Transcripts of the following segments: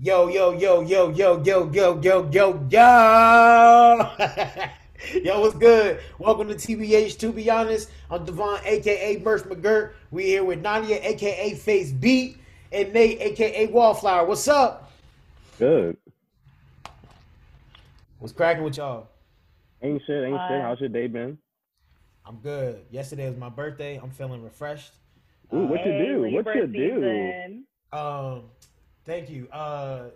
Yo, yo, yo, yo, yo, yo, yo, yo, yo, yo. yo, what's good? Welcome to TBH. To be honest, I'm Devon, aka Merch McGirt. We here with Nadia, aka Face Beat, and Nate, aka Wallflower. What's up? Good. What's cracking with y'all? Ain't shit, ain't shit. Uh, How's your day been? I'm good. Yesterday was my birthday. I'm feeling refreshed. Ooh, what you Hey, do? What you do? season. Um, thank you. Uh,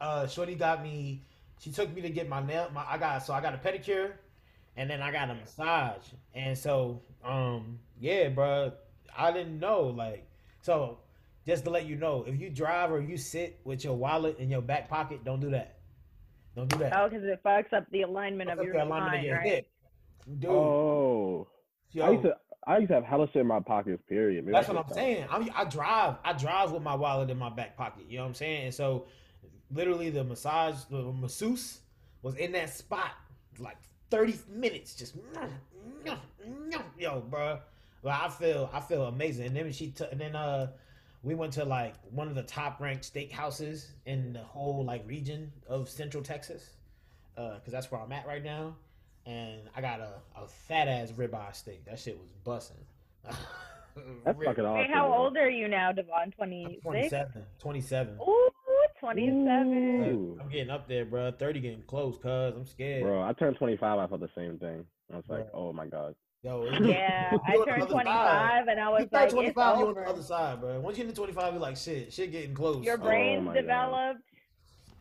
uh, Shorty got me. She took me to get my nail. My I got so I got a pedicure, and then I got a massage. And so, um, yeah, bro, I didn't know like so. Just to let you know, if you drive or you sit with your wallet in your back pocket, don't do that. Don't do that. Oh, because it fucks up the alignment Fuck of your the alignment of spine, your right? hip. Dude, Oh, yo, I used to, I used to have hella shit in my pockets. Period. Maybe That's what I'm saying. I'm, I drive. I drive with my wallet in my back pocket. You know what I'm saying? And so, literally, the massage, the masseuse was in that spot like 30 minutes, just yo, bro. Like I feel, I feel amazing. And then she, took, and then uh, we went to like one of the top ranked steakhouses in the whole like region of Central Texas, uh, because that's where I'm at right now. And I got a, a fat ass ribeye steak. That shit was busting. That's Rib- fucking awesome. Wait, how old are you now, Devon? I'm 26? 27. 27. Ooh, 27. Ooh. I'm getting up there, bro. 30 getting close, cuz I'm scared. Bro, I turned 25. I felt the same thing. I was like, Bro. oh my god. Yo, Yeah, I turned other 25 and I was You like, turn it's 25, you on the other side, bro. Once you get to 25, you're like, shit, shit getting close. Your Oh brain's my God.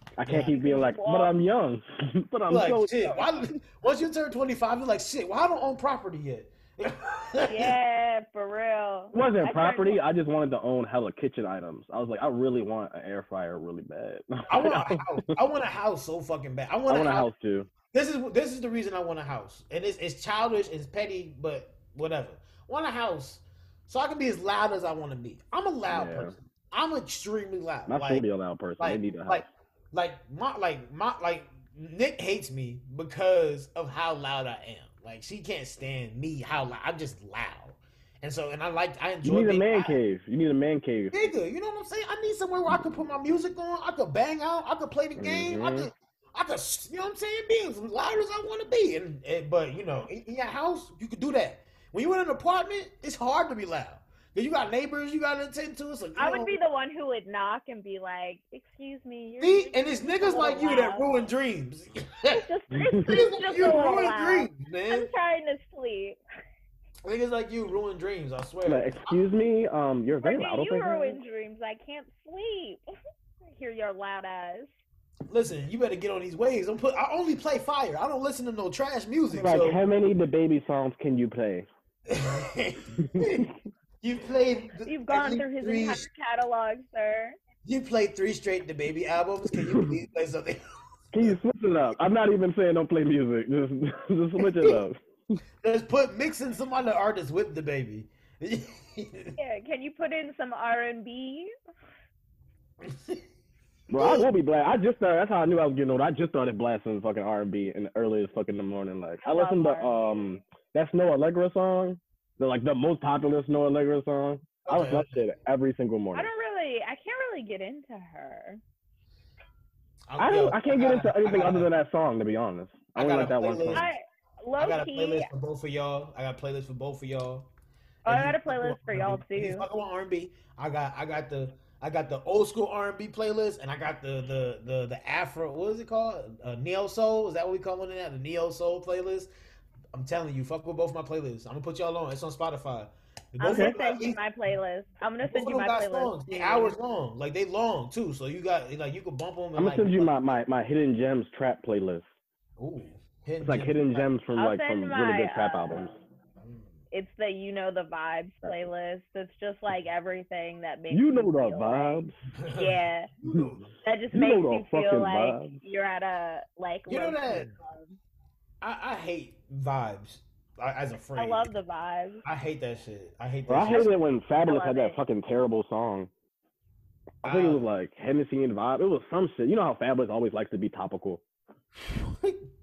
Developed. I can't Yeah. keep being like, but I'm young. but I'm You're like, so shit. young. Why, once you turn 25, you're like, shit, why I don't own property yet? Yeah, for real. It wasn't I turned property. I just wanted to own hella kitchen items. I was like, I really want an air fryer really bad. I want a house. I want a house so fucking bad. I I want, want a a house. house too. This is this is the reason I want a house, and it's it's childish, it's petty, but whatever. Want a house so I can be as loud as I want to be. I'm a loud Yeah. person. I'm extremely loud. My like, like, a loud person. like, they need a house. like, like my like my like Nick hates me because of how loud I am. Like she can't stand me how loud I'm just loud, and so and I like I enjoy. you need a man loud. cave. You need a man cave. Nigga, you know what I'm saying? I need somewhere where I can put my music on. I could bang out. I could play the game. I Mhm. could, I could, you know what I'm saying? Be as loud as I want to be. And, and but you know, in, in your house, you could do that. When you're in an apartment, it's hard to be loud because you got neighbors you got to attend to. So you I know, would be the one who would knock and be like, "Excuse me, you're see, and it's just niggas like you that ruin dreams. It's just, it's, niggas it's like just you ruin loud. dreams, I'm trying to sleep. Niggas like you ruin dreams. I swear. Like, excuse me, um, you're very loud you here. ruin dreams? I can't sleep. I hear your loud ass. Listen, you better get on these waves. I'm put. I only play fire. I don't listen to no trash music. Like, so. how many DaBaby songs can you play? You played. th- You've at gone through his three, entire catalog, sir. You played three straight DaBaby albums. Can you please play something? Can you switch it up? I'm not even saying don't play music. Just, just switch it up. Just put mixing some other artists with DaBaby. Yeah, can you put in some R and B? Bro, I will be blast. I just started. That's how I knew I was getting old. I just started blasting fucking R&B in the earliest fucking in the morning. Like I I listened to um that Snoh Aalegra song, the like the most popular Snoh Aalegra song. I was Okay. that shit every single morning. I don't really, I can't really get into her. I don't. I can't get into anything I got other than that song. To be honest, I I only like a that one song. I low I got a playlist for both of y'all. I got a playlist for both of y'all. Oh, I got a playlist for y'all, R&B if you too. fuck with R&B. I got I got the I got the old school R&B playlist, and I got the the the the Afro. What is it called? Uh, neo soul. Is that what we call it? Now? The neo soul playlist. I'm telling you, fuck with both my playlists. I'm gonna put y'all on. It's on Spotify. I'm gonna of them send you my playlist. I'm gonna send you my got playlist. songs. They hours long. Like they long too. So you got like you can bump them. And, I'm gonna like, send you my, my my hidden gems trap playlist. Ooh, hidden It's like gems. hidden gems from I'll like from send really good my, trap uh, albums. It's the You Know the Vibes playlist. It's just like everything that makes You know you the feel like- vibes. yeah, that just You makes you feel like vibes. you're at a like. You know that- club. I, I hate vibes I- as a friend. I love the vibes. I hate that shit. I hate that Bro, I shit. hated it when Fabolous had that it. fucking terrible song. I think it Uh, was like Hennessy and Vibe. It was some shit. You know how Fabolous always likes to be topical.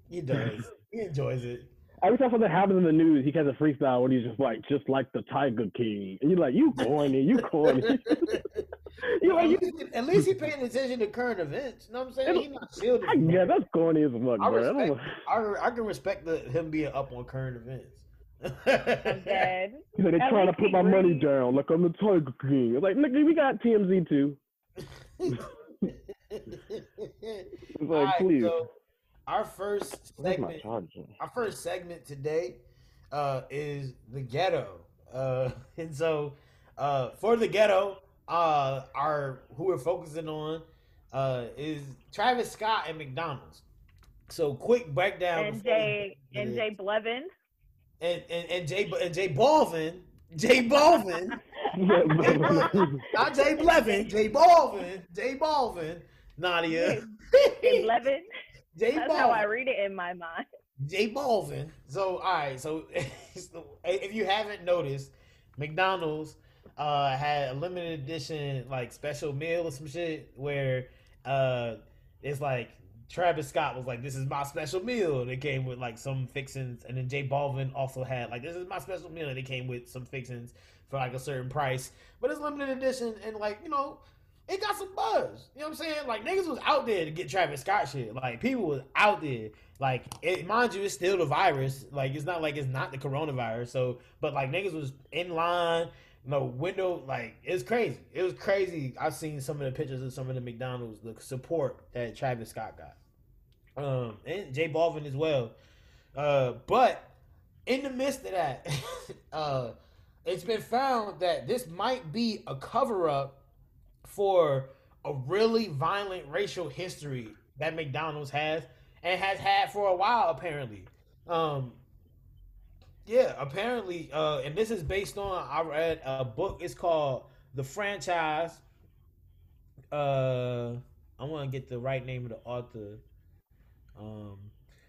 he does. He enjoys it. Every time something happens in the news, he has a freestyle when he's just like, just like the Tiger King, and you're like, you corny, you corny. you like, at, you, least, at least he paying attention to current events. You know what I'm saying? He not shielding. I guess that's corny as fuck, I bro. I respect. know. I, I can respect the, him being up on current events. I'm dead. He's like, they're trying to put he my money down, like I'm the Tiger King. It's like, nigga, we got TMZ too. It's like, Alright, please. so our first Where's my segment, our first segment today, uh, is the ghetto. Uh, and so, uh, for the ghetto, uh, our who we're focusing on, uh, is Travis Scott and McDonald's. So, quick breakdown. And Jay and Jay Blevin. and and and Jay and Jay Balvin, Jay Balvin, not Jay Blevin, Jay Balvin, Jay Balvin, Nadia, Jay Blevin. Jay That's how I Balvin, read it in my mind. Jay Balvin. So all right, so if you haven't noticed, McDonald's uh had a limited edition like special meal or some shit where uh it's like Travis Scott was like, "This is my special meal." And it came with like some fixings, and then Jay Balvin also had like, "This is my special meal," and it came with some fixings for like a certain price. But it's limited edition, and like you know, it got some buzz. You know what I'm saying? Like niggas was out there to get Travis Scott shit. Like people was out there. Like it, mind you, it's still the virus. Like it's not like it's not the coronavirus. So, but like niggas was in line. No window, like it's crazy. It was crazy. I've seen some of the pictures of some of the McDonald's, the support that Travis Scott got um, and Jay Balvin as well. Uh, but in the midst of that, uh, it's been found that this might be a cover up for a really violent racial history that McDonald's has and has had for a while, apparently. Um, yeah, apparently, uh, and this is based on I read a book. It's called The Franchise. Uh, I want to get the right name of the author. Um,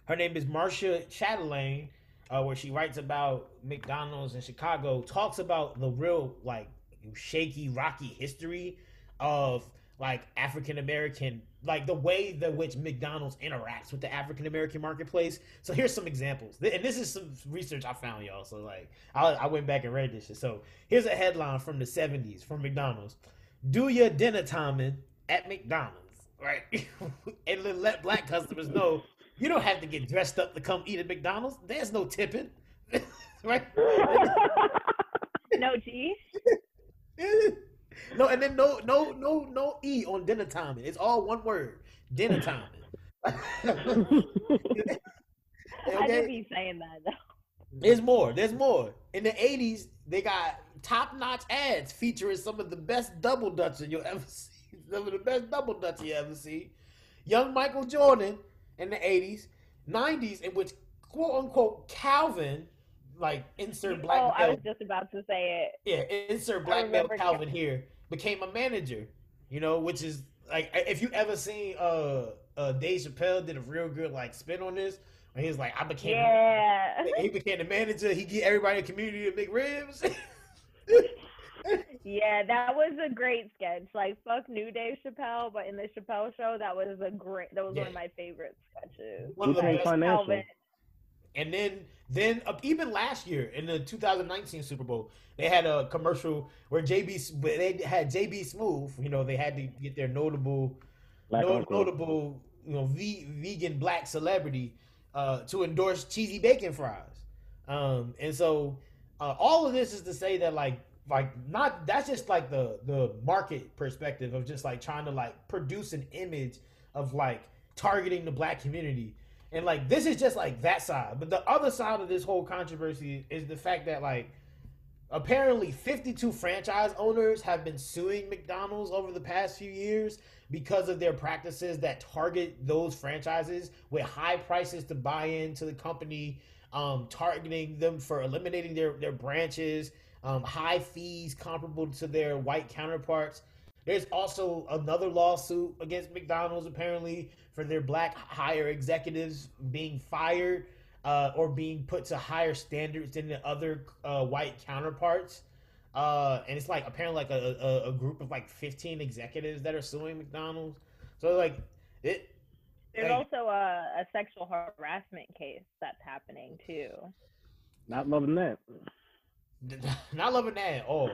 her name is Marcia Chatelaine, uh, where she writes about McDonald's in Chicago. Talks about the real like shaky, rocky history of like African American, like the way that which McDonald's interacts with the African American marketplace. So here's some examples, and this is some research I found, y'all. So like I, I went back and read this shit. So here's a headline from the '70s from McDonald's: "Do your dinner timing at McDonald's." Right, and then let black customers know you don't have to get dressed up to come eat at McDonald's. There's no tipping, right? No G. no, and then no, no, no, no e on dinner timing. It's all one word: dinner timing. I Okay? just be saying that though. There's more. There's more. In the '80s, they got top-notch ads featuring some of the best double dutcher you'll ever see. Some of the best double dutcher you ever see. Young Michael Jordan in the '80s, '90s, in which quote unquote Calvin, like insert black oh, I was just about to say it. yeah, insert black male Calvin Calvin. here, became a manager. You know, which is like if you ever seen uh uh Dave Chappelle did a real good like spin on this, where he was like, I became Yeah. he became the manager. He get everybody in the community to make ribs. Yeah, that was a great sketch. Like fuck New Dave Chappelle, but in the Chappelle show, that was a great. That was Yeah. one of my favorite sketches. One of the best. Financial. Calvin. And then, then uh, even last year in the 2019 Super Bowl, they had a commercial where JB they had JB Smoove. You know, they had to get their notable, no- notable, you know, ve- vegan black celebrity uh, to endorse cheesy bacon fries. Um, and so, uh, all of this is to say that like like not that's just like the the market perspective of just like trying to like produce an image of like targeting the black community and like this is just like that side but the other side of this whole controversy is the fact that like apparently 52 franchise owners have been suing mcdonald's over the past few years because of their practices that target those franchises with high prices to buy into the company um, targeting them for eliminating their, their branches um, high fees comparable to their white counterparts. There's also another lawsuit against McDonald's apparently for their black higher executives being fired uh, or being put to higher standards than the other uh, white counterparts. Uh, and it's like apparently like a, a, a group of like 15 executives that are suing McDonald's. So like it, There's Hey. also a, a sexual harassment case that's happening too. Not loving that. not loving that at all.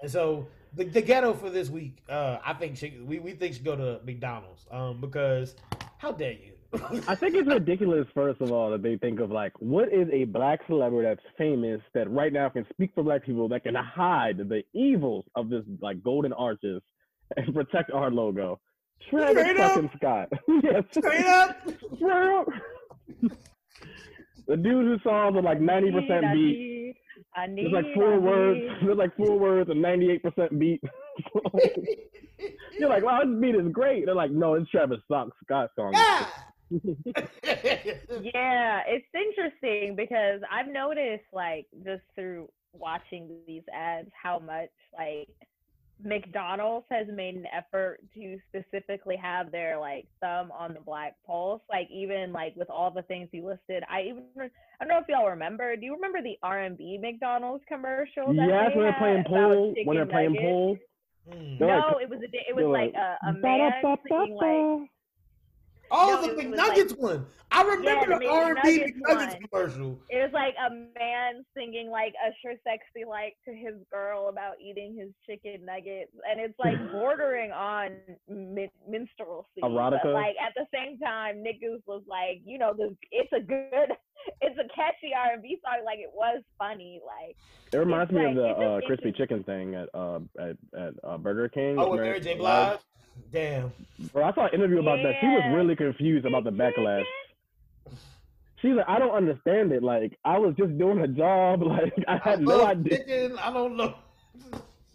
And so the, the ghetto for this week, uh, I think should, we we think should go to McDonald's, um, because how dare you? I think it's ridiculous, first of all, that they think of like, what is a black celebrity that's famous that right now can speak for black people that can hide the evils of this like golden arches and protect our logo? Travis Straight up. fucking Scott. yes. Straight up. Straight up. the dude whose songs are like 90% I beat. Need, I need, There's like I four words. need. There's like four words and 98% beat. You're like, wow, this beat is great. They're like, no, it's Travis Scott song. yeah. Yeah, it's interesting because I've noticed, like, just through watching these ads, how much, like, McDonald's has made an effort to specifically have their, like, thumb on the black pulse. Like, even, like, with all the things you listed, I even, I don't know if y'all remember, do you remember the R&B McDonald's commercial? that Yes, they when they're playing about pool, when they're playing nuggets? pool. Mm. No, like- it was a, it was like like, a, a man singing, like, Oh, No, the it was McNuggets one. I remember the the R and B McNuggets McNuggets one. commercial. It was like a man singing like Usher sexy like to his girl about eating his chicken nuggets, and it's like bordering on min- minstrelsy. Erotica? But like at the same time, niggas was like, you know, the it's a good, it's a catchy R and B song. Like it was funny. Like It reminds me like- of the uh, crispy chicken thing at uh at at uh, Burger King. Oh, with Mary J. Blige. Damn. Bro, I saw an interview about that. She was really confused about the backlash. She's like, I don't understand it. Like, I was just doing a job. Like, I I had no idea. chicken. I don't know.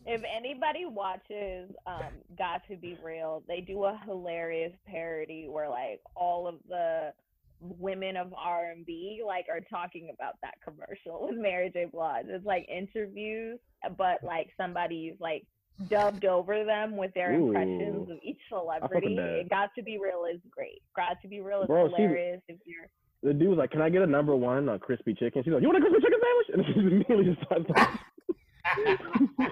if anybody watches um got to be real they do a hilarious parody where like all of the women of r&b like are talking about that commercial with mary j blige it's like interviews but like somebody's like dubbed over them with their impressions of each celebrity it got to be real is great got to be real is Bro, she- hilarious if you're The dude was like, "Can I get a number one on crispy chicken?" She's like, "You want a crispy chicken sandwich?" And she immediately just starts. Like,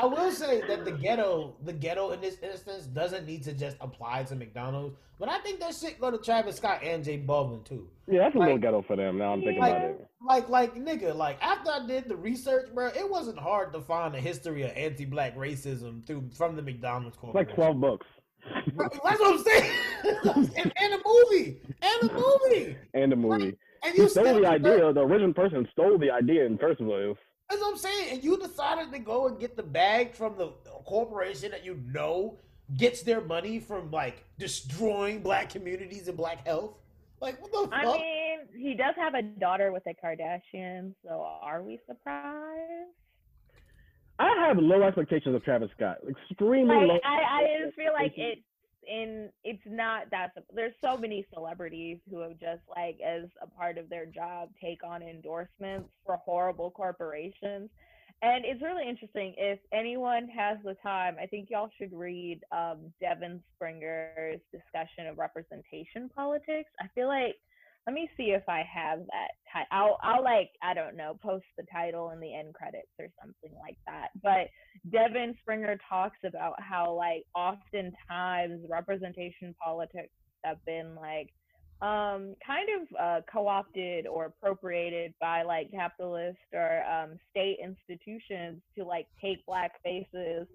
I will say that the ghetto, the ghetto in this instance, doesn't need to just apply to McDonald's, but I think that shit go to Travis Scott and Jay Baldwin too. yeah, that's a little ghetto for them. Now I'm thinking Like- about it. Like, like nigga, like after I did the research, bro, it wasn't hard to find a history of anti-black racism through from the McDonald's It's like twelve books. That's what I'm saying. and, and a movie, and a movie, and a movie. and you stole the idea. The original person stole the idea in first of place. That's what I'm saying. And you decided to go and get the bag from the corporation that you know gets their money from like destroying black communities and black health. Like what the fuck? i mean he does have a daughter with a kardashian so are we surprised I have low expectations of Travis Scott. Extremely low. I, I just feel like it's in it's not that there's so many celebrities who have just like as a part of their job take on endorsements for horrible corporations and it's really interesting if anyone has the time i think y'all should read um, devyn springer's discussion of representation politics i feel like let me see if I have that. Ti- I'll I'll like I don't know post the title in the end credits or something like that. But Devyn Springer talks about how like oftentimes representation politics have been like um kind of uh, co-opted or appropriated by like capitalist or um, state institutions to like take black faces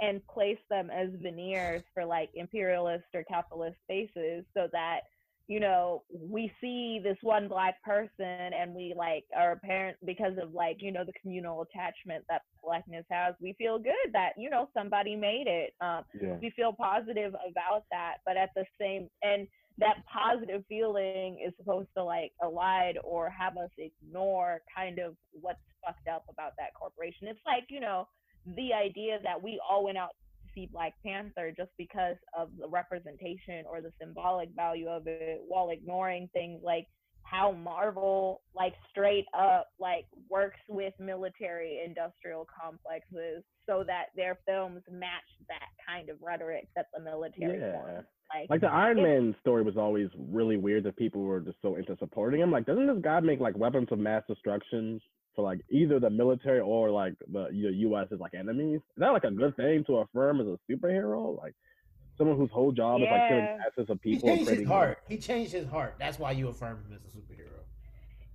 and place them as veneers for like imperialist or capitalist faces so that you know, we see this one black person and we like are apparent because of like, you know, the communal attachment that blackness has, we feel good that, you know, somebody made it. Um, Yeah. we feel positive about that, but at the same and that positive feeling is supposed to like elide or have us ignore kind of what's fucked up about that corporation. It's like, you know, the idea that we all went out see Black Panther just because of the representation or the symbolic value of it, while ignoring things like how Marvel, like straight up, like works with military industrial complexes so that their films match that kind of rhetoric that the military Yeah. wants. Like, Like the Iron Man story was always really weird that people were just so into supporting him. Like, doesn't this guy make like weapons of mass destruction for like either the military or like the, the U.S. is like enemies? Is that like a good thing to affirm as a superhero? Like, someone whose whole job is like killing Yeah. masses of He people. and changed his creating- heart. He changed his heart. That's why you affirm him as a superhero.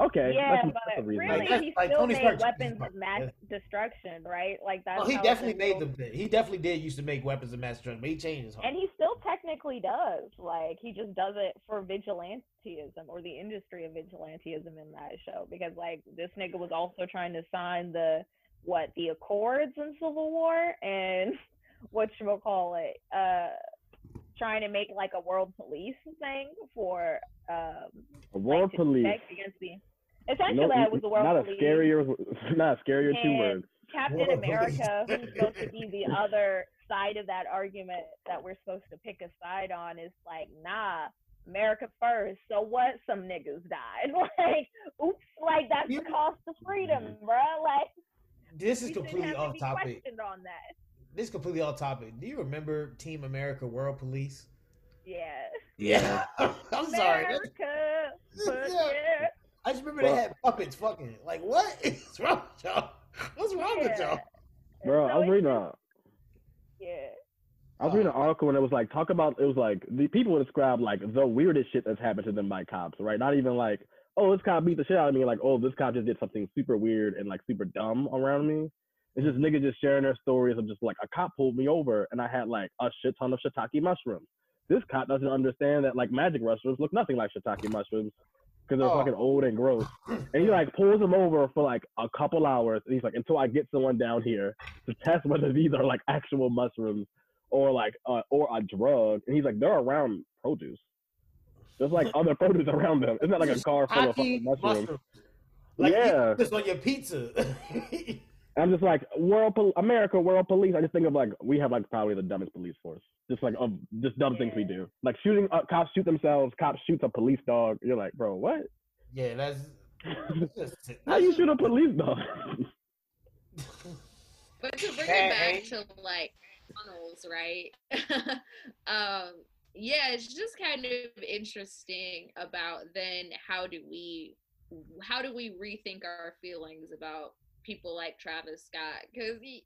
Okay, yeah, that's, that's but reason. really, Like, he like still Tony made Stark weapons heart. of mass Yeah. destruction, right? Like that's Oh, he definitely made them. He definitely did used to make weapons of mass destruction, but he changed his heart. And he still technically does. Like he just does it for vigilantism or the industry of vigilantism in that show. Because like this nigga was also trying to sign the what the Accords in Civil War and what you call it, uh, trying to make like a world police thing for um A world like, to police. against the essentially No, it was the world not police. a scarier, not a scarier two And- words. Captain World America, police. who's supposed to be the other side of that argument that we're supposed to pick a side on, is like, nah, America first. So what? Some niggas died. like, oops, like that's the cost of freedom, mm-hmm. bruh. Like, This is completely have to off topic. on that. This is completely off topic. Do you remember Team America World Police? Yeah. Yeah. I'm sorry. America, Yeah. It. I just remember Well- they had puppets fucking. Like, what is wrong with y'all? What's wrong with y'all? Bro, So I was it's reading just- a, Yeah. I was reading an article and it was like talk about it was like the people would describe like the weirdest shit that's happened to them by cops, right? Not even like, oh, this cop beat the shit out of me, like, oh, this cop just did something super weird and like super dumb around me. It's just mm-hmm. niggas just sharing their stories of just like a cop pulled me over and I had like a shit ton of shiitake mushrooms. This cop doesn't understand that like magic mushrooms look nothing like shiitake mushrooms because they're Oh. fucking old and gross. And he like pulls them over for like a couple hours and he's like, until I get someone down here to test whether these are like actual mushrooms or like uh, or a drug. And he's like, they're around produce. There's like other produce around them. It's not like a car full of fucking mushrooms. mushrooms. Like, Yeah. this on your pizza. And I'm just like, world, pol- America, world police. I just think of like we have like probably the dumbest police force. Just like of just dumb things we do, like shooting. Uh, cops shoot themselves. Cops shoots a police dog. You're like, bro, what? yeah, that's. that's just, How you shoot a police dog? But to bring Bad it back to like tunnels, right? um, yeah, it's just kind of interesting about then how do we how do we rethink our feelings about people like Travis Scott? Because he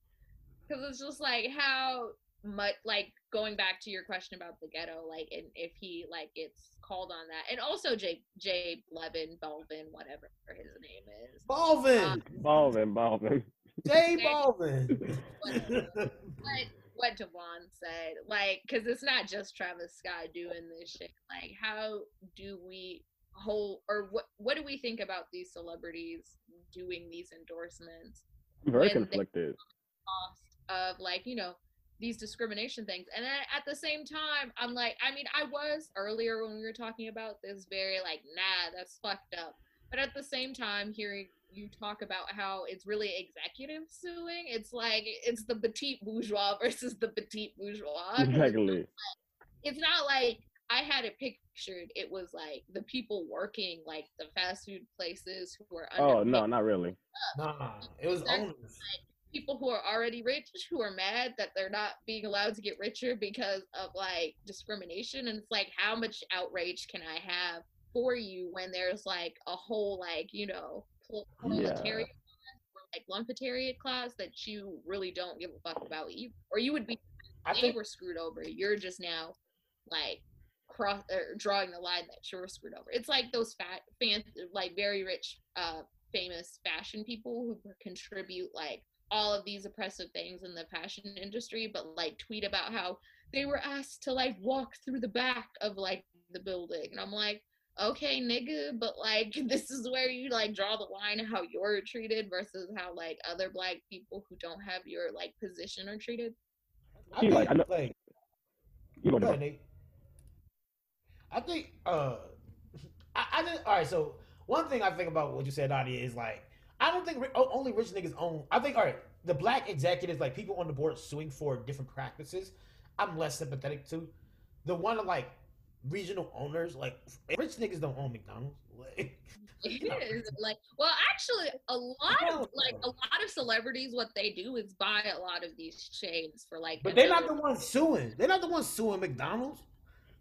because it's just like how much like going back to your question about the ghetto, like and if he like gets called on that, and also Jay Jay Levin Belvin, whatever his name is. Balvin. Um, Balvin, Balvin. Jay Balvin. what what Devon said, like, because it's not just Travis Scott doing this shit. Like, how do we hold, or what what do we think about these celebrities doing these endorsements? I'm very conflicted. Cost of like, you know, these discrimination things, and then at the same time, I'm like, I mean, I was earlier when we were talking about this, very like, nah, that's fucked up. But at the same time, hearing you talk about how it's really executive suing, it's like it's the petite bourgeois versus the petite bourgeois. Exactly. it's not like I had it pictured. It was like the people working like the fast food places who were. Oh no, not really. Nah, it was owners. people who are already rich who are mad that they're not being allowed to get richer because of like discrimination. And it's like, how much outrage can I have for you when there's like a whole like you know pol- proletariat class like lumpetariat class that you really don't give a fuck about either, or you would be I they think were screwed over. You're just now like cross or drawing the line that you're screwed over. It's like those fat fan like very rich uh famous fashion people who contribute like all of these oppressive things in the fashion industry but like tweet about how they were asked to like walk through the back of like the building. And I'm like okay nigga but like this is where you like draw the line of how you're treated versus how like other black people who don't have your like position are treated. I See, think, like, I know- like, You go Go ahead, to Nate. I think uh I, I just all right, so one thing I think about what you said, Nadia, is like I don't think ri- only rich niggas own I think all right, the black executives, like people on the board suing for different practices, I'm less sympathetic to. The one of like regional owners, like rich niggas don't own McDonald's. Like, It is like well actually a lot of like a lot of celebrities what they do is buy a lot of these chains for like But they're not the ones suing. They're not the ones suing McDonald's.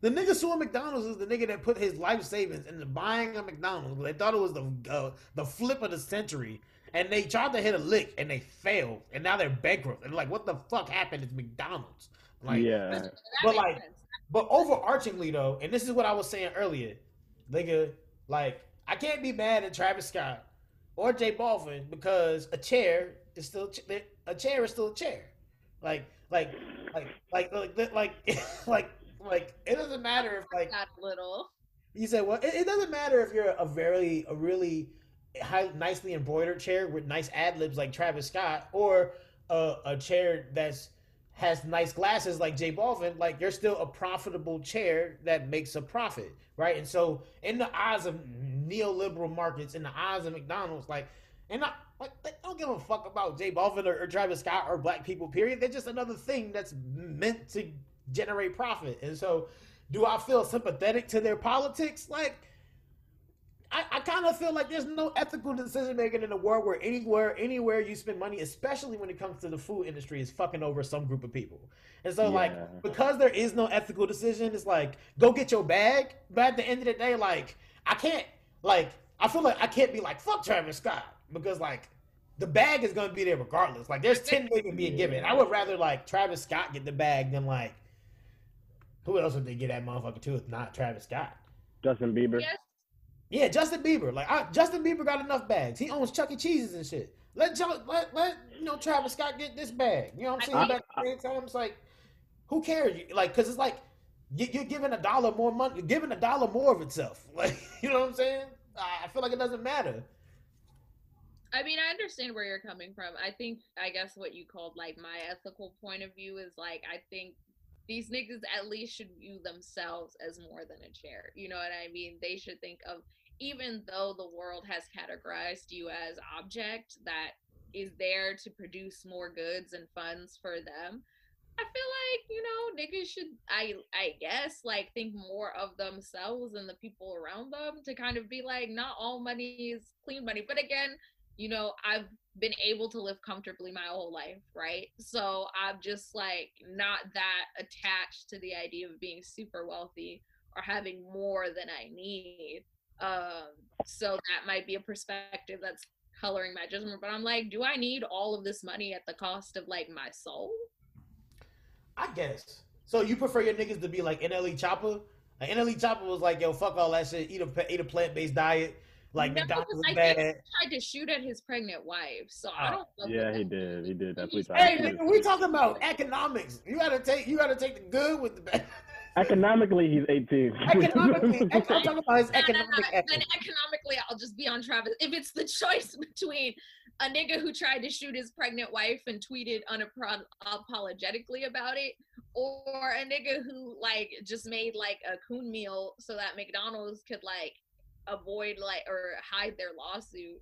The nigga suing McDonald's is the nigga that put his life savings into buying a McDonald's. They thought it was the uh, the flip of the century, and they tried to hit a lick and they failed, and now they're bankrupt. And like, what the fuck happened? It's McDonald's. Like, yeah. But, like, sense. But overarchingly though, and this is what I was saying earlier, nigga, like I can't be mad at Travis Scott or Jay Balvin because a chair is still a chair is still a chair. Like like like like like like like like it doesn't matter if like Got a little. you said well it, it doesn't matter if you're a very a really high, nicely embroidered chair with nice ad libs like Travis Scott or a, a chair that's has nice glasses like Jay Balvin, like you're still a profitable chair that makes a profit, right? And so, in the eyes of neoliberal markets, in the eyes of McDonald's, like, and I, like, they don't give a fuck about Jay Balvin or, or Travis Scott or black people. Period. They're just another thing that's meant to generate profit. And so, do I feel sympathetic to their politics? Like, I, I kind of feel like there's no ethical decision making in a world where anywhere anywhere you spend money, especially when it comes to the food industry, is fucking over some group of people. And so Yeah. like because there is no ethical decision, it's like go get your bag. But at the end of the day, like I can't like I feel like I can't be like fuck Travis Scott because like the bag is gonna be there regardless. Like there's ten million being given. I would rather like Travis Scott get the bag than like who else would they get that motherfucker to if not Travis Scott? Justin Bieber. Yes, Yeah, Justin Bieber. Like I, Justin Bieber got enough bags. He owns Chuck E. Cheese's and shit. Let Jo- let let you know Travis Scott get this bag. You know what I'm saying? I- But at the same time, it's like, who cares? You- Like, cause it's like you, you're giving a dollar more money. You're giving a dollar more of itself. Like, you know what I'm saying? I I feel like it doesn't matter. I mean, I understand where you're coming from. I think, I guess, what you called like my ethical point of view is like, I think these niggas at least should view themselves as more than a chair. You know what I mean? They should think of, even though the world has categorized you as object that is there to produce more goods and funds for them. I feel like you know niggas should I I guess like think more of themselves and the people around them to kind of be like not all money is clean money but again you know I've been able to live comfortably my whole life right so I'm just like not that attached to the idea of being super wealthy or having more than I need um so that might be a perspective that's coloring my judgment but I'm like do I need all of this money at the cost of like my soul I guess. So you prefer your niggas to be like NLE Chopper? Like NLE Chopper was like, yo, fuck all that shit. Eat a eat a plant based diet. Like No, McDonald's because I bad. think he tried to shoot at his pregnant wife, so I Oh, don't. fuck Yeah, he did. He did. That's He's- what he Hey, tried to nigga, we talking about economics. You gotta take you gotta take the good with the bad. Economically, he's 18. economically, I'm talking about his economic no, no, Then economically, I'll just be on Travis. If it's the choice between a nigga who tried to shoot his pregnant wife and tweeted unapologetically about it, or a nigga who like just made like a coon meal so that McDonald's could like avoid like or hide their lawsuit,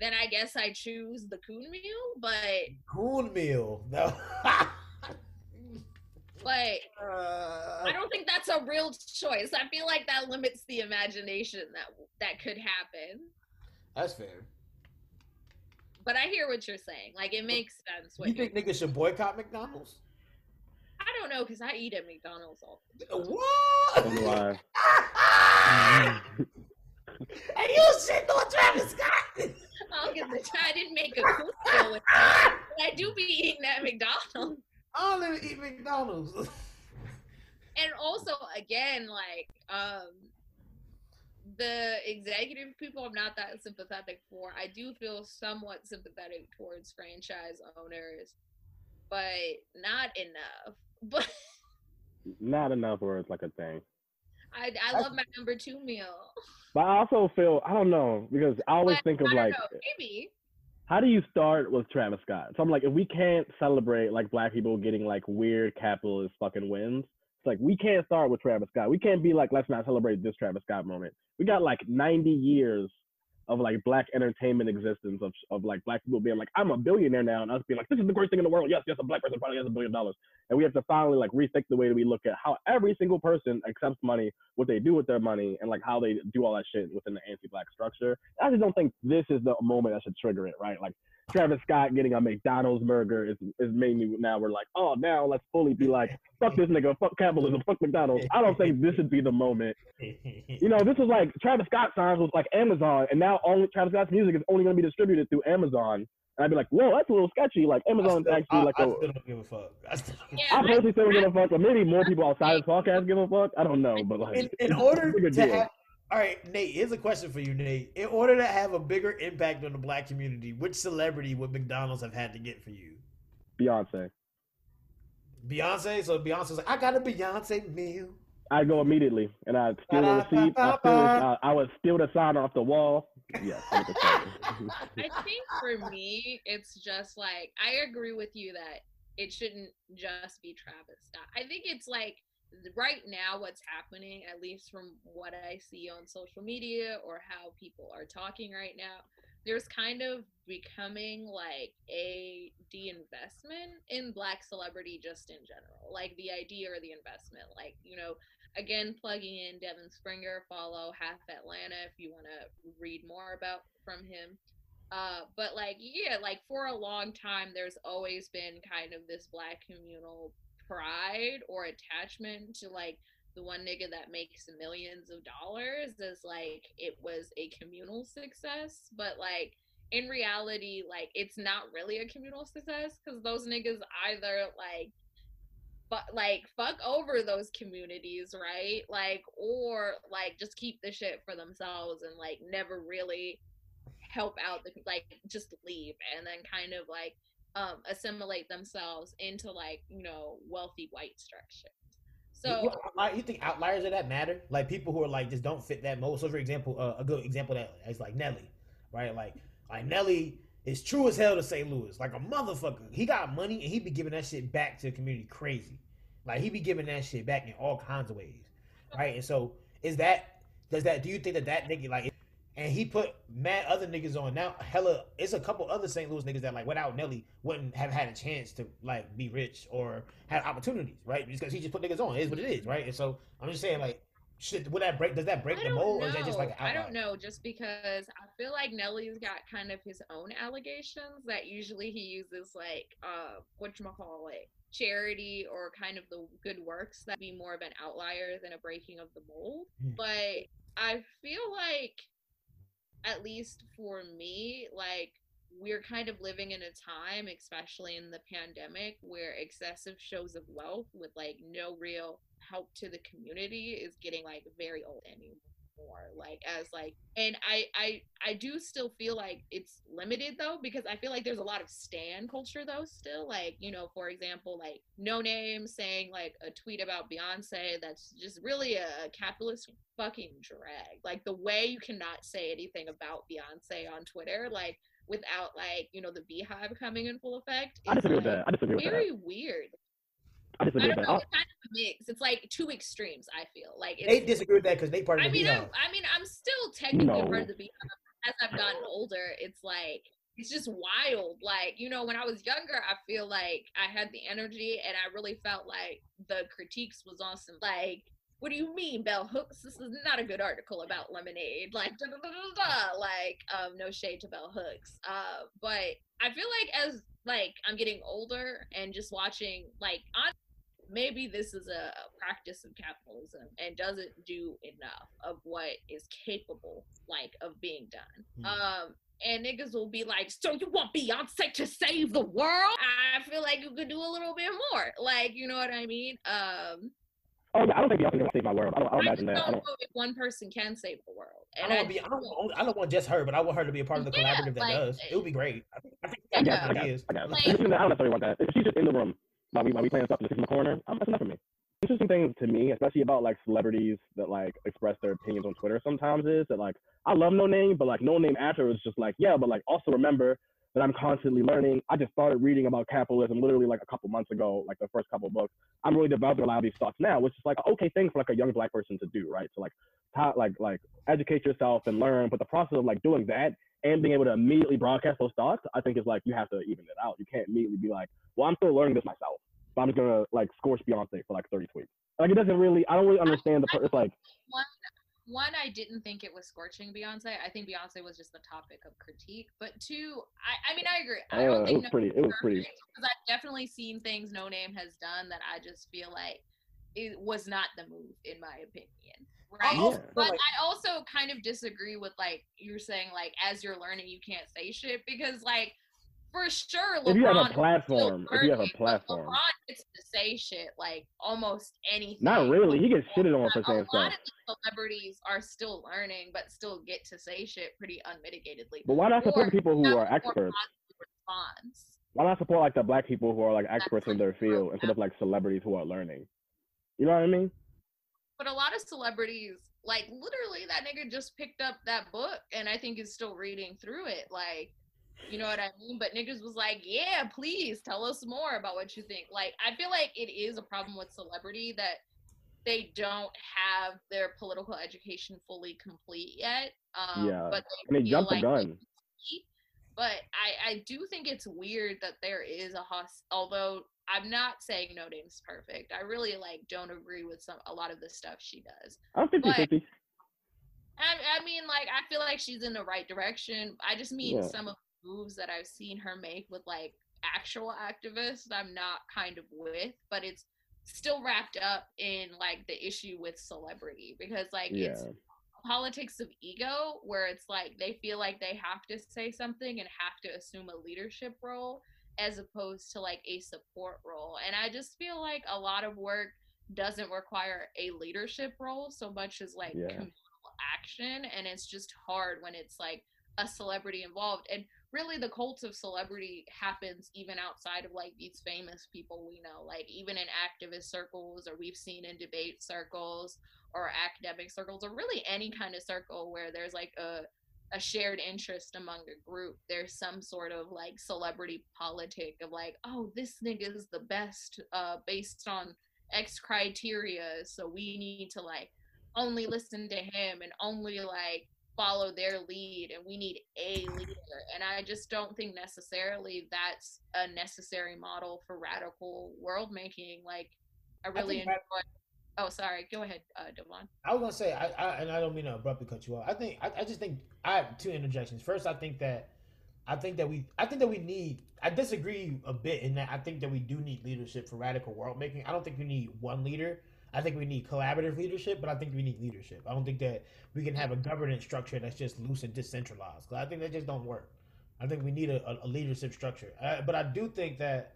then I guess I choose the coon meal. But coon meal. No. like Uh, I don't think that's a real choice. I feel like that limits the imagination that that could happen. that's fair. But I hear what you're saying. Like it makes sense. What You you think niggas should boycott McDonald's? I don't know because I eat at McDonald's all. What? So do I. and you shitting on Travis Scott? I'll get the. I didn't make a cool deal with that. But I do be eating at McDonald's. I don't even eat McDonald's. And also, again, like um, the executive people, I'm not that sympathetic for. I do feel somewhat sympathetic towards franchise owners, but not enough. But Not enough where it's like a thing. I, I love my number two meal. But I also feel I don't know because I always But think of like know, maybe. how do you start with Travis Scott? So I'm like, if we can't celebrate like black people getting like weird capitalist fucking wins, it's like we can't start with Travis Scott. We can't be like, let's not celebrate this Travis Scott moment. We got like 90 years of like black entertainment existence of of like black people being like, I'm a billionaire now, and us being like, this is the greatest thing in the world. Yes, yes, a black person probably has a billion dollars, and we have to finally like rethink the way that we look at how every single person accepts money, what they do with their money, and like how they do all that shit within the anti-black structure. I just don't think this is the moment that should trigger it, right? Like Travis Scott getting a McDonald's burger is is made me now we're like, oh now let's fully be like, fuck this nigga, fuck capitalism, fuck McDonald's. I don't think this should be the moment. You know, this is like Travis Scott signs with like Amazon, and now only Travis Scott's music is only gonna be distributed through Amazon. And I'd be like, whoa, that's a little sketchy. Like I Amazon's still, actually I, like I a. still don't give a fuck. I still don't give a Yeah, I I- personally still don't give a fuck, but maybe more people outside this podcast give a fuck. I don't know, but like, in, in order to deal. have all right nate here's a question for you nate in order to have a bigger impact on the black community which celebrity would mcdonald's have had to get for you Beyonce, beyonce so beyonce's like i got a beyonce meal I go immediately and I steal the receipt. I, steal, I, I would steal the sign off the wall. 100%. I think for me, it's just like I agree with you that it shouldn't just be Travis Scott. I think it's like right now what's happening, at least from what I see on social media or how people are talking right now, there's kind of becoming like a de-investment in black celebrity just in general. Like the idea or the investment. Like, you know, again plugging in Devyn Springer, follow Half Atlanta if you want to read more about from him. Uh, but like yeah, like for a long time, there's always been kind of this black communal pride or attachment to like the one nigga that makes millions of dollars as like it was a communal success, but like in reality, like it's not really a communal success because those niggas either like but like fuck over those communities, right? Like or like just keep the shit for themselves and like never really help out the like just leave and then kind of like um assimilate themselves into like, you know, wealthy white structures. So You- you think outliers of that matter like people who are like just don't fit that mold so for example uh, a good example that is like nelly right like like nelly is true as hell to st louis. Like a motherfucker. He got money and he be giving that shit back to the community crazy. Like he be giving that shit back in all kinds of ways right? And so is that does that do you think that that nigga like and he put mad other niggas on. Now hella it's a couple other st louis niggas that like without nelly wouldn't have had a chance to like be rich or have opportunities right? Because he just put niggas on. It is what it is right? And so i'm just saying like shit would that break does that break the mold know. or is that just like I don't know, just because I feel like Nelly's got kind of his own allegations that usually he uses like uh whatchamacallit, charity or kind of the good works that be more of an outlier than a breaking of the mold. Hmm. But I feel like at least for me, like we're kind of living in a time, especially in the pandemic, where excessive shows of wealth with like no real help to the community is getting like very old anymore like as like and i i i do still feel like it's limited though because i feel like there's a lot of stan culture though still like you know for example like no name saying like a tweet about beyonce that's just really a, a capitalist fucking drag. Like the way you cannot say anything about beyonce on twitter like without like you know the beehive coming in full effect I is, disagree with that. I disagree with that. very weird I I disagree don't with that. know. I- It's kind of a mix. It's like two extremes. I feel like it's, they disagree with that because they part of I the mean, beehive. I'm, I mean, I'm still technically No. part of the beehive. As I've gotten older, it's like it's just wild. Like you know, when I was younger, I feel like I had the energy, and I really felt like the critiques was awesome. Like. What do you mean, Bell Hooks? This is not a good article about lemonade. Like, da, da, da, like, um, no shade to Bell Hooks. Uh, but I feel like as like I'm getting older and just watching, like, on maybe this is a, practice of capitalism and doesn't do enough of what is capable like of being done Hmm. um and niggas will be like so you want beyonce to save the world i feel like you could do a little bit more like you know what i mean um Oh yeah, I don't think Beyonce's gonna save my world. I don't, I don't i imagine don't that. I know don't. if one person can save the world I and don't, I, want be, I, don't want, I don't want just her, but I want her to be a part of the Yeah, collaborative that like, does. It would be great. I think, I think I that's guess, I guess. I guess. Like- I don't necessarily want that. If she's just in the room while we while we playing stuff just in the corner, um, that's enough for me. Interesting thing to me, especially about like celebrities that like express their opinions on Twitter sometimes is that like I love No Name, but like No Name after is just like yeah, but like also remember that I'm constantly learning. I just started reading about capitalism literally like a couple months ago, like the first couple of books. I'm really developing a lot of these thoughts now, which is like an okay thing for like a young black person to do, right? So like, how, like like educate yourself and learn. But the process of like doing that and being able to immediately broadcast those thoughts, I think is like you have to even it out. You can't immediately be like, well, I'm still learning this myself. So I'm just gonna like scorch Beyonce for like 30 tweets. Like it doesn't really. I don't really understand the. It's like one one i didn't think it was scorching beyonce i think beyonce was just the topic of critique but two i i mean i agree i uh, don't it think was pretty. It was pretty. because I've definitely seen things No Name has done that I just feel like it was not the move in my opinion. Right. Yeah. But I also kind of disagree with like you're saying like as you're learning you can't say shit because like for sure. LeBron. If you have a LeBron is still platform, if you have a platform. LeBron gets to say shit like almost anything. Not really. He gets shitted on for saying stuff. a lot of celebrities are still learning, but still get to say shit pretty unmitigatedly. But why not support Or people who are experts? Why not support like the black people who are like experts in their field instead of like celebrities who are learning? You know what I mean? But a lot of celebrities, like literally, that nigga just picked up that book and I think is still reading through it. Like, you know what I mean? But niggas was like, yeah, please tell us more about what you think. Like, I feel like it is a problem with celebrity that they don't have their political education fully complete yet. Um, Yeah. But And they jump jumped the gun. But I, I do think it's weird that there is a host. Although I'm not saying Noname's perfect. I really like don't agree with some a lot of the stuff she does. I'm 50 50. I, I mean, like, I feel like she's in the right direction. I just mean Yeah. some of moves that I've seen her make with like actual activists, I'm not kind of with, but it's still wrapped up in like the issue with celebrity because like Yeah. it's politics of ego where it's like they feel like they have to say something and have to assume a leadership role as opposed to like a support role. And I just feel like a lot of work doesn't require a leadership role so much as like Yeah. communal action and it's just hard when it's like a celebrity involved and really the cult of celebrity happens even outside of like these famous people we know like even in activist circles or we've seen in debate circles or academic circles or really any kind of circle where there's like a a shared interest among a group. There's some sort of like celebrity politic of like oh this nigga is the best uh based on x criteria so we need to like only listen to him and only like follow their lead and we need a leader and i just don't think necessarily that's a necessary model for radical world making like i really think enjoy rad- oh sorry go ahead uh Devyn I was gonna say, I, I and I don't mean to abruptly cut you off. I think I, I just think I have two interjections. First, I think that I think that we I think that we need. I disagree a bit in that I think that we do need leadership for radical world making. I don't think we need one leader. I think we need collaborative leadership, but I think we need leadership. I don't think that we can have a governance structure that's just loose and decentralized. 'cause I think that just don't work. I think we need a, a, leadership structure. But I do think that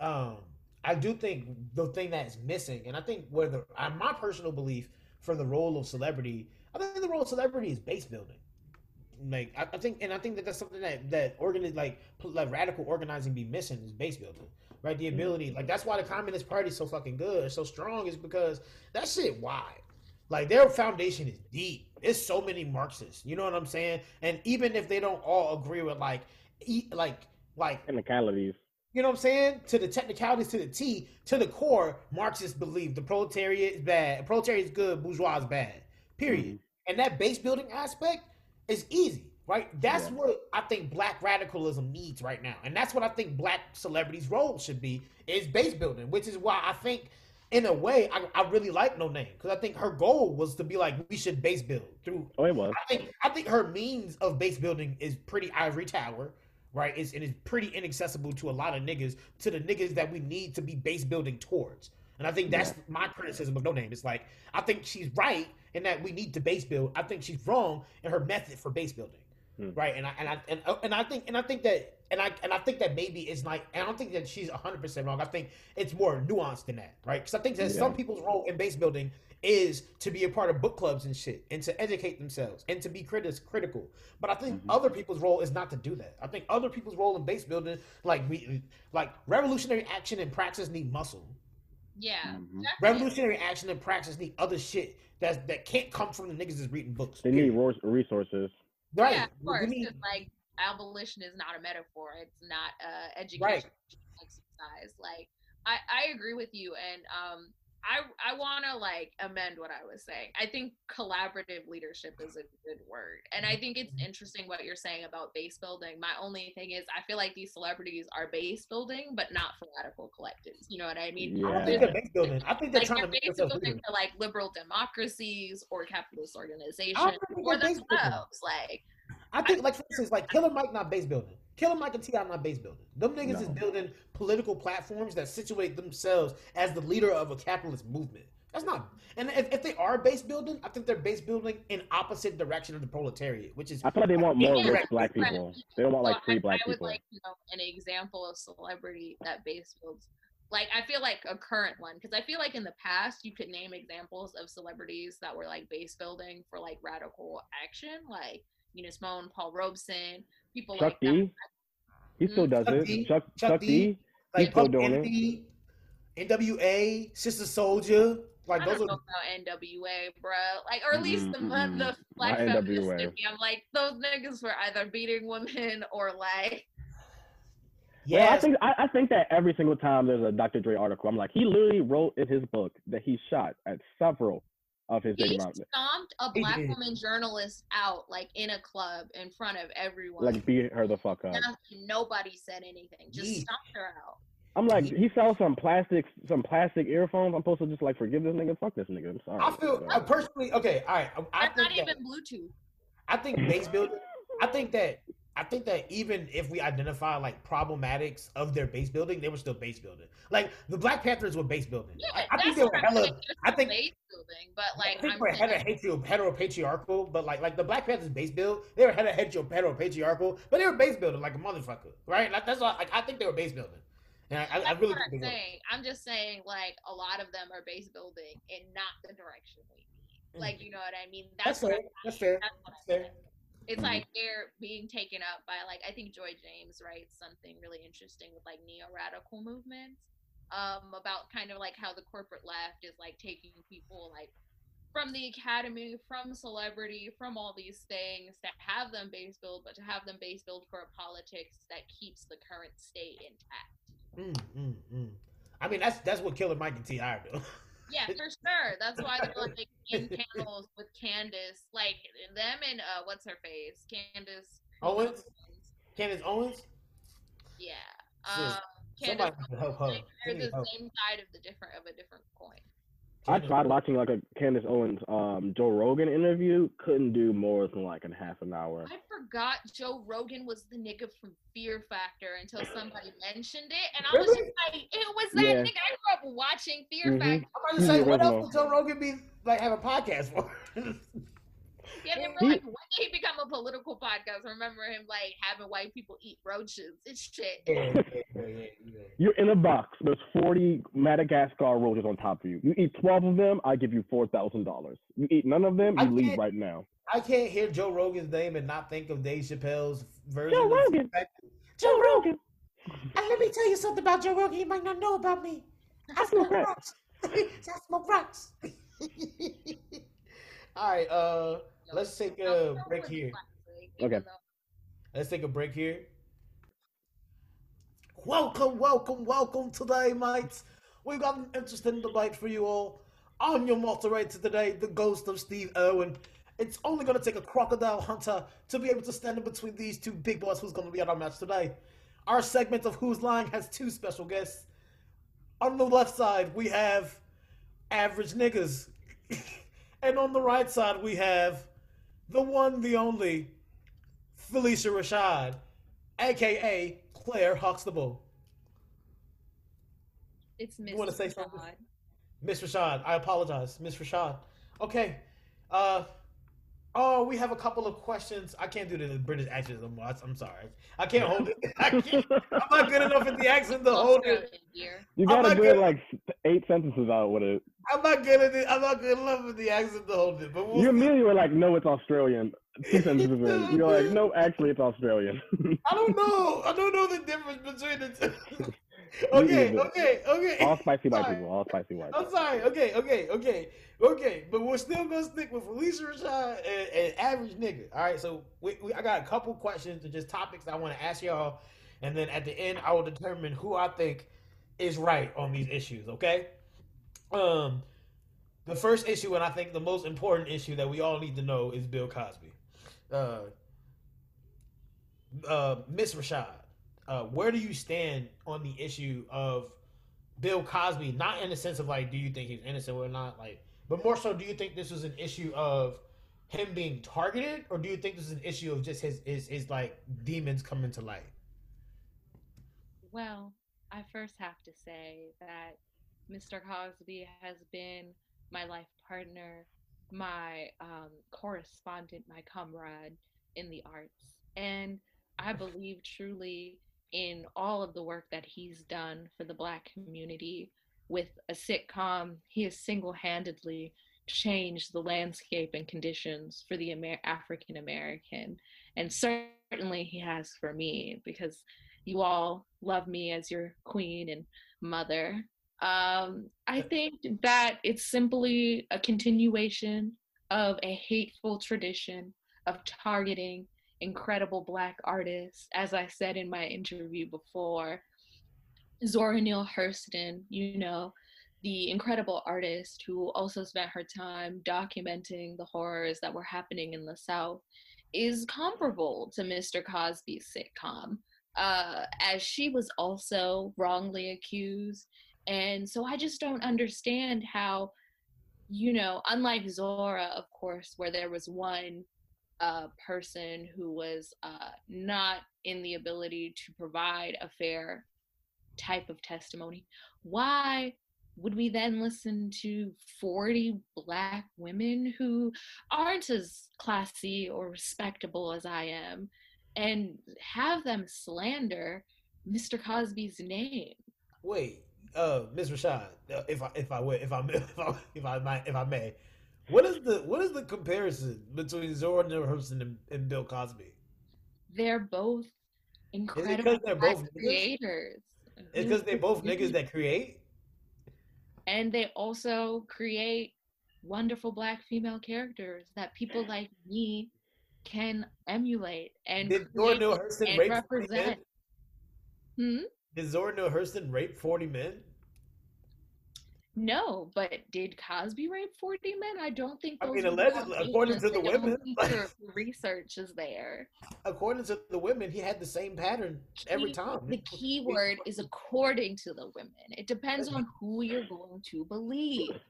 um, I do think the thing that's missing, and I think where the uh, my personal belief for the role of celebrity, I think the role of celebrity is base building. Like I, I think, and I think that that's something that that organi- like like radical organizing be missing is base building, right? The ability, like that's why the Communist Party is so fucking good, so strong, is because that shit wide. Like their foundation is deep. It's so many Marxists. You know what I'm saying? And even if they don't all agree with like, e- like, like Technicalities. you know what I'm saying? To the technicalities, to the T, to the core, Marxists believe the proletariat is bad, proletariat is good, bourgeois is bad. Period. Mhm. And that base building aspect is easy, right? That's Yeah. what I think black radicalism needs right now. And that's what I think black celebrities' role should be is base building, which is why I think in a way I, I really like Noname. Because I think her goal was to be like, we should base build through Oh, it was. I think I think her means of base building is pretty ivory tower, right? It's, it is pretty inaccessible to a lot of niggas, to the niggas that we need to be base building towards. And I think that's my criticism of Noname. It's like I think she's right in that we need to base build. I think she's wrong in her method for base building, Hmm. right? And I and I and, and I think and I think that and I and I think that maybe it's like and I don't think that she's hundred percent wrong. I think it's more nuanced than that, right? Because I think that Yeah. some people's role in base building is to be a part of book clubs and shit and to educate themselves and to be critis- critical. But I think Mhm. other people's role is not to do that. I think other people's role in base building, like we, like revolutionary action and praxis need muscle. yeah Mhm. Revolutionary action and praxis need other shit that that can't come from the niggas that's reading books. They need period. ros- resources. Right. Yeah, of course. like abolition is not a metaphor. It's not uh, education Right. exercise. Like I, I agree with you, and um, I I want to like amend what I was saying. I think collaborative leadership is a good word, and I think it's interesting what you're saying about base building. My only thing is, I feel like these celebrities are base building, but not for radical collectives. You know what I mean? I don't Yeah. think they're base building. I think they're Like trying they're to base building for like liberal democracies or capitalist organizations I don't think or they're base building. themselves. Like I think, like for instance, like Killer Mike not base building. Killer Mike and T.I. not base building. Them niggas is building political platforms that situate themselves as the leader of a capitalist movement. That's not. And if, if they are base building, I think they're base building in opposite direction of the proletariat, which is I feel like they want more Yeah, rich black people. They don't want like Well, free I, black I would people. like you know an example of celebrity that base builds. Like I feel like a current one because I feel like in the past you could name examples of celebrities that were like base building for like radical action, like Eunice Moan, Paul Robeson, people Chuck like that. D. He still Mm. does Chuck it. D. Chuck Chuck Chuck D. D. like He's still Public doing it. NWA, Sister Souljah. Like I those don't are know about NWA, bro. Like, or at least the Mm-mm-mm. the black Not feminists NWA. in me. I'm like, those niggas were either beating women or like, Yeah, I think I, I think that every single time there's a Dr. Dre article, I'm like, he literally wrote in his book that he shot at several of his he big mouth, stomped a black woman journalist out like in a club in front of everyone. like beat her the fuck up. Nothing- nobody said anything. Just Yeet. stomped her out. I'm like, He- he sells some plastic, some plastic earphones. I'm supposed to just like forgive this nigga. Fuck this nigga. I'm sorry. I feel I personally okay. All right, I, I That's not think that, even Bluetooth. I think base building. I think that I think that even if we identify like problematics of their base building, they were still base building. Like the Black Panthers were base building. Yeah, I, I think they were hella. saying. I think- base building, but like I think I'm we're saying, hetero, heteropatriarchal, but like like the Black Panthers base build, they were hetero, heteropatriarchal, but they were base building like a motherfucker, right? Like that's all, like I think they were base building, and I, I, I That's really I'm saying. I'm just saying, like a lot of them are base building and not the direction we need. Like, you know what I mean? Mm. That's fair. That's fair. That's That's fair. It's Mhm. like they're being taken up by like I think Joy James writes something really interesting with like neo radical movements, um, about kind of like how the corporate left is like taking people like from the academy, from celebrity, from all these things to have them base build, but to have them base build for a politics that keeps the current state intact. Mm, mm, mm. I mean, that's that's what Killer Mike and T.I. doing. Yeah, for sure. That's why they're like in panels with Candace, like them and uh, what's her face, Candace Owens? Candace Owens. Yeah, um, Candace. her. Like, they're the same side of the different of a different coin. I tried watching like a Candace Owens, um, Joe Rogan interview. Couldn't do more than like a half an hour. I forgot Joe Rogan was the nigga from Fear Factor until somebody mentioned it, and I was Really? just like, it was that Yeah. nigga. I grew up watching Fear Mhm. Factor. I'm about to say, what else would Joe Rogan be like have a podcast for? Yeah, they were He- like, when did he become a political podcast? I remember him like having white people eat roaches. It's shit. yeah, yeah, yeah, yeah, yeah. You're in a box. There's 40 Madagascar roaches on top of you. You eat 12 of them, I give you four thousand dollars. You eat none of them, I you leave right now. I can't hear Joe Rogan's name and not think of Dave Chappelle's version. Joe Rogan. Joe Rogan. And let me tell you something about Joe Rogan you might not know about me. I smoke Okay. rocks. I smoke rocks. All right, uh, let's take a break here. Okay. Let's take a break here. Welcome, welcome, welcome today, mates. We've got an interesting debate for you all. I'm your moderator today, the ghost of Steve Irwin. It's only going to take a crocodile hunter to be able to stand in between these two big boys who's going to be at our match today. Our segment of Who's Lying has two special guests. On the left side, we have average niggas. and on the right side, we have the one, the only, Phylicia Rashad, aka Claire Huxtable. It's Miss. You wanna say something? Rashad. Miss Rashad, I apologize, Miss Rashad. Okay, uh, oh, we have a couple of questions. I can't do the British accent anymore. I- I'm sorry, I can't hold it. I can't, I'm not good enough at the accent to hold it. You gotta not get like eight sentences out with it. I'm not good at it. I'm not good enough at the accent to hold it. But we'll You see. immediately were like, no, it's Australian. Two sentences in. You're like, no, actually, it's Australian. I don't know. I don't know the difference between the two. okay, okay, okay. all spicy white people. All spicy white I'm people. sorry. Okay, okay, okay, okay. But we're still gonna stick with Phylicia Rashad and, and average nigga. All right. So we, we, I got a couple questions and just topics I want to ask y'all, and then at the end I will determine who I think is right on these issues. Okay. Um, the first issue and I think the most important issue that we all need to know is Bill Cosby. Uh, uh, Miss Rashad, uh, where do you stand on the issue of Bill Cosby? Not in the sense of like, do you think he's innocent or not? Like, but more so, do you think this was an issue of him being targeted, or do you think this is an issue of just his his, his like demons coming to light? Well, I first have to say that Mr. Cosby has been my life partner, my um, correspondent, my comrade in the arts. And I believe truly in all of the work that he's done for the Black community with a sitcom. He has single handedly changed the landscape and conditions for the Amer- African American. And certainly he has for me because you all love me as your queen and mother. Um, I think that it's simply a continuation of a hateful tradition of targeting incredible Black artists. As I said in my interview before, Zora Neale Hurston, you know, the incredible artist who also spent her time documenting the horrors that were happening in the South, is comparable to Mr. Cosby's sitcom, uh, as she was also wrongly accused. And so I just don't understand how, you know, unlike Zora, of course, where there was one uh, person who was uh, not in the ability to provide a fair type of testimony, why would we then listen to 40 black women who aren't as classy or respectable as I am and have them slander Mr. Cosby's name? Wait, uh, Ms. Rashad, uh, if I if I if I if I if I might if I may, what is the what is the comparison between Zora Neale Hurston and, and Bill Cosby? They're both incredible they're both creators. It's because they're both niggas that create. And they also create wonderful black female characters that people like me can emulate and, Did Zora Neale Hurston and rape represent. Hmm? Did Zora Neale Hurston rape forty men? No, but did Cosby rape 40 men? I don't think I mean, allegedly, according to the women. research is there. According to the women, he had the same pattern every time. The key word is according to the women. It depends on who you're going to believe.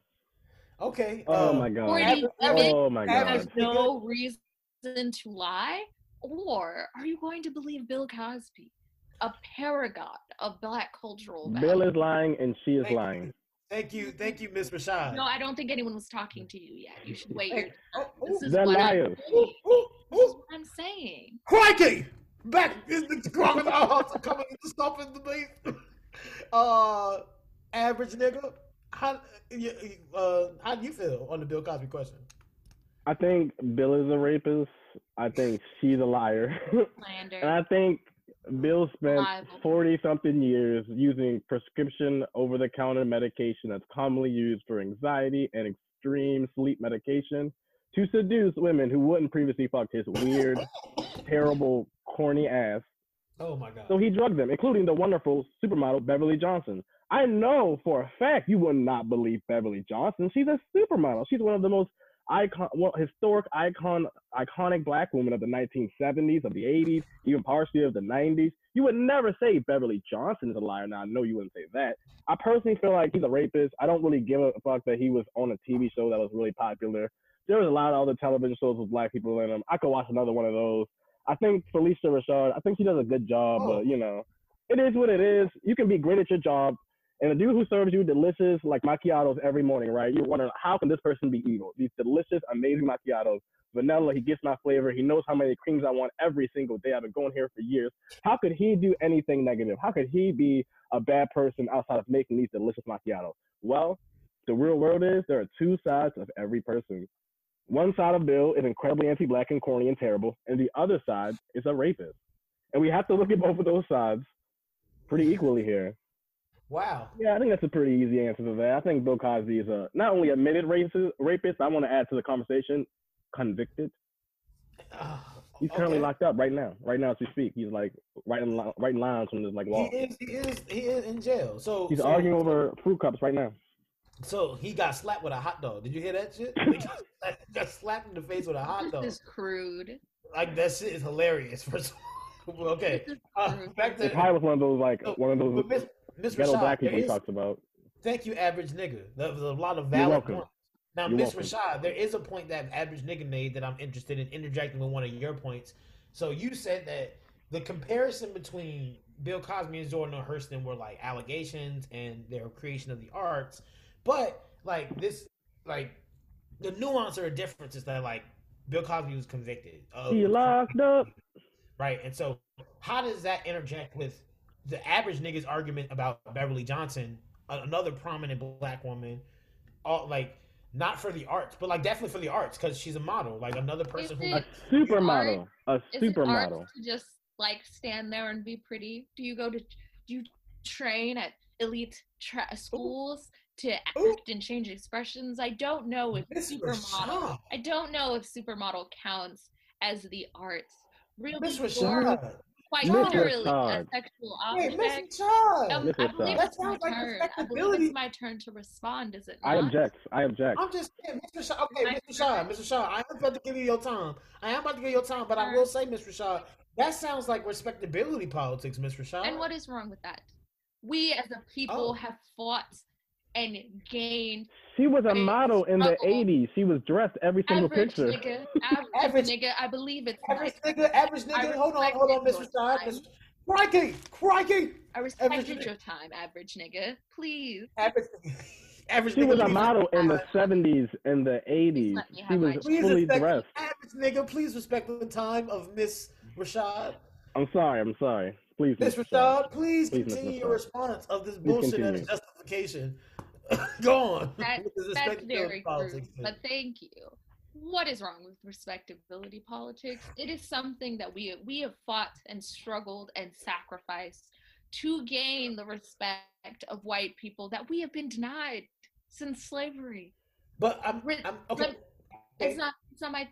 Okay. Oh um, my god. Forty women Oh my god. There's no reason to lie? Or are you going to believe Bill Cosby, a paragon of black cultural Bill is lying and she is lying. Thank you, thank you, Miss Rashad. No, I don't think anyone was talking to you yet. You should wait your Hey, oh, This is They're what I'm liars. ooh, saying. ooh, This is ooh. what I'm saying. Crikey! Back is the crocodile hunter coming to stop in the base. Uh, average nigga. How uh, how do you feel on the Bill Cosby question? I think Bill is a rapist. I think she's a liar. And I think Bill spent 40 something years using prescription over the counter medication that's commonly used for anxiety and extreme sleep medication to seduce women who wouldn't previously fuck his weird, terrible, corny ass. Oh my god. So he drugged them, including the wonderful supermodel Beverly Johnson. I know for a fact you would not believe Beverly Johnson. She's a supermodel. She's one of the most icon, well, historic icon, iconic black women of the 1970s, of the 80s, even partially of the 90s. You would never say Beverly Johnson is a liar. Now I know you wouldn't say that. I personally feel like he's a rapist. I don't really give a fuck that he was on a TV show that was really popular. There was a lot of other television shows with black people in them. I could watch another one of those. I think Phylicia Rashad, I think she does a good job, Oh. but you know, it is what it is. You can be great at your job. And the dude who serves you delicious like macchiatos every morning, right? You're wondering how can this person be evil? These delicious, amazing macchiatos. Vanilla, he gets my flavor. He knows how many creams I want every single day. I've been going here for years. How could he do anything negative? How could he be a bad person outside of making these delicious macchiatos? Well, the real world is there are two sides of every person. One side of Bill is incredibly anti-black and corny and terrible, and the other side is a rapist. And we have to look at both of those sides pretty equally here. Wow. Yeah, I think that's a pretty easy answer to that. I think Bill Cosby is a not only admitted racist, rapist. I want to add to the conversation, convicted. Ah, He's currently okay. locked up right now. Right now as we speak, he's like writing li- writing lines from this like He law. is. He is. He is in jail. So He's so, arguing over fruit cups right now. So he got slapped with a hot dog. Did you hear that shit? He got, got slapped in the face with a hot dog. This is crude. Like that shit is hilarious. First of all. okay. This is Uh, crude. back It to probably was one of those like So, one of those but Miss, ghetto Rashad, people is- talks about. Thank you, average nigga. That was a lot of valid points. Now, Miss. Rashad, there is a point that average nigga made that I'm interested in interjecting with one of your points. So you said that the comparison between Bill Cosby and Neale Hurston were like allegations and their creation of the arts, but like this, like the nuance or difference is that like Bill Cosby was convicted of He locked up. right, and so how does that interject with the average nigga's argument about Beverly Johnson, another prominent black woman, all like not for the arts, but like definitely for the arts because she's a model, like another person who it- A supermodel. A Is it art supermodel. to just like stand there and be pretty? Do you go to do you train at elite tra- schools to Ooh. act and change expressions? I don't know if Miss supermodel. Rashad. I don't know if supermodel counts as the arts. Really, Miss you're Rashad. Quite Miss literally a Rashad. sexual Hey, object. Miss Rashad. Um, Miss I Rashad. believe That it's my like turn. I believe it's my turn to respond. Is it I not? object. I object. I'm just saying, Mr. Rashad. Okay, My Mr. Rashad, Mr. Rashad. I am about to give you your time. I am about to give you your time, but I will say, Mr. Shaw, that sounds like respectability politics, Mr. Shaw. And what is wrong with that? We as a people Oh. have fought and gained She was a model in the 80s. She was dressed every single average picture. nigga, average, Average- nigga. I believe it's average my nigga, average I nigga. Hold on, hold on, your Mr. Rashad. Crikey, crikey. I respected average- your time, average nigga. Please. Average, average She nigga. was a model in the 70s and the 80s. She was fully dressed. average nigga. Please respect the time of Miss Rashad. I'm sorry. I'm sorry. Please, Miss Rashad, please Please, continue your response of this bullshit and continue. its justification. Go on. That- That's very politics true. But thank you. What is wrong with respectability politics? It is something that we we have fought and struggled and sacrificed to gain the respect of white people that we have been denied since slavery. But I'm, I'm okay. It's not it's not my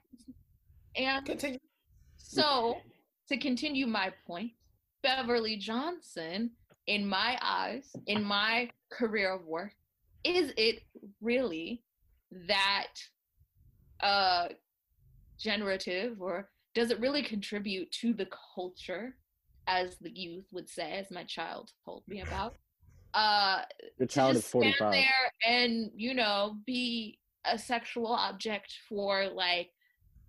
and Continue. So, to continue my point, Beverly Johnson, in my eyes, in my career of work, is it really that uh, generative or does it really contribute to the culture, as the youth would say, as my child told me about? Uh, Your to child just is stand 45. there and you know be a sexual object for like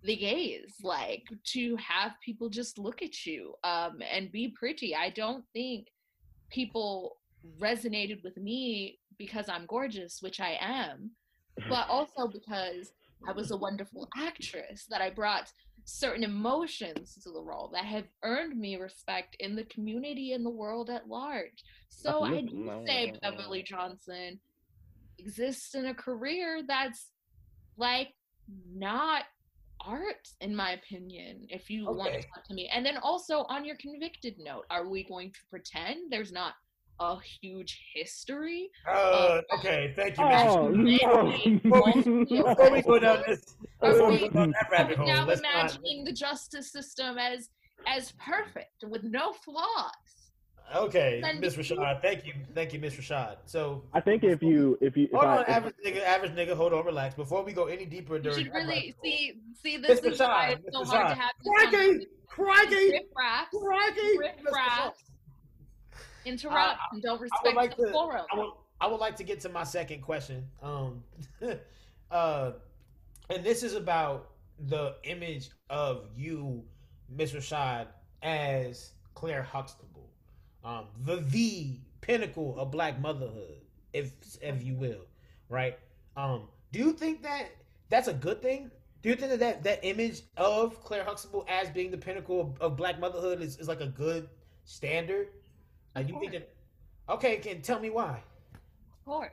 the gays like to have people just look at you um and be pretty i don't think people resonated with me because i'm gorgeous which i am but also because i was a wonderful actress that i brought certain emotions to the role that have earned me respect in the community and the world at large. So i do say beverly johnson exists in a career that's like not art in my opinion if you want to talk to me. And then also on your convicted note are we going to pretend there's not a huge history Uh, okay, thank you, Oh, Mr. no. Before we go down this, before we we- go down that rabbit hole, now let's not. imagining the justice system as as perfect with no flaws Okay, Then Miss you- Rashad, thank you, thank you, Miss Rashad. So I think if you, if you, if hold I, on, if- average nigga, average nigga, hold on, relax. Before we go any deeper you during should really see see this Mr. is why Shah, it's so Mr. hard to have this Crikey, conversation. crikey, Riff raps, crikey, Interrupt and don't respect like the to- forum. I would, I would like to get to my second question. Um, uh, and this is about the image of you, Miss Rashad, as Claire Huxtable, um, the the pinnacle of Black motherhood, if if you will, right? Um, do you think that that's a good thing? Do you think that that, that image of Claire Huxtable as being the pinnacle of, of Black motherhood is, is like a good standard? Like you think that? Okay, can tell me why? Of course.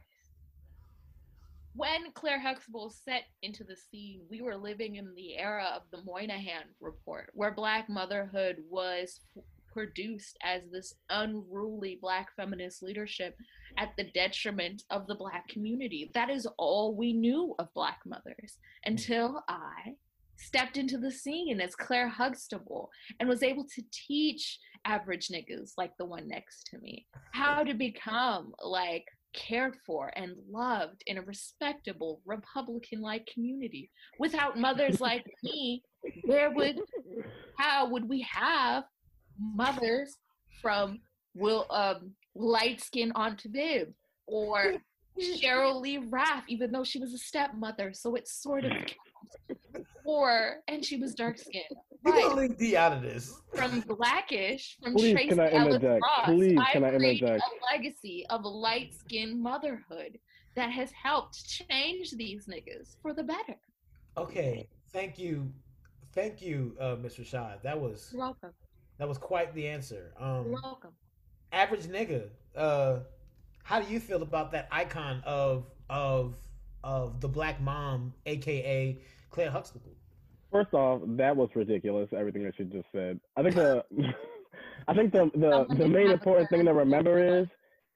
When Claire Huxtable set into the scene, we were living in the era of the Moynihan Report, where Black motherhood was f- produced as this unruly Black feminist leadership at the detriment of the Black community. That is all we knew of Black mothers hmm. until I stepped into the scene as Claire Huxtable and was able to teach average niggas like the one next to me how to become like cared for and loved in a respectable republican like community without mothers like me where would how would we have mothers from will um light skin onto Viv or Sheryl Lee Ralph, even though she was a stepmother, so it sort of. Or and she was dark skinned. You Right gonna leave D out of this? from Blackish, from Please, Tracee can I Ellis interject? Ross, Please, I can I created interject? a legacy of light skinned motherhood that has helped change these niggas for the better. Okay, thank you, thank you, uh, Miss Rashad. That was You're welcome. that was quite the answer. Um, You're welcome. average nigga. Uh, how do you feel about that icon of of of the black mom, aka Claire Huxtable? First off, that was ridiculous. Everything that she just said. I think the, I think the the, the main important thing to remember is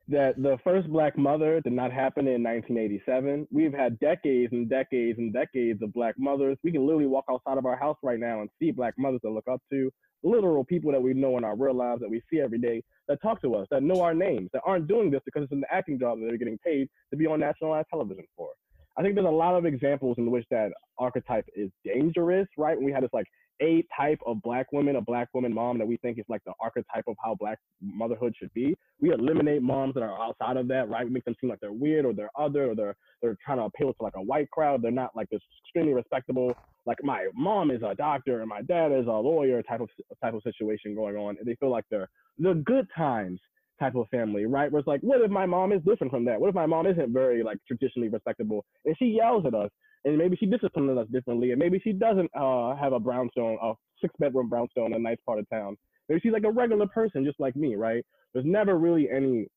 that the first black mother did not happen in 1987. We've had decades and decades and decades of black mothers. We can literally walk outside of our house right now and see black mothers to look up to, literal people that we know in our real lives that we see every day that talk to us, that know our names, that aren't doing this because it's an acting job that they're getting paid to be on nationalized television for. I think there's a lot of examples in which that archetype is dangerous, right? When we had this like a type of black woman, a black woman mom that we think is like the archetype of how black motherhood should be. We eliminate moms that are outside of that, right? We make them seem like they're weird or they're other or they're they're trying to appeal to like a white crowd. They're not like this extremely respectable. Like my mom is a doctor and my dad is a lawyer type of type of situation going on. And they feel like they're the good times type of family, right? Where it's like, what if my mom is different from that? What if my mom isn't very like traditionally respectable and she yells at us and maybe she disciplines us differently and maybe she doesn't uh, have a brownstone, a six bedroom brownstone in a nice part of town. Maybe she's like a regular person just like me, right? There's never really any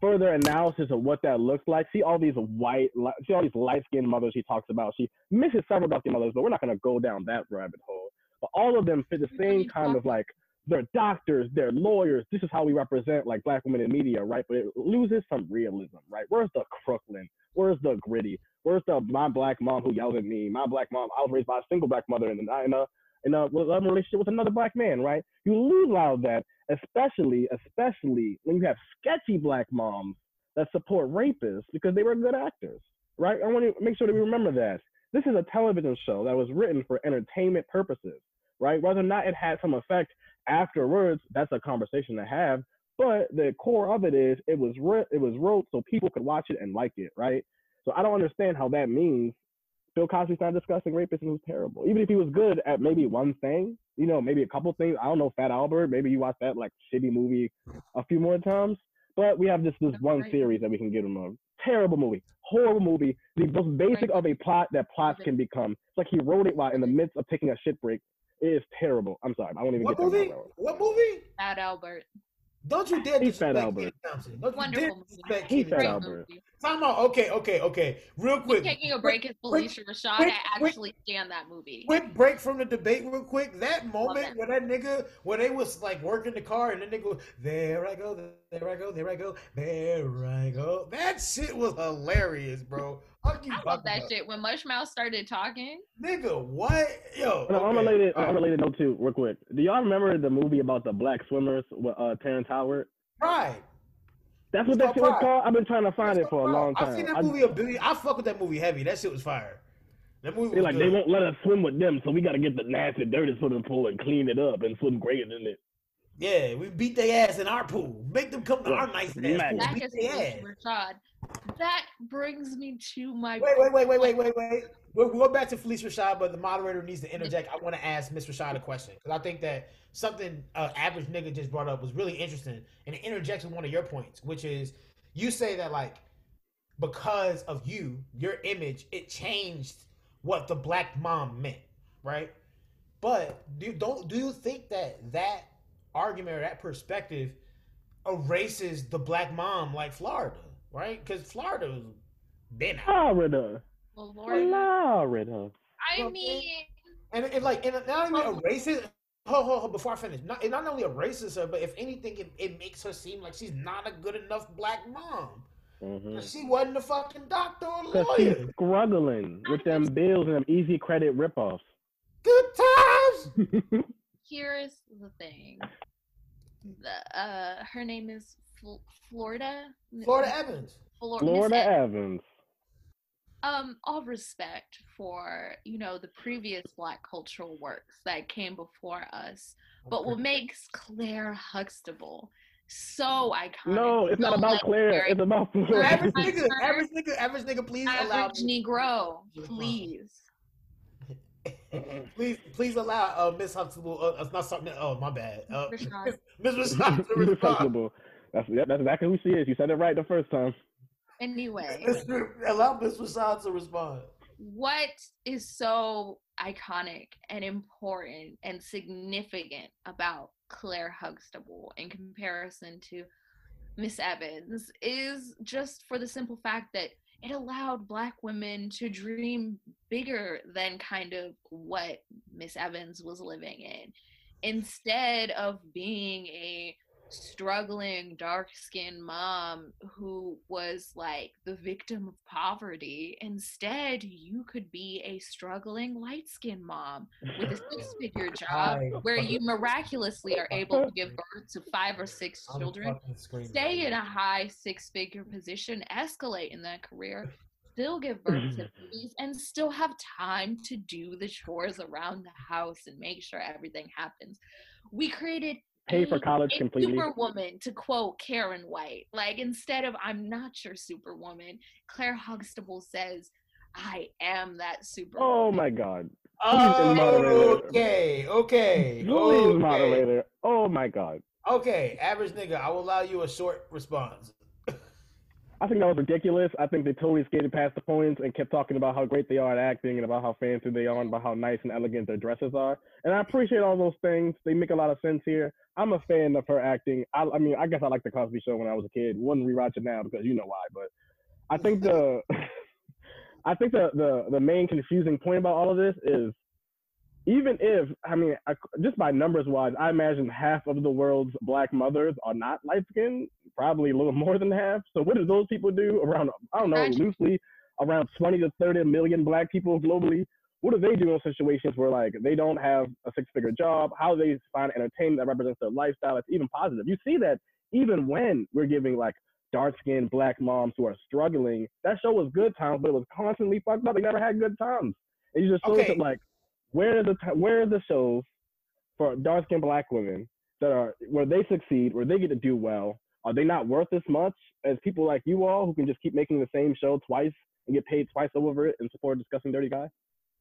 further analysis of what that looks like. See all these white, see all these light skinned mothers she talks about. She misses several dark mothers, but we're not gonna go down that rabbit hole. But all of them fit the same kind of like they're doctors, they're lawyers. This is how we represent like black women in media, right? But it loses some realism, right? Where's the Crooklyn? Where's the gritty? Where's the my black mom who yelled at me? My black mom. I was raised by a single black mother in a in a in a, relationship with another black man, right? You lose all of that, especially especially when you have sketchy black moms that support rapists because they were good actors, right? I want to make sure that we remember that this is a television show that was written for entertainment purposes, right? Whether or not it had some effect afterwards, that's a conversation to have. But the core of it is it was re- it was wrote so people could watch it and like it, right? So I don't understand how that means Bill Cosby's not discussing rapists and who's terrible. Even if he was good at maybe one thing, you know, maybe a couple things. I don't know, Fat Albert. Maybe you watch that like shitty movie a few more times. But we have just this one series that we can give him a terrible movie, horrible movie, the most basic of a plot that plots can become. It's like he wrote it while in the midst of taking a shit break is terrible. I'm sorry. I won't even what get movie? that. What movie? Fat Albert. Don't you dare He's Fat Albert. Kenan Thompson. Don't you Wonderful dare movie. disrespect He's Fat Albert. movie. Talking about okay, okay, okay. Real Me quick. taking a break is quick- Phylicia Rashad. quick- I quick- actually stand that movie. Quick break from the debate, real quick. That moment that. where that nigga, where they was like working the car, and then they go, "There I go, there I go, there I go, there I go." That shit was hilarious, bro. Fuck you I love that about? shit. When Mushmouth started talking, nigga. What, yo? On an okay. unrelated, All right. unrelated note too, real quick. Do y'all remember the movie about the black swimmers with uh, Terrence Howard? Right. That's what It's that called shit was called. I've been trying to find That's it for a what- long I've seen that movie a billion. I fuck with that movie heavy. That shit was fire. That movie was They're like, good. they won't let us swim with them, so we got to get the nasty, dirty swimming pool and clean it up and swim great in it. Yeah, we beat their ass in our pool. Make them come to Yeah, our nice ass smack pool. that Beat their ass. Phylicia Rashad. That brings me to my Wait, wait, wait, wait, wait, wait, wait. We'll go back to Felice Rashad, but the moderator needs to interject. I want to ask Miss Rashad a question because I think that something uh, average nigga just brought up was really interesting, and it interjects with one of your points, which is you say that like because of you, your image, it changed what the black mom meant, right? But do don't do you think that that argument or that perspective erases the black mom like Florida, right? Because Florida's been out. Florida. Well, Lord, Florida. I mean, And it like and it not even Well- erases. Hold, hold, hold, before I finish, not, not only erases her, but if anything, it, it makes her seem like she's not a good enough black mom. Mm-hmm. She wasn't a fucking doctor or Because she's lawyer. struggling with them bills and them easy credit ripoffs. Good times. here's the thing. The, uh, her name is Fl- Florida. Florida Evans. Flor- Florida Evans. Evans. Um, all respect for you know the previous Black cultural works that came before us, but what makes Claire Huxtable so iconic? No, it's not so about Claire. legendary- It's about Florida. average Right. nigga, average nigga, average nigga, please allow Average Negro, please. please please allow uh, Miss Huxtable uh, uh, not something oh my bad. Uh, Rashad. Miss Rashad to You're respond. comfortable. That's yep, that's exactly who she is. You said it right the first time. Anyway, allow Miss Rashad to respond. what is so iconic and important and significant about Claire Huxtable in comparison to Miss Evans is just for the simple fact that it allowed black women to dream bigger than kind of what Miss Evans was living in. Instead of being a struggling dark skinned mom who was like the victim of poverty, instead, you could be a struggling light skinned mom with a six figure job where you miraculously are able to give birth to five or six children stay in a high six figure position, escalate in that career, still give birth to babies, and still have time to do the chores around the house and make sure everything happens. We created Pay for mm, college a completely. Superwoman, to quote Karyn White. Like instead of "I'm not your Superwoman," Claire Huxtable says, "I am that oh Superwoman." Oh my god. Please, moderator. Okay, okay, Please, okay. moderator. Oh my god. Okay, average nigga, I will allow you a short response. I think that was ridiculous. I think they totally skated past the points and kept talking about how great they are at acting and about how fancy they are and about how nice and elegant their dresses are. And I appreciate all those things. They make a lot of sense here. I'm a fan of her acting. I, I mean, I guess I liked the Cosby Show when I was a kid. Wouldn't rewatch it now because you know why. But I think the, I think the the the main confusing point about all of this is even if I mean I, just by numbers wise, I imagine half of the world's black mothers are not light skinned, probably a little more than half. So what do those people do around? I don't know, loosely around 20 to 30 million black people globally. What do they do in situations where like they don't have a six figure job? How do they find entertainment that represents their lifestyle that's even positive? You see that even when we're giving like dark skinned black moms who are struggling, that show was good times, but it was constantly fucked up. They never had good times. And you just show Okay. that like where are the ti- where are the shows for dark skinned black women that are where they succeed, where they get to do well? Are they not worth as much as people like you all who can just keep making the same show twice and get paid twice over it and support a disgusting dirty guy?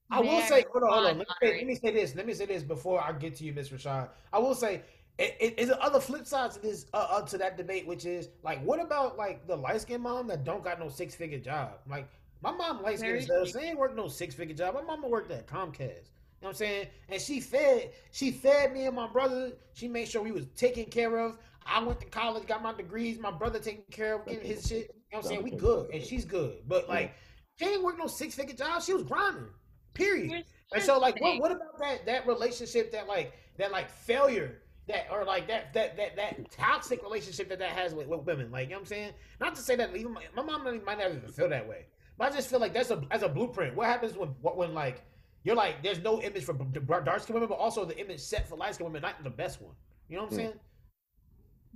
I will say, hold on, hold on. Let me, say, let me say this. Let me say this before I get to you, Miss Rashad. I will say, i- i- is there other flip sides to this, uh, uh, to that debate, which is like, what about like the light skinned mom that don't got no six figure job? Like my mom light skinned Very. She ain't worked no six figure job. My mama worked at Comcast. You know what I'm saying? And she fed, she fed me and my brother. She made sure we was taken care of. I went to college, got my degrees. My brother taking care of getting his shit. You know what I'm saying? We good, and she's good. But like, she ain't worked no six figure job. She was grinding. Period. And so, like, what what about that that relationship that like that like failure that or like that that that that toxic relationship that that has with, with women? Like, you know what I'm saying? Not to say that even my, my mom might not even feel that way, but I just feel like that's a as a blueprint. What happens when what when like you're like there's no image for dark skin women, but also the image set for light skin women, not the best one. You know what I'm Hmm. saying?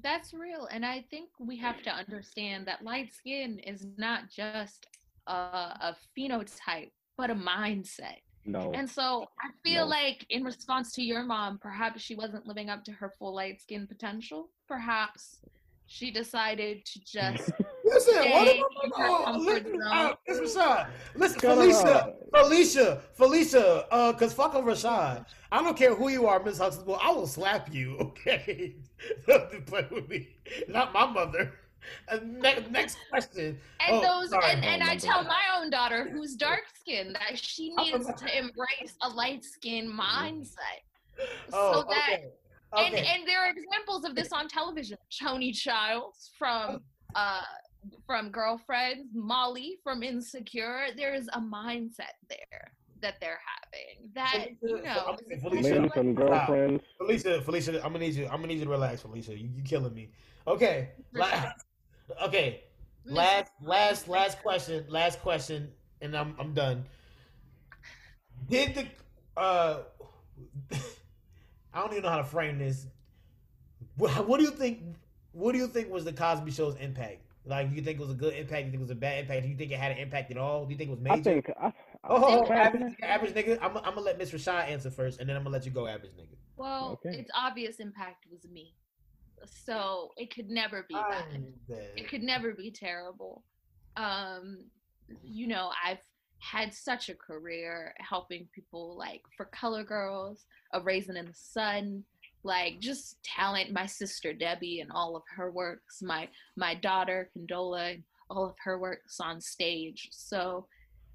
That's real. And I think we have to understand that light skin is not just a, a phenotype, but a mindset. No. And so I feel No. like, in response to your mom, perhaps she wasn't living up to her full light skin potential. Perhaps she decided to just. Listen, what Stay about in your oh, listen, uh, Miss Rashad. Listen, Shut Phylicia, up. Phylicia, Phylicia, uh, cause fuck over Rashad. I don't care who you are, Miss Huxtable. I will slap you, okay? Don't play with me. Not my mother. Uh, ne- next question. And Oh, those, sorry. and, and Oh, I tell bad. my own daughter, who's dark skinned, that she needs to embrace a light skin mindset. Oh, so that okay. Okay. and and there are examples of this on television. Toni Childs from uh from Girlfriends, Molly from Insecure. There's a mindset there that they're having that you know. I'm- Phylicia, from girlfriends. Phylicia, Phylicia, I'm gonna need you. I'm gonna need you to relax, Phylicia. You, you killing me. Okay. Last, okay. Last, last, last question. Last question, and I'm I'm done. Did the uh, I don't even know how to frame this. What, what do you think? What do you think was the Cosby Show's impact? Like, you think it was a good impact? You think it was a bad impact? Do you think it had an impact at all? Do you think it was major? I think. I, I, Oh, think- average, average nigga. I'm, I'm gonna let Miss Rashad answer first, and then I'm gonna let you go, average nigga. Well, Okay. its obvious impact was me, so it could never be bad. I'm dead. it could never be terrible. Um, you know, I've had such a career helping people like for Color Girls, A Raisin in the Sun, like just talent. My sister Debbie and all of her works. My my daughter Condola, all of her works on stage. So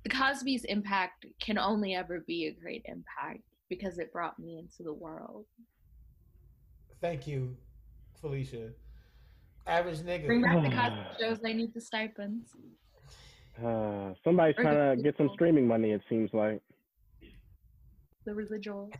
the Cosby's impact can only ever be a great impact because it brought me into the world. Thank you, Phylicia. Average nigga. Bring back the Cosby shows. I need the stipends. Uh, somebody's Or trying to get some streaming money. It seems like. The residuals.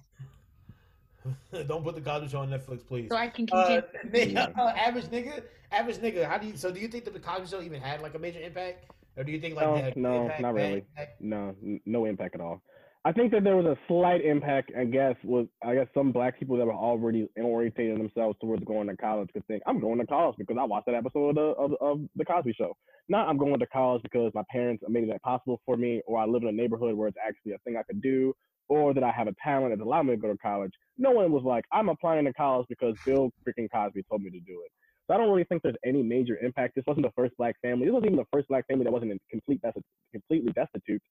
Don't put the Cosby Show on Netflix, please. So I can Uh, continue. nigga, uh, average nigga, average nigga. How do you? So do you think the Cosby Show even had like a major impact, or do you think like No, they no, impact, not really. impact? No, no impact at all. I think that there was a slight impact. I guess was I guess some black people that were already orientating themselves towards going to college could think I'm going to college because I watched that episode of the, of, of the Cosby Show. Not I'm going to college because my parents made that possible for me, or I live in a neighborhood where it's actually a thing I could do, or that I have a talent that allowed me to go to college. No one was like I'm applying to college because Bill freaking Cosby told me to do it. So I don't really think there's any major impact. This wasn't the first black family. This wasn't even the first black family that wasn't in complete desti- completely destitute.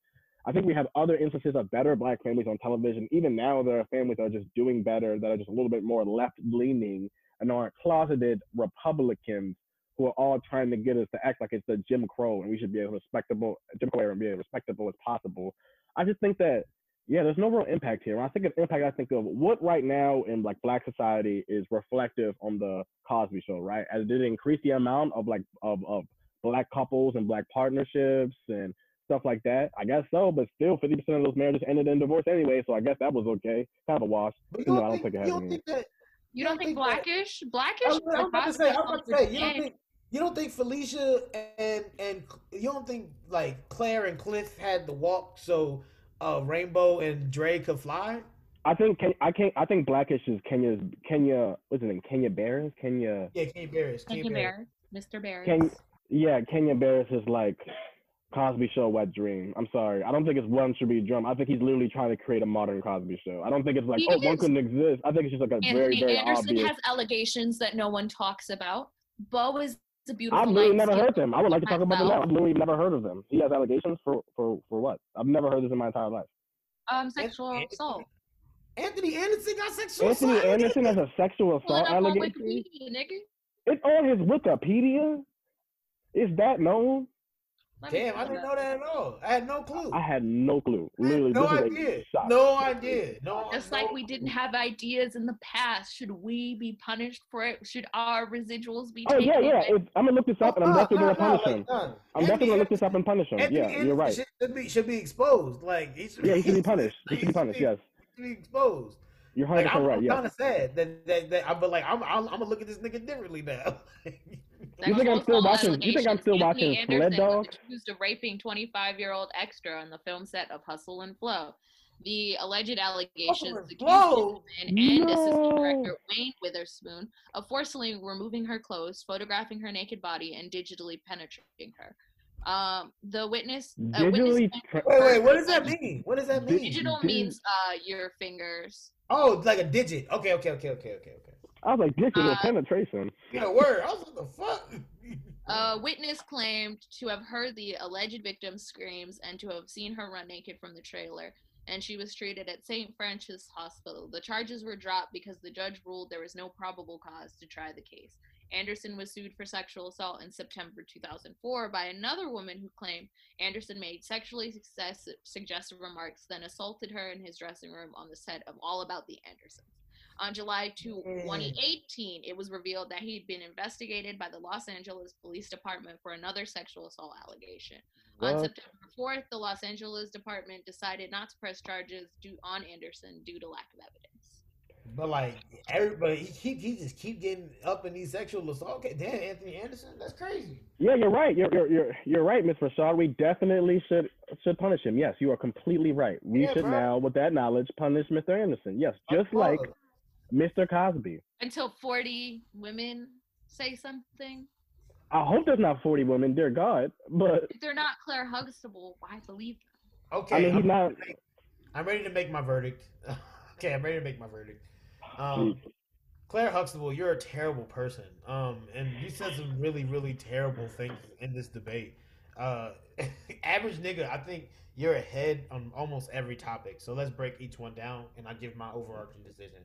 I think we have other instances of better black families on television. Even now, there are families that are just doing better, that are just a little bit more left leaning and aren't closeted Republicans who are all trying to get us to act like it's the Jim Crow and we should be as respectable, Jim Crow and be as respectable as possible. I just think that, yeah, there's no real impact here. When I think of impact, I think of what right now in like black society is reflective on the Cosby Show, right? As did it increase the amount of like of, of black couples and black partnerships and stuff like that. I guess so, but still, 50% of those marriages ended in divorce anyway. So I guess that was okay. Kind of a wash. But you No, don't, I don't think, think it you has don't any. think that? You don't think that- Blackish? Blackish? I was, I was about to say. I was about to say. You don't think? You don't think Phylicia and and you don't think like Claire and Cliff had the walk so uh, Rainbow and Dre could fly? I think Ken, I can't. I think Blackish is Kenya's Kenya. What's his name? Kenya Barris. Kenya. Yeah, Kenya Barris. Thank you, Barris. Mr. Barris. Ken, yeah, Kenya Barris is like Cosby Show wet dream. I'm sorry. I don't think it's one should be drum. I think he's literally trying to create a modern Cosby Show. I don't think it's like He oh one is. couldn't exist. I think it's just like a very Anthony very Anderson obvious. has allegations that no one talks about. Bo is a beautiful. I've literally never light-skinned heard them. I would like to talk about them now. I've literally never heard of them. He has allegations for for for what? I've never heard this in my entire life. Um, sexual Anthony- assault. Anthony Anderson got sexual Anthony assault. Anthony Anderson has a sexual Pull it assault up on allegation. Wikipedia, nigga. It's on his Wikipedia. Is that known? Let Damn, I didn't know that at all. I had no clue. I had no clue. I Literally, no this is idea. No idea. No. Just no- like we didn't have ideas in the past, should we be punished for it? Should our residuals be Oh taken yeah, yeah. away? It's, I'm gonna look this up, and I'm Nah, definitely nah, gonna punish him. like. I'm definitely gonna look this up and punish him. Anthony Yeah, Anderson you're right. Should, should be should be exposed. Like he should. Yeah, he should be punished. He should be punished. Yes, Should be exposed. you're Like, 100 I'm, right. I'm Yes. kind of sad that that, that I, but like I'm, I'm I'm gonna look at this nigga differently now. You think I'm still watching- you think I'm still allegations. watching Anthony Sled Anderson was Dogs? accused of raping 25-year-old extra on the film set of Hustle and Flow. The alleged allegations and accused Flow? Anderson and assistant No. director Wayne Witherspoon of forcibly removing her clothes, photographing her naked body, and digitally penetrating her. Um, the witness, uh, Digitally. witness Tra- wait, wait, what does that mean? What does that mean? digital means uh your fingers. Oh, like a digit. Okay, okay, okay, okay, okay, okay. I was like digital Uh, penetration. Yeah, word. I was like, the fuck. A witness claimed to have heard the alleged victim's screams and to have seen her run naked from the trailer, and she was treated at St. Francis Hospital. The charges were dropped because the judge ruled there was no probable cause to try the case. Anderson was sued for sexual assault in September 2004 by another woman who claimed Anderson made sexually suggestive remarks, then assaulted her in his dressing room on the set of All About the Andersons. On July 2, 2018, it was revealed that he'd been investigated by the Los Angeles Police Department for another sexual assault allegation. On September 4th, the Los Angeles Department decided not to press charges due on Anderson due to lack of evidence. But like everybody, he keep he just keep getting up in these sexual assault. Okay, damn, Anthony Anderson, that's crazy. Yeah, you're right. You're you're you're, you're right, Miss Rashad. We definitely should should punish him. Yes, you are completely right. We Yeah, should bro. now, with that knowledge, punish Mr. Anderson. Yes, just Fuck. like Mr. Cosby. Until 40 women say something. I hope there's not 40 women, dear God. But If they're not Claire Huxtable, why believe them? Okay, I mean, he's I'm, not. I'm ready to make my verdict. okay, I'm ready to make my verdict. Um, Claire Huxtable, you're a terrible person. Um, and you said some really, really terrible things in this debate. Uh, average nigga, I think you're ahead on almost every topic. So let's break each one down, and I give my overarching decision.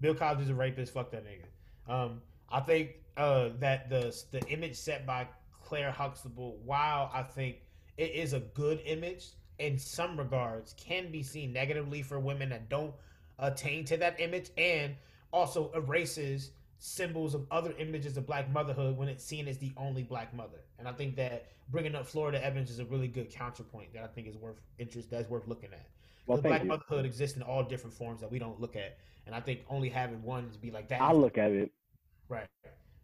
Bill Cosby's a rapist. Fuck that nigga. Um, I think uh, that the the image set by Claire Huxtable, while I think it is a good image in some regards, can be seen negatively for women that don't attain to that image, and also erases symbols of other images of black motherhood when it's seen as the only black mother. And I think that bringing up Florida Evans is a really good counterpoint that I think is worth interest. That's worth looking at. Well, black you. motherhood exists in all different forms that we don't look at, and I think only having one to be like that. I look at it. right.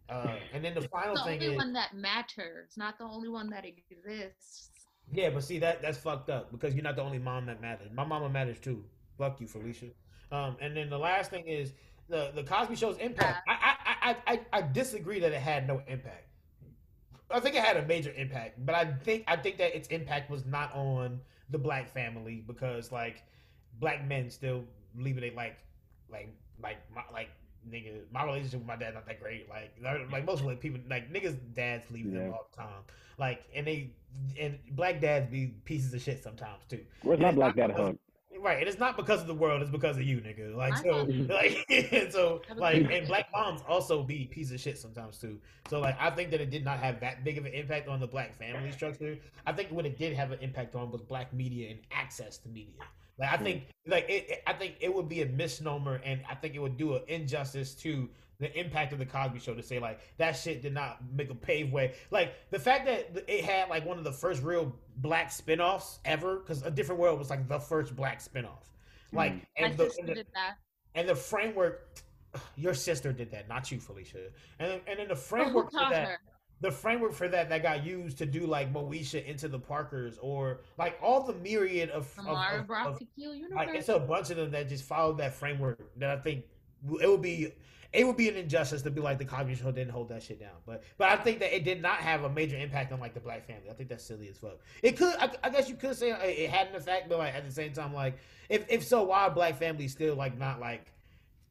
Uh, and then the It's final the thing only one that matters, not the only one that exists. yeah, but see that that's fucked up because you're not the only mom that matters. My mama matters too. Fuck you, Phylicia. Um, and then the last thing is the the Cosby Show's impact. I I, I I I disagree that it had no impact. I think it had a major impact, but I think I think that its impact was not on the black family because like black men still leaving it like like like my like nigga my relationship with my dad not that great like like most like people like niggas dads leave them all the time like and they and black dads be pieces of shit sometimes too Where's my black dad because- hug? Right, and it's not because of the world; it's because of you, nigga. Like so, like and so, like, and black moms also be pieces of shit sometimes too. So, like, I think that it did not have that big of an impact on the black family structure. I think what it did have an impact on was black media and access to media. Like, I think, like, it, it- I think it would be a misnomer, and I think it would do an injustice to the impact of the Cosby Show to say like that shit did not make a pave way. Like the fact that it had like one of the first real black spin-offs ever, because A Different World was like the first black spin-off. Like Mm. My and the, and the did that. and the framework. Your sister did that, not you, Phylicia. And then, and then the But who framework for that her? The framework for that that got used to do like Moesha into the Parkers or like all the myriad of, of, Amara of- brought of- to kill like it's a bunch of them that just followed that framework that I think it would be it would be an injustice to be like the Cosby Show didn't hold that shit down. But but I think that it did not have a major impact on like the black family. I think that's silly as fuck. It could I, I guess you could say it it had an effect, but like at the same time like if if so, why are black families still like not like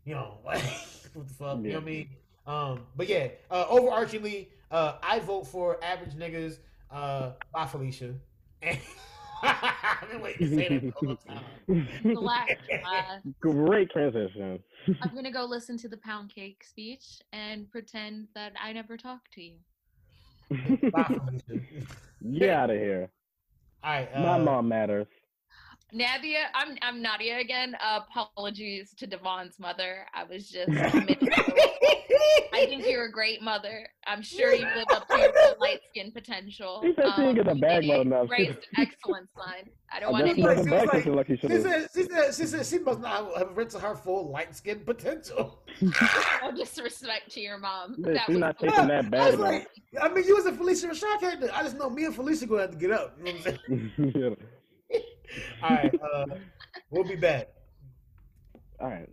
you know like what the fuck you know what I mean? Um, but yeah, uh, overarchingly, uh, I vote for average niggas. Uh, by Felicia. I've been waiting to say that the whole time. Black. Uh, Great transition. I'm gonna go listen to the pound cake speech and pretend that I never talked to you. Bye, Felicia. Get out of here. All right. Uh, My mom matters. Nadia, I'm I'm Nadia again. Uh, apologies to Devyn's mother. I was just. I think you're a great mother. I'm sure you live up to your light skin potential. He said she didn't get the bag did well enough. Raised an excellent son. I don't I want to. any she like- doesn't she was back like- it like she She said, she said, she said, she must not have reached her full light skin potential. no disrespect to your mom. Yeah, That she not so taking that I bag was like, I mean, you was a Phylicia Rashad character. I just know me and Felicia gonna have to get up. You know what I'm saying? All right, uh, we'll be back. All right.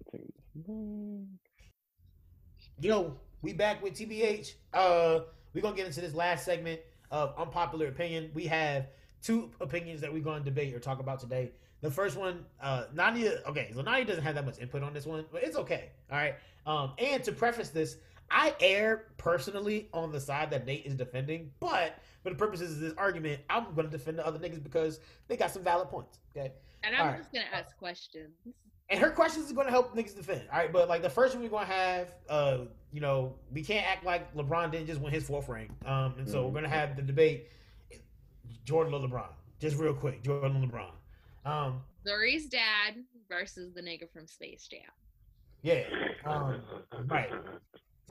Yo, we back with TBH. Uh, we're gonna get into this last segment of unpopular opinion. We have two opinions that we're gonna debate or talk about today. The first one, uh, Nadia. Okay, so Nadia doesn't have that much input on this one, but it's okay. All right. Um, and to preface this, I err personally on the side that Nate is defending, but for the purposes of this argument, I'm gonna defend the other niggas because they got some valid points. Okay. And I'm Alright. just gonna ask questions. And her questions is going to help niggas defend. All right, but like the first one we're going to have, uh, you know, we can't act like LeBron didn't just win his fourth ring. Um, and so we're going to have the debate Jordan or LeBron. Just real quick, Jordan or LeBron. Um, Zuri's dad versus the nigga from Space Jam. yeah. Um, right.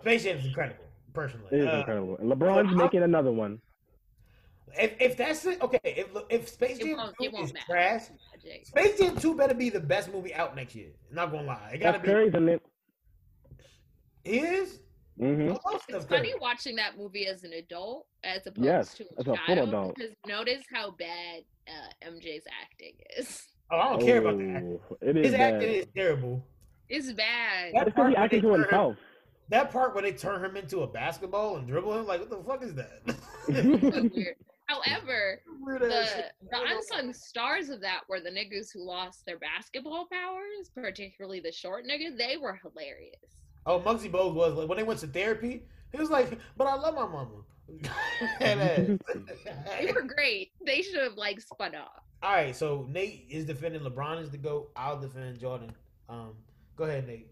Space Jam is incredible, personally. It is Uh, incredible. And LeBron's how- making another one. if, if that's it, okay. If if Space Jam won't, 2 is matter. trash, Magic. Space Jam 2 better be the best movie out next year. Not gonna lie, it gotta Steph be. Curry's in it. He is. hmm It's funny watching that movie as an adult as opposed Yes, to as a a child. adult. Because notice how bad uh, MJ's acting is. Oh, I don't care about that. Oh, It is His bad. acting is terrible. It's bad. That It's because part he acting to turn him- himself. That part where they turn him into a basketball and dribble him, like what the fuck is that? However, the, the unsung stars of that were the niggas who lost their basketball powers, particularly the short niggas. They were hilarious. Oh, Muggsy Bogues was like when they went to therapy. He was like, "But I love my mama." They were great. They should have like spun off. All right, so Nate is defending LeBron is the goat. I'll defend Jordan. Um, go ahead, Nate.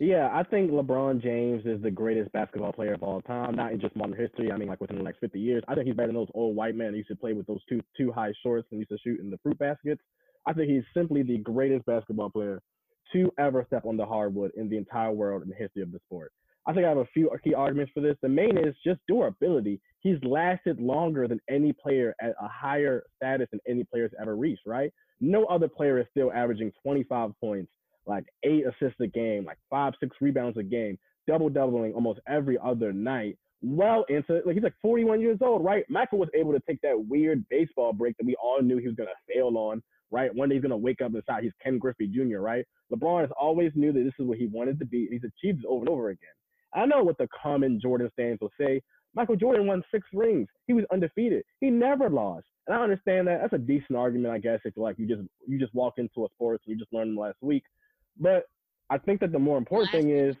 Yeah, I think LeBron James is the greatest basketball player of all time, not in just modern history. I mean, like within the next 50 years. I think he's better than those old white men who used to play with those two two high shorts and used to shoot in the fruit baskets. I think he's simply the greatest basketball player to ever step on the hardwood in the entire world in the history of the sport. I think I have a few key arguments for this. The main is just durability. He's lasted longer than any player at a higher status than any player's ever reached, right? No other player is still averaging 25 points, like eight assists a game, like five, six rebounds a game, double doubling almost every other night. Well into like he's like 41 years old, right? Michael was able to take that weird baseball break that we all knew he was gonna fail on, right? One day he's gonna wake up and decide he's Ken Griffey Jr., right? LeBron has always knew that this is what he wanted to be. and He's achieved it over and over again. I know what the common Jordan fans will say. Michael Jordan won six rings. He was undefeated. He never lost. And I understand that. That's a decent argument, I guess, if like you just you just walk into a sports and you just learned last week. But I think that the more important last thing is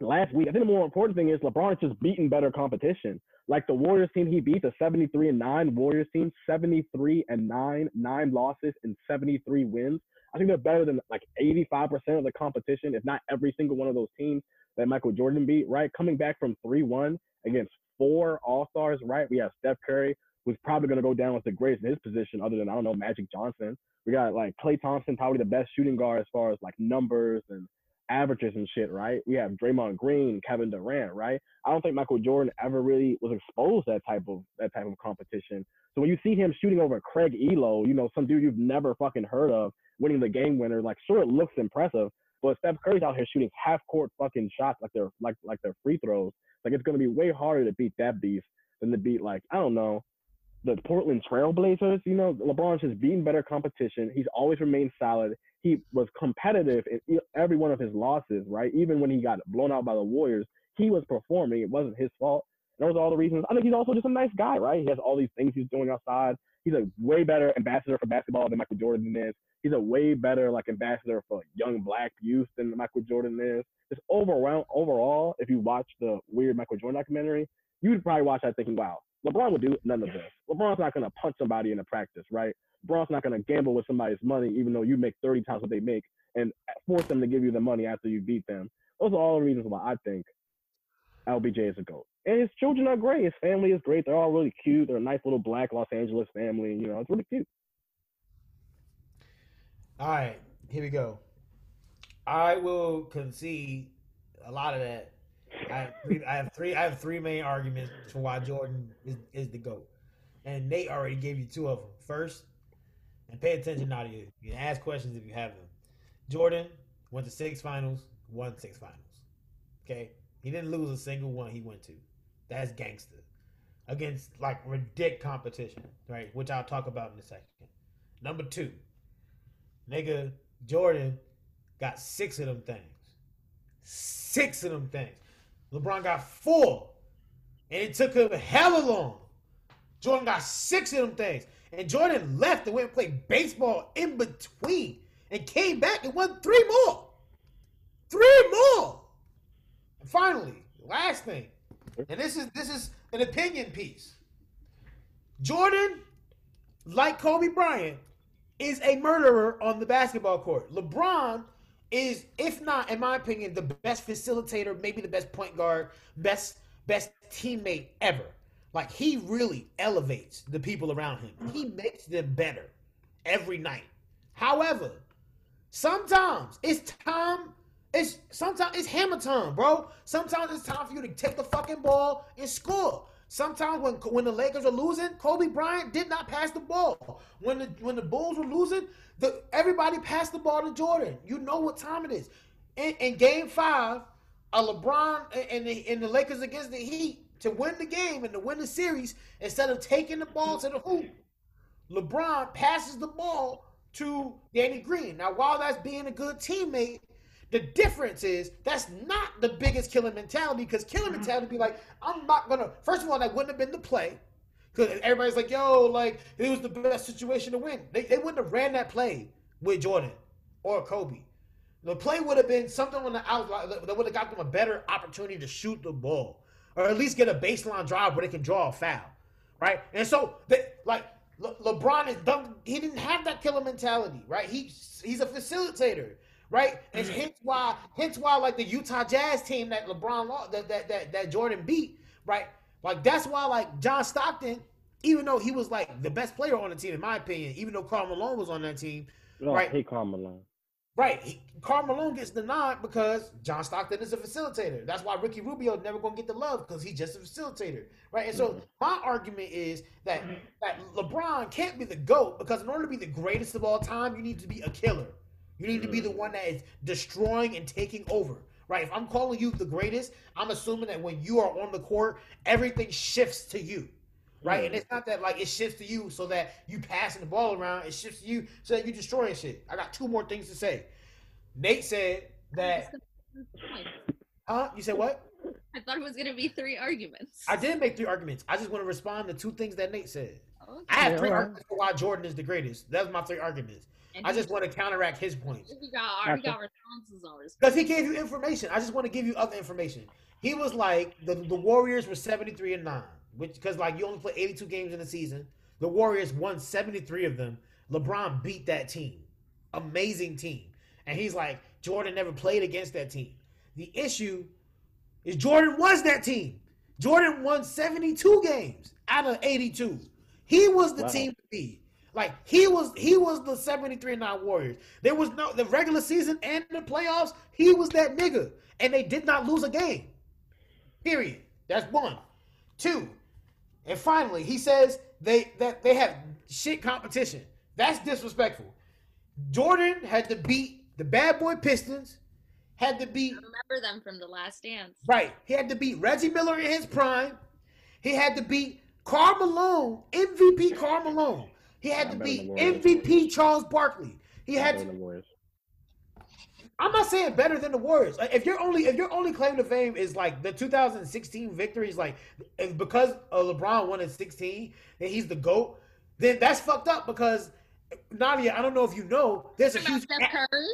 last week. I think the more important thing is LeBron is just beating better competition. Like the Warriors team he beat, the 73 and 9 Warriors team, 73 and 9, nine losses and 73 wins. I think they're better than like 85% of the competition, if not every single one of those teams that Michael Jordan beat, right? Coming back from 3 1 against four All Stars, right? We have Steph Curry, who's probably going to go down as the greatest in his position, other than, I don't know, Magic Johnson. We got like Klay Thompson, probably the best shooting guard as far as like numbers and averages and shit, right? We have Draymond Green, Kevin Durant, right? I don't think Michael Jordan ever really was exposed to that type of that type of competition. So when you see him shooting over Craig Ehlo, you know, some dude you've never fucking heard of, winning the game winner, like sure it looks impressive, but Steph Curry's out here shooting half court fucking shots like they're like like they're free throws. Like it's gonna be way harder to beat that beast than to beat like I don't know the Portland Trailblazers. You know, LeBron's just beating better competition. He's always remained solid. He was competitive in every one of his losses, right? Even when he got blown out by the Warriors, he was performing. It wasn't his fault. And those are all the reasons. I think he's also just a nice guy, right? He has all these things he's doing outside. He's a way better ambassador for basketball than Michael Jordan is he's a way better like ambassador for young black youth than Michael Jordan is. Just overall, overall, if you watch the weird Michael Jordan documentary, you would probably watch that thinking, wow, LeBron would do none of this. LeBron's not gonna punch somebody in a practice, right? LeBron's not gonna gamble with somebody's money, even though you make 30 times what they make, and force them to give you the money after you beat them. Those are all the reasons why I think LBJ is a GOAT. And his children are great. His family is great. They're all really cute. They're a nice little black Los Angeles family. You know, it's really cute. All right, here we go. I will concede a lot of that. I have three. I have three. I have three main arguments for why Jordan is, is the goat, and Nate already gave you two of them. First, and pay attention now to you. You can ask questions if you have them. Jordan went to six finals, won six finals. Okay, he didn't lose a single one he went to. That's gangster against like ridiculous competition, right? Which I'll talk about in a second. Number two, Nigga, Jordan got six of them things. Six of them things. LeBron got four. And it took him hella long. Jordan got six of them things. And Jordan left and went and played baseball in between. And came back and won three more. Three more. And finally, last thing. And this is this is an opinion piece. Jordan, like Kobe Bryant, is a murderer on the basketball court. LeBron is, if not, in my opinion, the best facilitator, maybe the best point guard, best best teammate ever. Like he really elevates the people around him. He makes them better every night. However, sometimes it's time. It's sometimes it's hammer time, bro. Sometimes it's time for you to take the fucking ball and score. Sometimes when when the Lakers are losing, Kobe Bryant did not pass the ball. When the when the Bulls were losing, the everybody passed the ball to Jordan. You know what time it is. In, in Game Five, a LeBron and the and the Lakers against the Heat to win the game and to win the series, instead of taking the ball to the hoop, LeBron passes the ball to Danny Green. Now, while that's being a good teammate, the difference is that's not the biggest killer mentality because killer mm-hmm. mentality be like, I'm not gonna. First of all, that wouldn't have been the play because everybody's like, yo, like it was the best situation to win. They, they wouldn't have ran that play with Jordan or Kobe. The play would have been something on the outside that would have got them a better opportunity to shoot the ball or at least get a baseline drive where they can draw a foul, right? And so, they, like Le- LeBron is done. He didn't have that killer mentality, right? He he's a facilitator. Right? And hence why, hence why, like the Utah Jazz team that LeBron lost, that that that, that Jordan beat, right? Like that's why, like John Stockton, even though he was like the best player on the team, in my opinion, even though Karl Malone was on that team, Oh, Right. I hate Karl Malone. right? He, Karl Malone gets the nod because John Stockton is a facilitator. That's why Ricky Rubio never gonna get the love because he's just a facilitator, right? And so Mhm. my argument is that that LeBron can't be the goat because in order to be the greatest of all time, you need to be a killer. You need to be the mm. one that is destroying and taking over. Right? If I'm calling you the greatest, I'm assuming that when you are on the court, everything shifts to you. Right? And mm. it's not that like it shifts to you so that you passing the ball around. It shifts to you so that you destroying shit. I got two more things to say. Nate said that huh? You said what? I thought it was gonna be three arguments. I didn't make three arguments. I just want to respond to two things that Nate said. Oh, okay. I have three arguments for why Jordan is the greatest. That's my three arguments. And I just want to counteract his points. We got already got responses on this. Because he gave you information. I just want to give you other information. He was like the, the Warriors were 73 and 9, which because like you only play 82 games in the season. The Warriors won 73 of them. LeBron beat that team. Amazing team. And he's like, Jordan never played against that team. The issue is Jordan was that team. Jordan won 72 games out of 82. He was the Wow. team to beat. Like he was he was the 73 and 9 Warriors. There was no the regular season and the playoffs, he was that nigga. And they did not lose a game. Period. That's one. Two. And finally, he says they that they have shit competition. That's disrespectful. Jordan had to beat the bad boy Pistons, had to beat I remember them from the last dance. Right. He had to beat Reggie Miller in his prime. He had to beat Karl Malone, MVP Karl Malone. He had to Not better beat. MVP Charles Barkley. He had to. than the Warriors. I'm not saying better than the Warriors. Like, if you're only if your only claim to fame is like the 2016 victories, like it's because uh, LeBron won in 16 and he's the goat, then that's fucked up. Because Nadia, I don't know if you know, there's a huge Steph gap. Curry.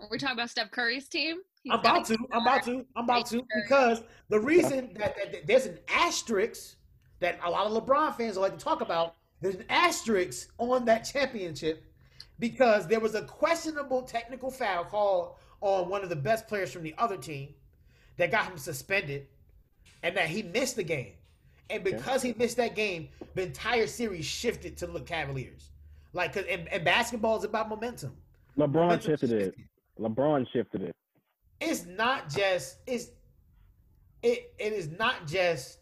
Are we talking about Steph Curry's team? He's I'm about gonna. I'm about to. I'm about to because the reason that, that, that there's an asterisk that a lot of LeBron fans like to talk about. There's an asterisk on that championship because there was a questionable technical foul called on one of the best players from the other team that got him suspended, and that he missed the game. And because he missed that game, the entire series shifted to the Cavaliers. Like, cause and, and basketball is about momentum. LeBron Momentum shifted it. LeBron shifted it. it's not just it's it it is not just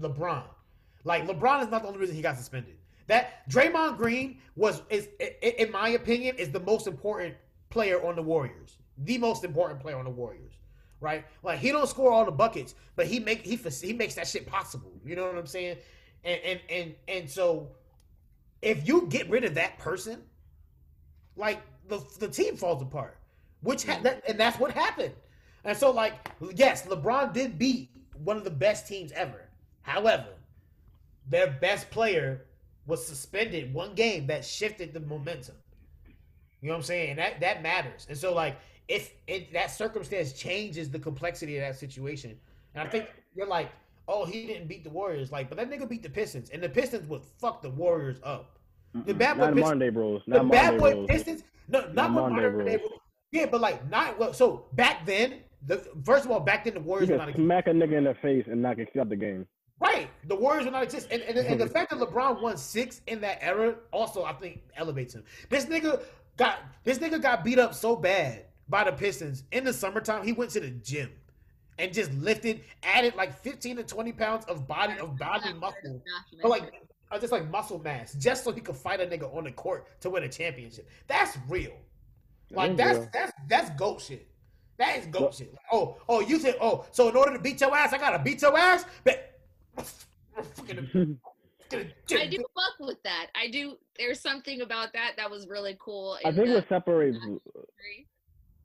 LeBron. Like LeBron is not the only reason he got suspended. That Draymond Green was is in my opinion is the most important player on the Warriors. The most important player on the Warriors. Right? Like he don't score all the buckets, but he make he he makes that shit possible. You know what I'm saying? And and and and so if you get rid of that person, like the the team falls apart. Which ha- that, and that's what happened. And so like yes, LeBron did beat one of the best teams ever. However, their best player was suspended one game that shifted the momentum. You know what I'm saying? And that that matters. And so like if it, that circumstance changes the complexity of that situation, and I think you're like, oh, he didn't beat the Warriors, like, but that nigga beat the Pistons, and the Pistons would fuck the Warriors up. The bad boy Not Pistons, day rules. the Not bad boy rules. Pistons, no, not, Not modern modern day rules. Yeah, but like not well. So back then, the first of all, back then the You Warriors were can not smack a nigga in the face and not get out the game. Right. The Warriors were not exist, and, and, and the fact that LeBron won six in that era also I think elevates him. This nigga got this nigga got beat up so bad by the Pistons in the summertime. He went to the gym and just lifted, added like fifteen to twenty pounds of body of body muscle. But like, uh, just like muscle mass, just so he could fight a nigga on the court to win a championship. That's real. Like that's real. that's that's goat shit. That is goat Well- shit. Like, oh, oh, you said, oh, so in order to beat your ass, I gotta beat your ass. But fucking, I do fuck with that. I do. There's something about that that was really cool. I think the what separates.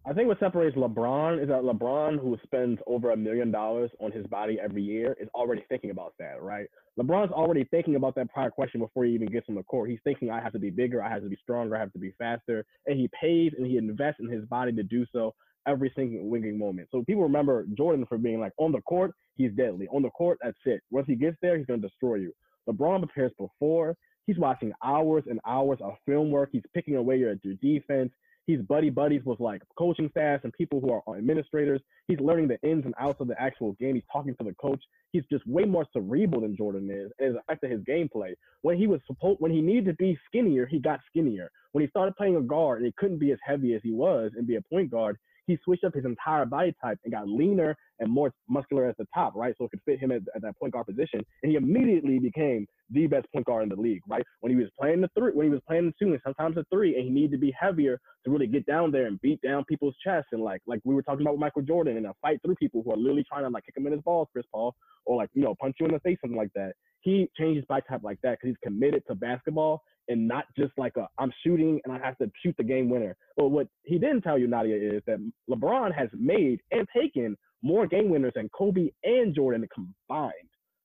I think what separates LeBron is that LeBron, who spends over a million dollars on his body every year, is already thinking about that, right? LeBron's already thinking about that prior question before he even gets on the court. He's thinking, I have to be bigger, I have to be stronger, I have to be faster. And he pays and he invests in his body to do so every single winning moment. So people remember Jordan for being like, on the court, he's deadly. On the court, that's it. Once he gets there, he's to destroy you. LeBron prepares before. He's watching hours and hours of film work. He's picking away at your defense. He's buddy buddies with like coaching staffs and people who are administrators. He's learning the ins and outs of the actual game. He's talking to the coach. He's just way more cerebral than Jordan is, and it's affected his gameplay. When he was supposed, when he needed to be skinnier, he got skinnier. When he started playing a guard, and he couldn't be as heavy as he was and be a point guard, he switched up his entire body type and got leaner and more muscular at the top, right? So it could fit him at, at, that point guard position. And he immediately became the best point guard in the league, right? When he was playing the three, when he was playing the two and sometimes the three, and he needed to be heavier to really get down there and beat down people's chests and like like we were talking about with Michael Jordan and a fight through people who are literally trying to like kick him in his balls, Chris Paul, or like you know punch you in the face, something like that. He changed his body type like that because he's committed to basketball and not just like a I'm shooting and I have to shoot the game winner. But what he didn't tell you, Nadia, is that LeBron has made and taken more game winners than Kobe and Jordan combined.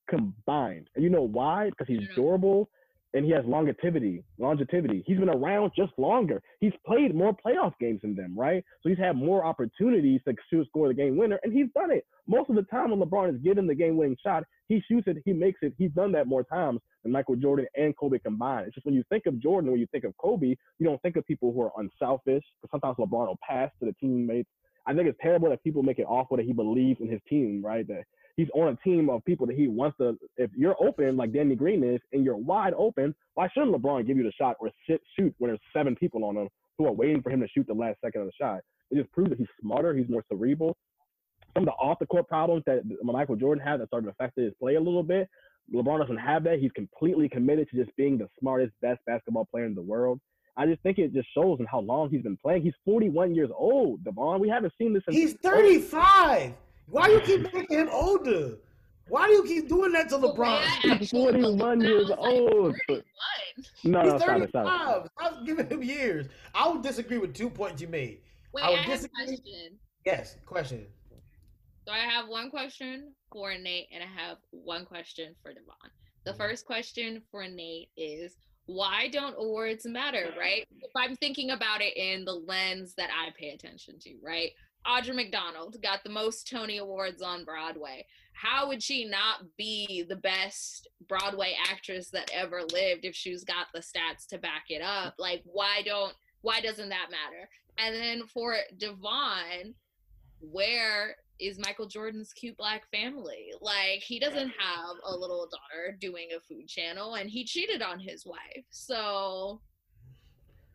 Combined. And you know why? Because he's durable and he has longevity. Longevity. He's been around just longer. He's played more playoff games than them, right? So he's had more opportunities to shoot, score the game winner, and he's done it. Most of the time when LeBron is getting the game winning shot, he shoots it, he makes it. He's done that more times than Michael Jordan and Kobe combined. It's just when you think of Jordan, when you think of Kobe, you don't think of people who are unselfish. Because sometimes LeBron will pass to the teammates. I think it's terrible that people make it awful that he believes in his team, right? That he's on a team of people that he wants to. If you're open like Danny Green is, and you're wide open, why shouldn't LeBron give you the shot or sit, shoot when there's seven people on him who are waiting for him to shoot the last second of the shot? It just proves that he's smarter, he's more cerebral. Some of the off the court problems that Michael Jordan had that started affecting his play a little bit. LeBron doesn't have that. He's completely committed to just being the smartest, best basketball player in the world. I just think it just shows in how long he's been playing. He's 41 years old, Devyn. We haven't seen this. He's 35. Why do you keep making him older? Why do you keep doing that to LeBron? He's 41 years old. No, He's no, stop it, 35. stop it. Stop giving him years. I would disagree with two points you made. Wait, I I, would have a disagree. question. Yes, question. So I have one question for Nate and I have one question for Devyn. The mm-hmm. first question for Nate is why don't awards matter, right? If I'm thinking about it in the lens that I pay attention to, right? Audra McDonald got the most Tony Awards on Broadway. How would she not be the best Broadway actress that ever lived if she's got the stats to back it up? Like, why don't why doesn't that matter? And then for Devyn, where is Michael Jordan's cute black family? Like he doesn't have a little daughter doing a food channel and he cheated on his wife. So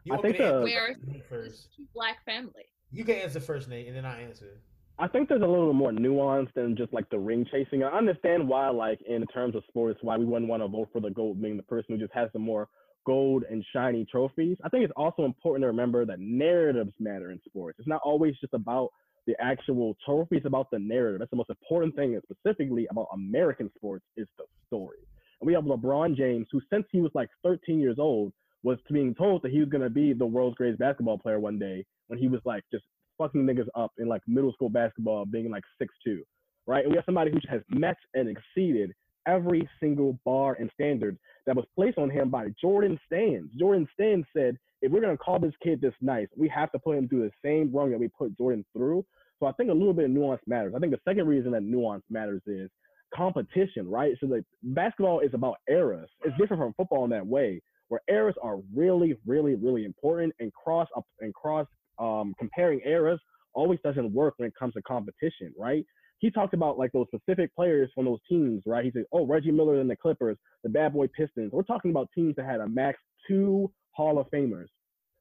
You I think to the- answer where Nate is first? cute black family? You can answer first, Nate, and then I answer. I think there's a little more nuance than just like the ring chasing. I understand why, like in terms of sports, why we wouldn't want to vote for the gold, being the person who just has the more gold and shiny trophies. I think it's also important to remember that narratives matter in sports. It's not always just about the actual trophy; it's about the narrative. That's the most important thing, and specifically about American sports, is the story. And we have LeBron James, who since he was like 13 years old, was being told that he was going to be the world's greatest basketball player one day when he was like just fucking niggas up in like middle school basketball, being like six two, right? And we have somebody who has met and exceeded every single bar and standard that was placed on him by Jordan Stans. Jordan Stans said, if we're gonna call this kid this nice, we have to put him through the same rung that we put Jordan through. So I think a little bit of nuance matters. I think the second reason that nuance matters is competition, right? So like basketball is about eras. It's different from football in that way, where eras are really, really, really important and cross up and cross um, comparing eras always doesn't work when it comes to competition, right? He talked about like those specific players from those teams, right? He said, "Oh, Reggie Miller and the Clippers, the Bad Boy Pistons." We're talking about teams that had a max two Hall of Famers.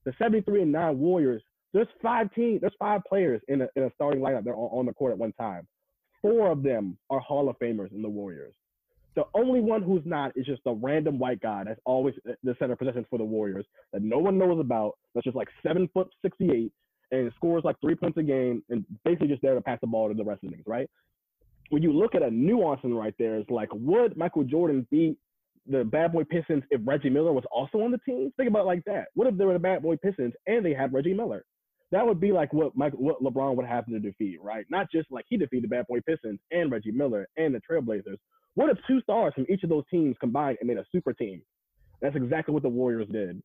The 73 and 9 Warriors, there's five teams, there's five players in a, in a starting lineup that are on, the court at one time. Four of them are Hall of Famers in the Warriors. The only one who's not is just a random white guy that's always uh, the center of possession for the Warriors that no one knows about. That's just like seven foot sixty eight and scores like three points a game and basically just there to pass the ball to the rest of the niggas, right? When you look at a nuance in right there, it's like would Michael Jordan beat the Bad Boy Pistons if Reggie Miller was also on the team? Think about like that. What if they were the Bad Boy Pistons and they had Reggie Miller? That would be like what Mike, what LeBron would have to defeat, right? Not just like he defeated the Bad Boy Pistons and Reggie Miller and the Trailblazers. What if two stars from each of those teams combined and made a super team? That's exactly what the Warriors did.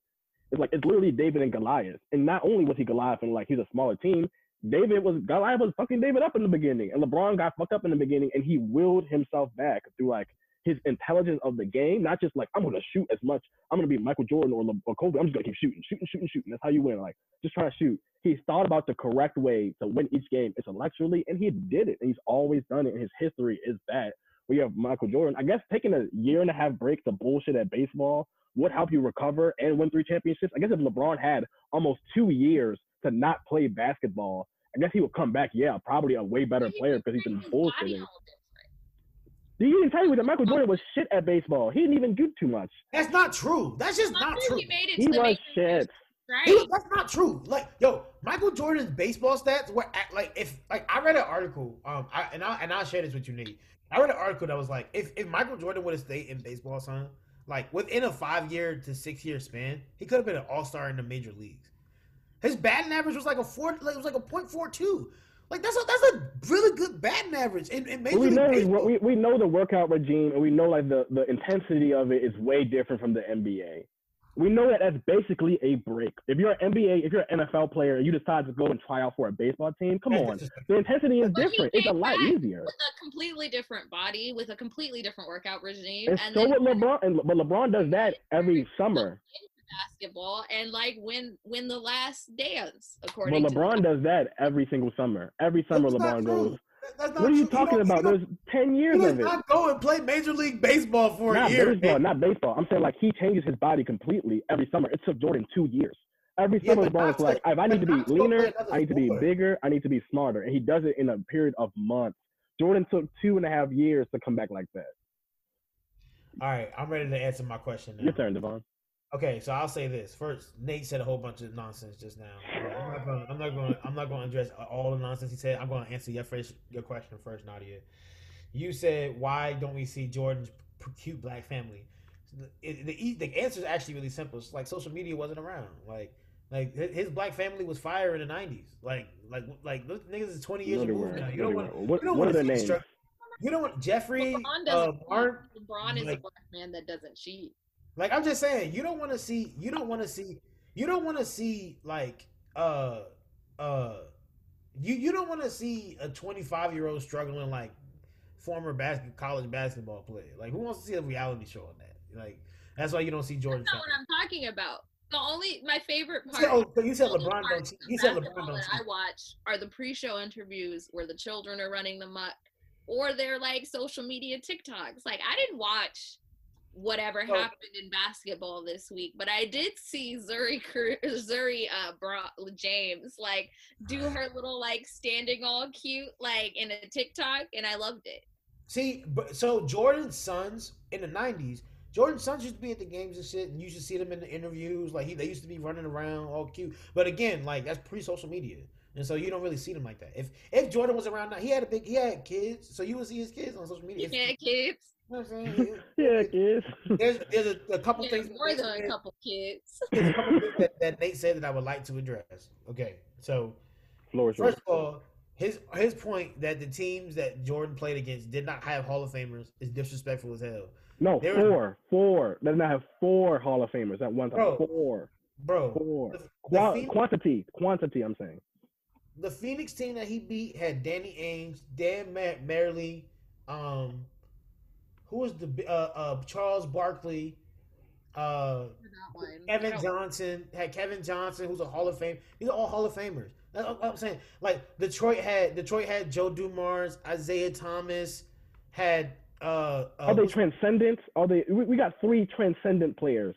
It's like it's literally David and Goliath. And not only was he Goliath and like he's a smaller team, David was Goliath was fucking David up in the beginning. And LeBron got fucked up in the beginning and he willed himself back through like his intelligence of the game, not just like I'm gonna shoot as much. I'm gonna be Michael Jordan or, Le- or Kobe. I'm just gonna keep shooting, shooting, shooting, shooting. That's how you win. Like just trying to shoot. He's thought about the correct way to win each game intellectually, and he did it. And he's always done it. And his history is that. We have Michael Jordan. I guess taking a year and a half break to bullshit at baseball would help you recover and win three championships. I guess if LeBron had almost two years to not play basketball, I guess he would come back. Yeah, probably a way better He player because he's been his body bullshitting. all different. He didn't tell you that Michael Jordan was shit at baseball. He didn't even do too much. That's not true. That's just not true. He made it He was shit. right? He was- that's not true. Like, yo, Michael Jordan's baseball stats were at, like if like I read an article, um, I, and I and I'll share this with you, Nate. I read an article that was like, if if Michael Jordan would have stayed in baseball, son, like within a five year to six year span, he could have been an all star in the major leagues. His batting average was like a four, like, it was like a point four two. Like that's a that's a really good batting average in, in major we know baseball. we, we know the workout regime and we know like the, the intensity of it is way different from the NBA. We know that that's basically a break. If you're an NBA, if you're an NFL player and you decide to go and try out for a baseball team, come on. The intensity is But different. It's a lot easier. with a completely different body, with a completely different workout regime, And and so then would LeBron and but LeBron does that every summer. basketball and like win win the last dance But according to LeBron does that every single summer. Every summer That's LeBron true. goes. That- That's not What are you true. talking don't- about? don't- There's ten He years does of it. not go and play major league baseball for Not a year. baseball, man. not baseball. I'm saying like he changes his body completely every summer. It took Jordan two years. Every Yeah, summer, but LeBron is like, if I need to be not to go play leaner, I need to be bigger, I need to be smarter, and he does it in a period of months. Jordan took two and a half years to come back like that. All right, I'm ready to answer my question now. Your turn, Devyn. Okay, so I'll say this first. Nate said a whole bunch of nonsense just now. Uh, I'm not going. I'm not going. I'm not going to address all the nonsense he said. I'm going to answer your first your question first, Nadia. You said why don't we see Jordan's cute black family? The, it- the, the answer is actually really simple. It's like social media wasn't around. Like like his black family was fire in the '90s. Like like like those niggas is 20 years No, removed now. You No, don't want. weren't. What, you don't what are wanna their names? structure- You don't want Jeffrey. LeBron Uh, doesn't Mark, LeBron is like- a black man that doesn't cheat. Like I'm just saying, you don't want to see, you don't want to see, you don't want to see like, uh, uh, you you don't want to see a 25 year old struggling like former basket college basketball player. Like, who wants to see a reality show on that? Like, that's why you don't see Jordan. That's not what I'm talking about. The only my favorite part. said, oh, so you said LeBron don't. parts cheat. of You said LeBron don't. I watch are the pre-show interviews where the children are running the muck, or they're like social media TikToks. Like I didn't watch whatever So- happened in basketball this week, but I did see Zuri Zuri uh, Bra- James like do her little like standing all cute like in a TikTok, and I loved it. See, but so Jordan's sons in the '90s. Jordan's sons used to be at the games and shit, and you should see them in the interviews. Like he, they used to be running around all cute. But again, like that's pre-social media, and so you don't really see them like that. If if Jordan was around now, he had a big, he had kids, so you would see his kids on social media. Yeah, It's- kids. You know what I'm saying? Yeah, kids. There's there's a, a couple Yeah, things. more than a couple kids. There's a couple things that, that Nate said that I would like to address. Okay, so Floor is yours. First of all, his his point that the teams that Jordan played against did not have Hall of Famers is disrespectful as hell, No, there- four. Four. Does not have four Hall of Famers at one time. Bro. Four. bro. Four. The, the, Phoenix, quantity. Quantity, I'm saying. the Phoenix team that he beat had Danny Ainge, Dan Mar- Majerle, um, who was the uh, uh Charles Barkley, uh, That one. I Kevin Johnson had Kevin Johnson, who's a Hall of Fame. These are all Hall of Famers. That's what I'm saying. Like Detroit had Detroit had Joe Dumars, Isiah Thomas, had uh, uh Are they transcendent? Are they? We, we got three transcendent players.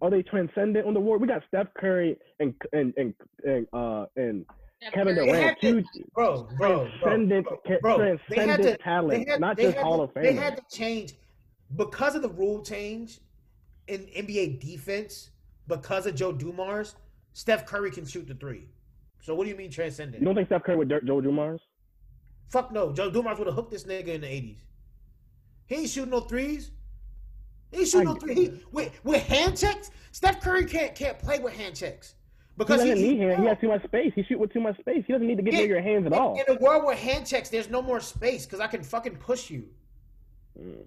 Are they transcendent on the war? We got Steph Curry and and and and uh and Steph Kevin They Durant. had to- Two bro, bro, bro, transcendent, bro, ca- bro. They had transcendent to- talent, they had- not they just had Hall to- of Fame. They had to change because of the rule change in NBA defense. Because of Joe Dumars, Steph Curry can shoot the three. So what do you mean transcendent? You don't think Steph Curry with Dirk Joe Dumars? Fuck no. Joe Dumars would have hooked this nigga in the eighties. He ain't shooting no threes. He ain't shooting I- no three. He, with with hand checks, Steph Curry can't can't play with hand checks He doesn't he, need hand. He has too much space. He shoot with too much space. He doesn't need to get Yeah, near your hands at in, all. in a world where hand checks, there's no more space because I can fucking push you. Mm.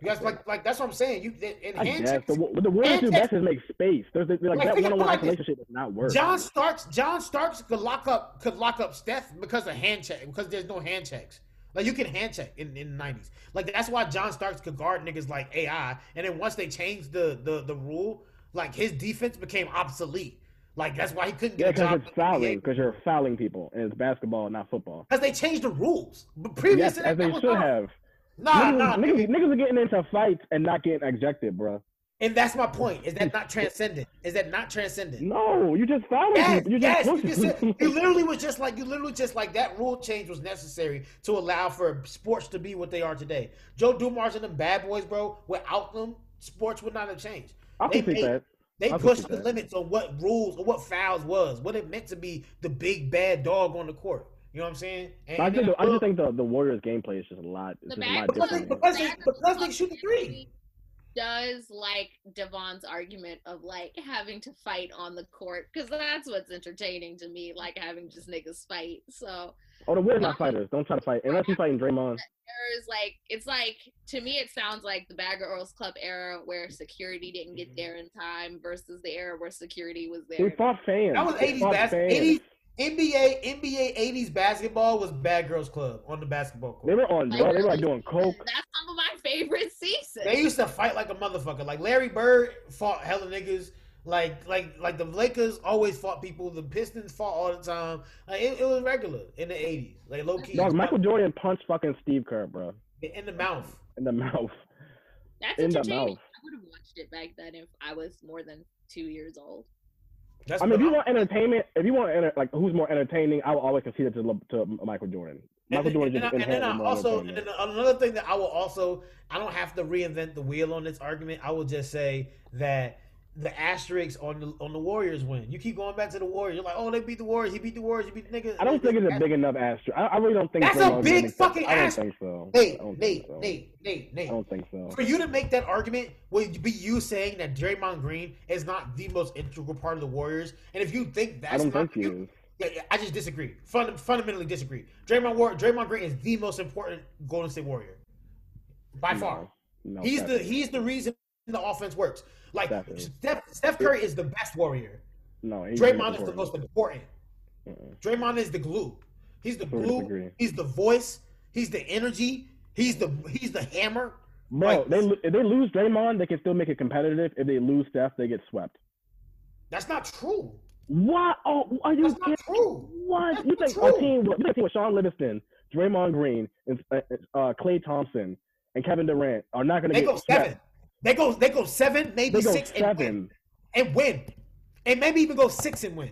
You guys like like that's what I'm saying. You in hand guess checks. the, what the Warriors do best is make space. There's, there's like Like, that one-on-one isolation shit does not work. John Starks, John Starks could lock up could lock up Steph because of hand check because there's no hand checks. Like you can hand check in, in the nineties. Like that's why John Starks could guard niggas like AI. And then once they changed the the the rule, like his defense became obsolete. Like that's why he couldn't Yeah, get a because it's fouling, because you're fouling people, and it's basketball, not football. Because they changed the rules. But previous Yes, as they should wrong. have. Nah, niggas, nah, niggas, nigga. niggas are getting into fights and not getting ejected, bro. And that's my point. Is that not transcendent? Is that not transcendent? No, you just fouling Yes, people. You yes. just You, just said, you literally was just like you literally just like that rule change was necessary to allow for sports to be what they are today. Joe Dumars and them bad boys, bro. Without them, sports would not have changed. I They can see made- that. They I can pushed the that. limits on what rules or what fouls was, what it meant to be the big bad dog on the court. You know what I'm saying? And, I just, then I just think the, the Warriors gameplay is just a lot. It's The just a lot because different. because they, because they shoot the three. Does like Devon's argument of like having to fight on the court because that's what's entertaining to me, like having just niggas fight. So Oh, the Warriors not fighters. Don't try to fight unless you're fighting Draymond. there's like it's like to me it sounds like the Bad Girls Club era where security didn't get mm-hmm. there in time versus the era where security was They there. fought fans. That was They 80s fought bas- fans. 80s NBA NBA 80s basketball was Bad Girls Club on the basketball court. They were on drugs. They were like doing coke. That's some of my favorite seasons. They used to fight like a motherfucker. Like Larry Bird fought hella niggas. Like like like the Lakers always fought people. The Pistons fought all the time. Like it, it was regular in the eighties. Like low key Dog, Michael Jordan punched fucking Steve Kerr, bro, in the mouth. in the mouth. That's in the mouth. I would have watched it back then if I was more than two years old. That's I mean, if you want entertainment, if you want enter, like who's more entertaining, I will always concede it to to Michael Jordan. Michael and, Jordan and, just and, and then I also and then another thing that I will also I don't have to reinvent the wheel on this argument. I will just say that the asterisks on the on the Warriors win. You keep going back to the Warriors. You're like, oh, they beat the Warriors. He beat the Warriors. He beat the nigga. I don't think it's a big enough asterisk. I, I really don't think That's a big fucking I don't asterisk. think so. Nate, Nate, so. Nate, Nate, I don't think so. For you to make that argument would be you saying that Draymond Green is not the most integral part of the Warriors. And if you think that's I don't not think he you, is. yeah, yeah, I just disagree. Fund, fundamentally disagree. Draymond War, Draymond Green is the most important Golden State Warrior by far. No, he's the he's the reason the offense works. Like. Steph, Steph Curry is the best warrior. no. he's Draymond is the most important. Mm-mm. Draymond is the glue. He's the glue. He's the voice. He's the energy. He's the he's the hammer. Bro, Like- they if they lose Draymond, they can still make it competitive. If they lose Steph, they get swept. That's not true. What? Oh, are you That's kidding? not true. What? That's You think our team, you think team with Shaun Livingston, Draymond Green, and uh, uh, Klay Thompson, and Kevin Durant are not going to They get go swept? seven. They go they go seven, maybe go six, and win. seven. and win, and maybe even go six and win.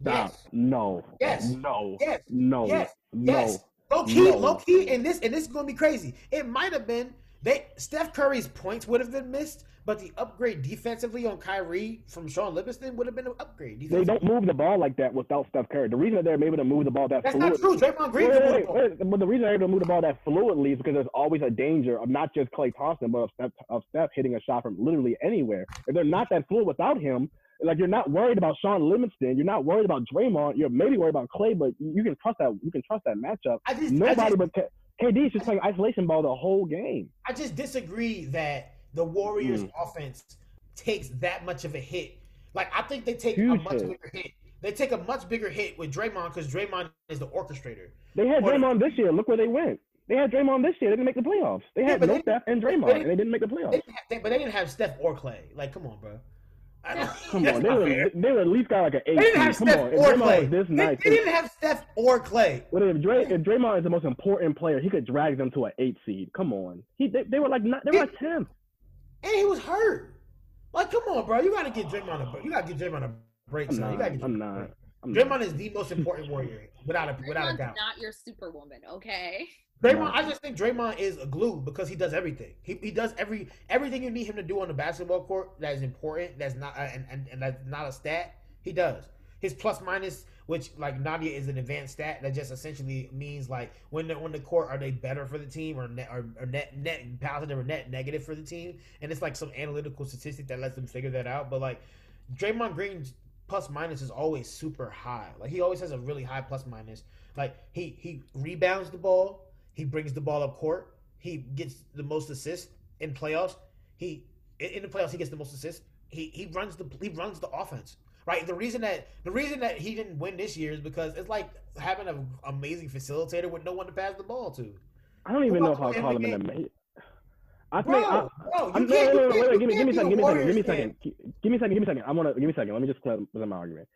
Stop. Yes. No. Yes. No. Yes. No. Yes. No. Yes. Low key, No. low key, and this and this is gonna be crazy. It might have been they Steph Curry's points would have been missed, but the upgrade defensively on Kyrie from Shaun Livingston would have been an upgrade. They don't move the ball like that without Steph Curry. The reason that they're able to move the ball that That's fluid, not true. Draymond Green Wait, wait, wait, the. But the reason they're able to move the ball that fluidly is because there's always a danger of not just Klay Thompson, but of Steph, of Steph hitting a shot from literally anywhere. If they're not that fluid without him, like you're not worried about Shaun Livingston, you're not worried about Draymond, you're maybe worried about Klay, but you can trust that you can trust that matchup. I just, Nobody just, but KD is just playing isolation ball the whole game. I just disagree that the Warriors' Mm. offense takes that much of a hit. Like I think they take a much hit. bigger hit. They take a much bigger hit with Draymond because Draymond is the orchestrator. They had Or- Draymond this year. Look where they went. They had Draymond this year. They didn't make the playoffs. They had no they- Steph and Draymond, they- and they didn't make the playoffs. didn't have, they, but they didn't have Steph or Klay. Like, come on, bro. Come on, they were they were at least got like an eight. They didn't have seed. Come Steph on, or Draymond Klay. this They, nice, they didn't have Steph or Klay. But if, Dray, if Draymond is the most important player, he could drag them to an eight seed. Come on, he they, they were like not, they were like tenth. And he was hurt. Like, come on, bro. You gotta get Draymond a break. You gotta give Draymond a break, I'm son. You gotta get I'm not. Break. I'm not. Draymond is the most important warrior, without a without a doubt. not your superwoman, okay? Draymond, I just think Draymond is a glue because he does everything. He, he does every everything you need him to do on the basketball court that is important. That's not uh, and, and, and that's not a stat. He does his plus minus, which like Nadia is an advanced stat that just essentially means like when they're on the court, are they better for the team or net or, or net net positive or net negative for the team? And it's like some analytical statistic that lets them figure that out. But like Draymond Green's plus minus is always super high. Like he always has a really high plus minus. Like he he rebounds the ball. He brings the ball up court. He gets the most assists in playoffs. He in the playoffs he gets the most assists. He he runs the he runs the offense. right? The reason that the reason that he didn't win this year is because it's like having an amazing facilitator with no one to pass the ball to. I don't even know if else I'll call him an amazing. I Bro, think I, bro, you can't, no, no, no, wait, give me, give me a second, give me a second, give me a second, give me a second, give me a second. I want to give me a second. Let me just present my argument.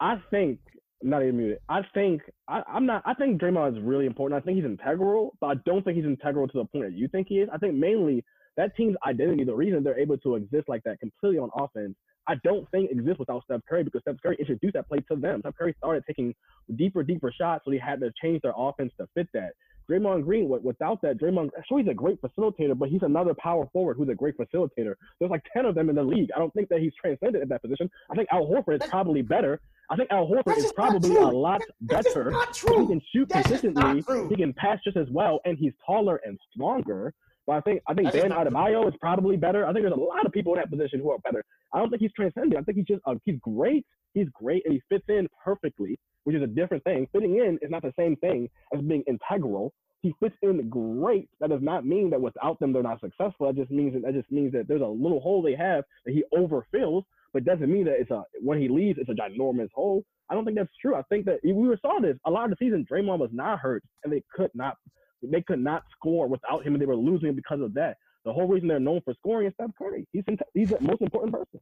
I think not even muted. I think I, I'm not. I think Draymond is really important. I think he's integral, but I don't think he's integral to the point that you think he is. I think mainly that team's identity, the reason they're able to exist like that completely on offense, I don't think exists without Steph Curry because Steph Curry introduced that play to them. Steph Curry started taking deeper, deeper shots, so they had to change their offense to fit that. Draymond Green, wi- without that, Draymond, sure he's a great facilitator, but he's another power forward who's a great facilitator. There's like 10 of them in the league. I don't think that he's transcended at that position. I think Al Horford is probably better. I think Al Horford is probably a lot That's better. He can shoot That's consistently. He can pass just as well, and he's taller and stronger. But I think I think That's just Dan not true. Adebayo is probably better. I think there's a lot of people in that position who are better. I don't think he's transcended. I think he's just uh, he's great. He's great, and he fits in perfectly, which is a different thing. Fitting in is not the same thing as being integral. He fits in great. That does not mean that without them they're not successful. That just means that, that just means that there's a little hole they have that he overfills, but doesn't mean that it's a when he leaves it's a ginormous hole. I don't think that's true. I think that we saw this a lot of the season. Draymond was not hurt, and they could not they could not score without him, and they were losing because of that. The whole reason they're known for scoring is Steph Curry. He's in, he's the most important person.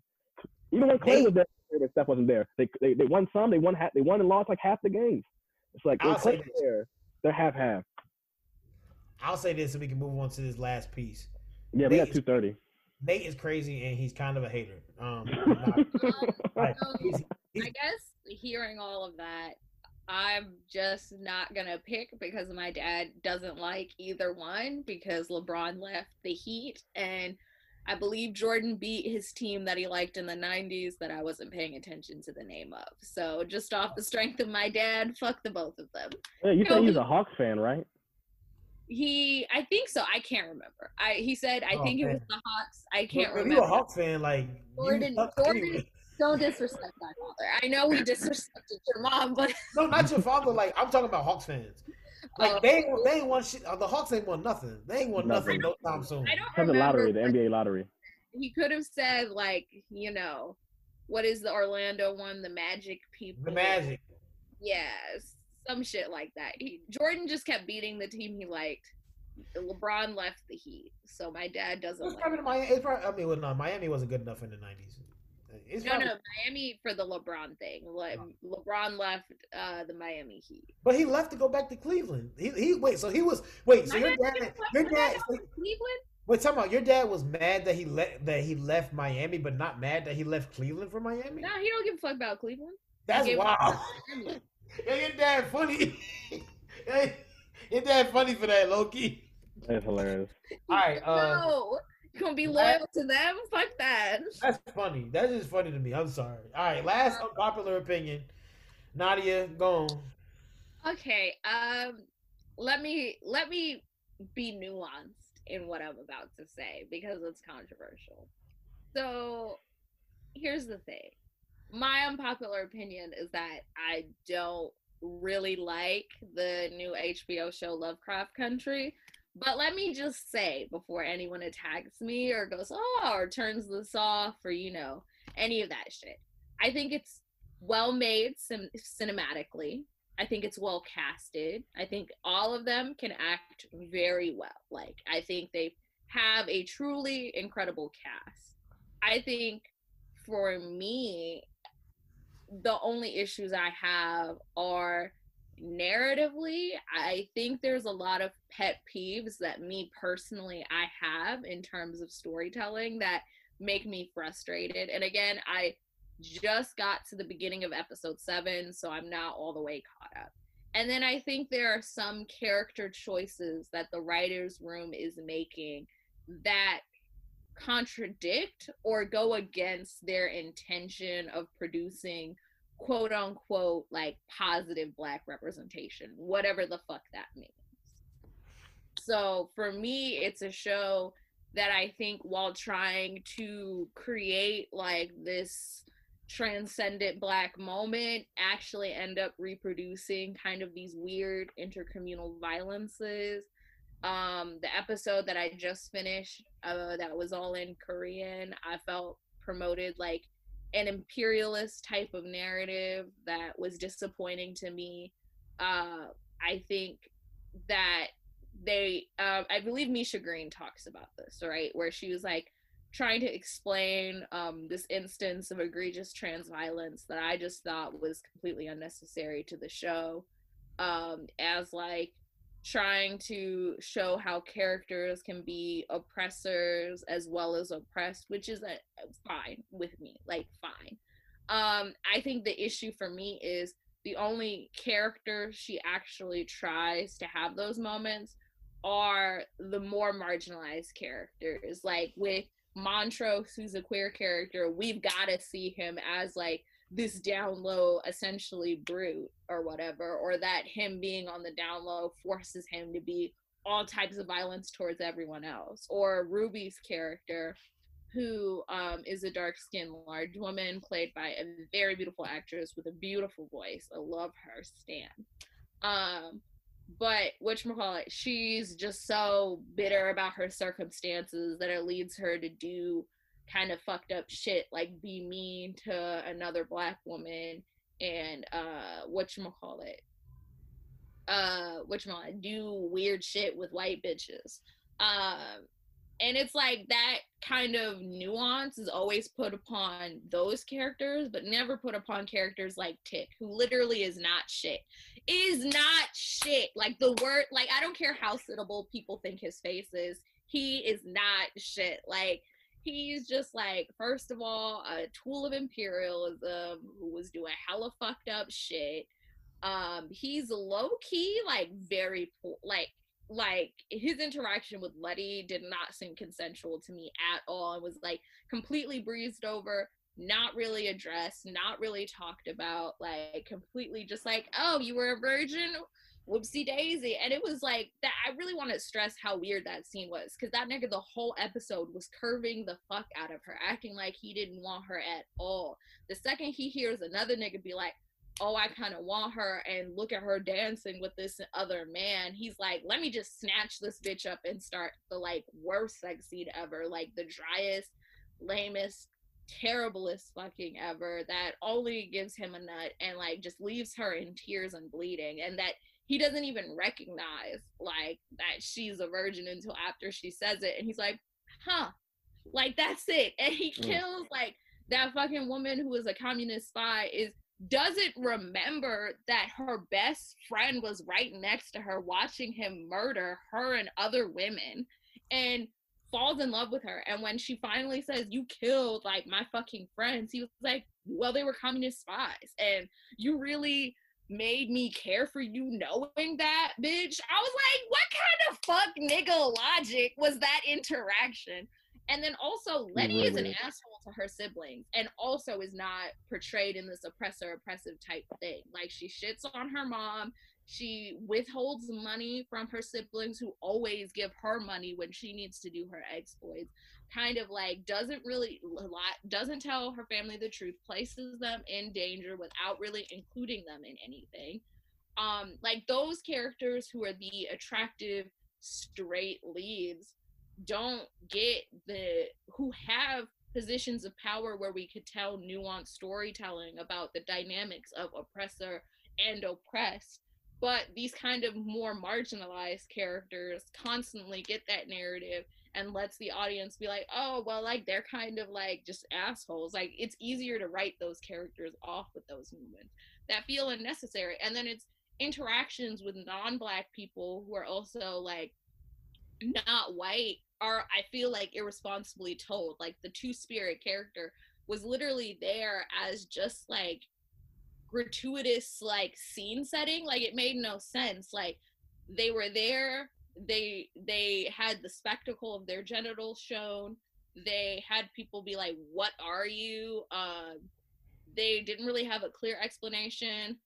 Even when Klay was there, Steph wasn't there. They, they they won some. They won half. They won and lost like half the games. It's like when I'll Klay's there, they're half half. I'll say this, and we can move on to this last piece. Yeah, we got two thirty. Nate is crazy, and he's kind of a hater. Um, not- like, Um, he's- I guess hearing all of that, I'm just not gonna pick because my dad doesn't like either one because LeBron left the Heat and I believe Jordan beat his team that he liked in the 90s that I wasn't paying attention to the name of. So just off the strength of my dad, fuck the both of them. yeah, you No, said he's a Hawks fan, right? He, I think so. I can't remember. I he said I Oh, think it was the Hawks. I can't if remember. you're a Hawks fan, like Jordan- Jordan- anyway. Don't disrespect my father. I know we disrespected your mom, but No, not your father. Like I'm talking about Hawks fans. Like Oh. they ain't, they ain't won shit. uh, The Hawks ain't won nothing. They ain't won nothing, Nothing. no time soon. I don't Has the remember. lottery, the NBA lottery. He could have said like, you know, what is the Orlando one? The Magic people. The Magic. Yes, some shit like that. He Jordan just kept beating the team he liked. LeBron left the Heat, so my dad doesn't It's like. probably it. Miami. It's probably, I mean, well, no, Miami wasn't good enough in the '90s. It's No, probably, no, Miami for the LeBron thing. Le- LeBron left uh, the Miami Heat. But he left to go back to Cleveland. He, he wait, so he was wait, so your dad dad, your dad dad, went to Cleveland. wait, talking about your dad was mad that he let that he left Miami, but not mad that he left Cleveland for Miami. No, he don't give a fuck about Cleveland. That's gave him wild. Yeah, your dad funny. Hey, your dad funny for that, Loki. That's hilarious. All right, uh, no, you gonna be loyal to them? Fuck that. that's funny. That's just funny to me. I'm sorry. All right, last unpopular opinion. Nadia, go on. Okay, um, let me let me be nuanced in what I'm about to say because it's controversial. So, here's the thing. My unpopular opinion is that I don't really like the new HBO show Lovecraft Country. But let me just say before anyone attacks me or goes, oh, or turns this off or, you know, any of that shit. I think it's well made cin- cinematically. I think it's well casted. I think all of them can act very well. Like, I think they have a truly incredible cast. I think for me, the only issues I have are narratively. I think there's a lot of pet peeves that me personally I have in terms of storytelling that make me frustrated. And again, I just got to the beginning of episode seven, so I'm not all the way caught up. And then I think there are some character choices that the writer's room is making that contradict or go against their intention of producing quote unquote like positive black representation, whatever the fuck that means. So for me, it's a show that I think while trying to create like this transcendent black moment actually end up reproducing kind of these weird intercommunal violences um the episode that i just finished uh that was all in korean i felt promoted like an imperialist type of narrative that was disappointing to me. Uh, I think that they, uh, I believe Misha Green talks about this, right? Where she was like trying to explain um, this instance of egregious trans violence that I just thought was completely unnecessary to the show um, as like trying to show how characters can be oppressors as well as oppressed, which is a, fine with me, like fine. Um, I think the issue for me is the only character she actually tries to have those moments are the more marginalized characters. Like with Montrose, who's a queer character, we've got to see him as like this down low essentially brute or whatever or that him being on the down low forces him to be all types of violence towards everyone else. Or ruby's character who um, is a dark skinned large woman played by a very beautiful actress with a beautiful voice. I love her stan. Um, but which it she's just so bitter about her circumstances that it leads her to do kind of fucked up shit like be mean to another black woman and uh what you call it uh you do weird shit with white bitches. Um and it's like that kind of nuance is always put upon those characters but never put upon characters like tic who literally is not shit. Is not shit. Like the word like i don't care how sittable people think his face is he is not shit. Like he's just like first of all a tool of imperialism who was doing hella fucked up shit. Um he's low key like very poor like like his interaction with Leti did not seem consensual to me at all. It was like completely breezed over not really addressed not really talked about like completely just like oh you were a virgin whoopsie daisy. And it was like that. I really want to stress how weird that scene was because that nigga, the whole episode was curving the fuck out of her, acting like he didn't want her at all. The second he hears another nigga be like, oh, I kind of want her, and look at her dancing with this other man, he's like, let me just snatch this bitch up and start the like worst sex scene ever, like the driest, lamest, terriblest fucking ever that only gives him a nut and like just leaves her in tears and bleeding and that he doesn't even recognize like that she's a virgin until after she says it. And he's like huh like that's it. And he mm. kills like that fucking woman who is a communist spy is doesn't remember that her best friend was right next to her watching him murder her and other women and falls in love with her. And when she finally says you killed like my fucking friends he was like well they were communist spies. And you really made me care for you knowing that, bitch. I was like, what kind of fuck nigga logic was that interaction? And then also, Leti is an asshole to her siblings and also is not portrayed in this oppressor, oppressive type thing. Like, she shits on her mom. She withholds money from her siblings who always give her money when she needs to do her exploits kind of like doesn't really lot doesn't tell her family the truth places them in danger without really including them in anything. Um like those characters who are the attractive straight leads don't get the who have positions of power where we could tell nuanced storytelling about the dynamics of oppressor and oppressed but these kind of more marginalized characters constantly get that narrative and lets the audience be like, oh, well, like they're kind of like just assholes. Like it's easier to write those characters off with those moments that feel unnecessary. And then it's interactions with non black people who are also like not white are, I feel like, irresponsibly told. Like the two spirit character was literally there as just like gratuitous like scene setting like it made no sense like they were there they they had the spectacle of their genitals shown. They had people be like what are you? Uh, they didn't really have a clear explanation.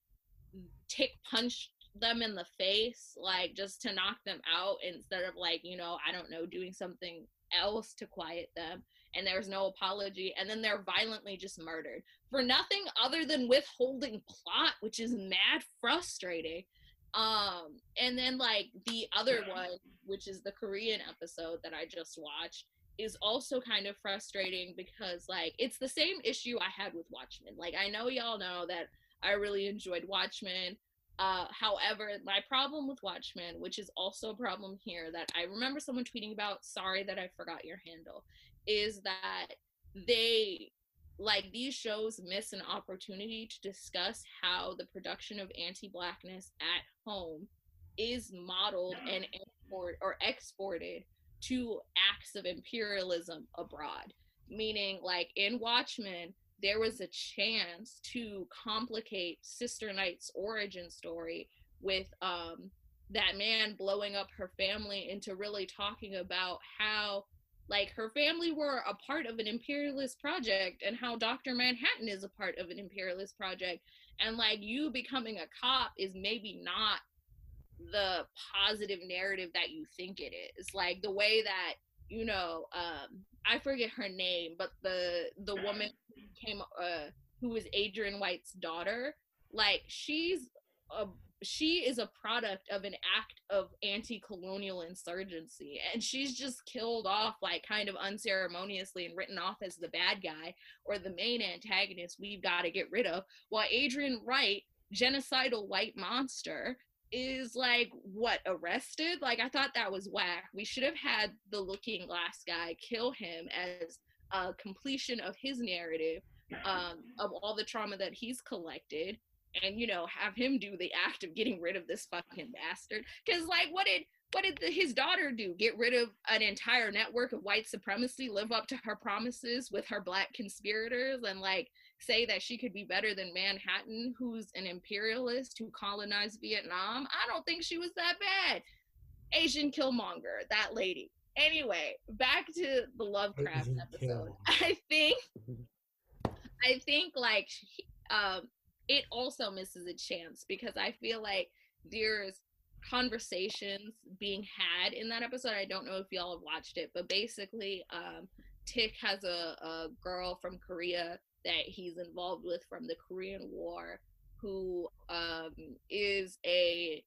Tic punched them in the face like just to knock them out instead of like you know i don't know doing something else to quiet them and there's no apology and then they're violently just murdered. For nothing other than withholding plot which is mad frustrating um, and then like the other one, which is the Korean episode that I just watched, is also kind of frustrating because like it's the same issue I had with Watchmen. Like I know y'all know that I really enjoyed Watchmen. Uh, however, my problem with Watchmen, which is also a problem here, that I remember someone tweeting about, sorry that I forgot your handle, is that they like these shows miss an opportunity to discuss how the production of anti-blackness at home is modeled and import or exported to acts of imperialism abroad. Meaning like in watchmen there was a chance to complicate sister night's origin story with um that man blowing up her family into really talking about how like her family were a part of an imperialist project and how Dr. Manhattan is a part of an imperialist project and like you becoming a cop is maybe not the positive narrative that you think it is like the way that you know um I forget her name but the the woman who came uh who was Adrian Veidt's daughter like she's a she is a product of an act of anti-colonial insurgency. And she's just killed off like kind of unceremoniously and written off as the bad guy or the main antagonist we've got to get rid of while adrian veidt genocidal white monster is like what arrested? Like i thought that was whack. We should have had the looking glass guy kill him as a completion of his narrative um, of all the trauma that he's collected and you know have him do the act of getting rid of this fucking bastard. Because like what did what did the, his daughter do? Get rid of an entire network of white supremacy live up to her promises with her black conspirators and like say that she could be better than manhattan who's an imperialist who colonized vietnam? I don't think she was that bad. Asian killmonger that lady. Anyway back to the lovecraft Asian episode. Killmonger. i think i think like um it also misses a chance because I feel like there's conversations being had in that episode. I don't know if y'all have watched it, but basically, um, Tic has a, a girl from Korea that he's involved with from the Korean War who um, is a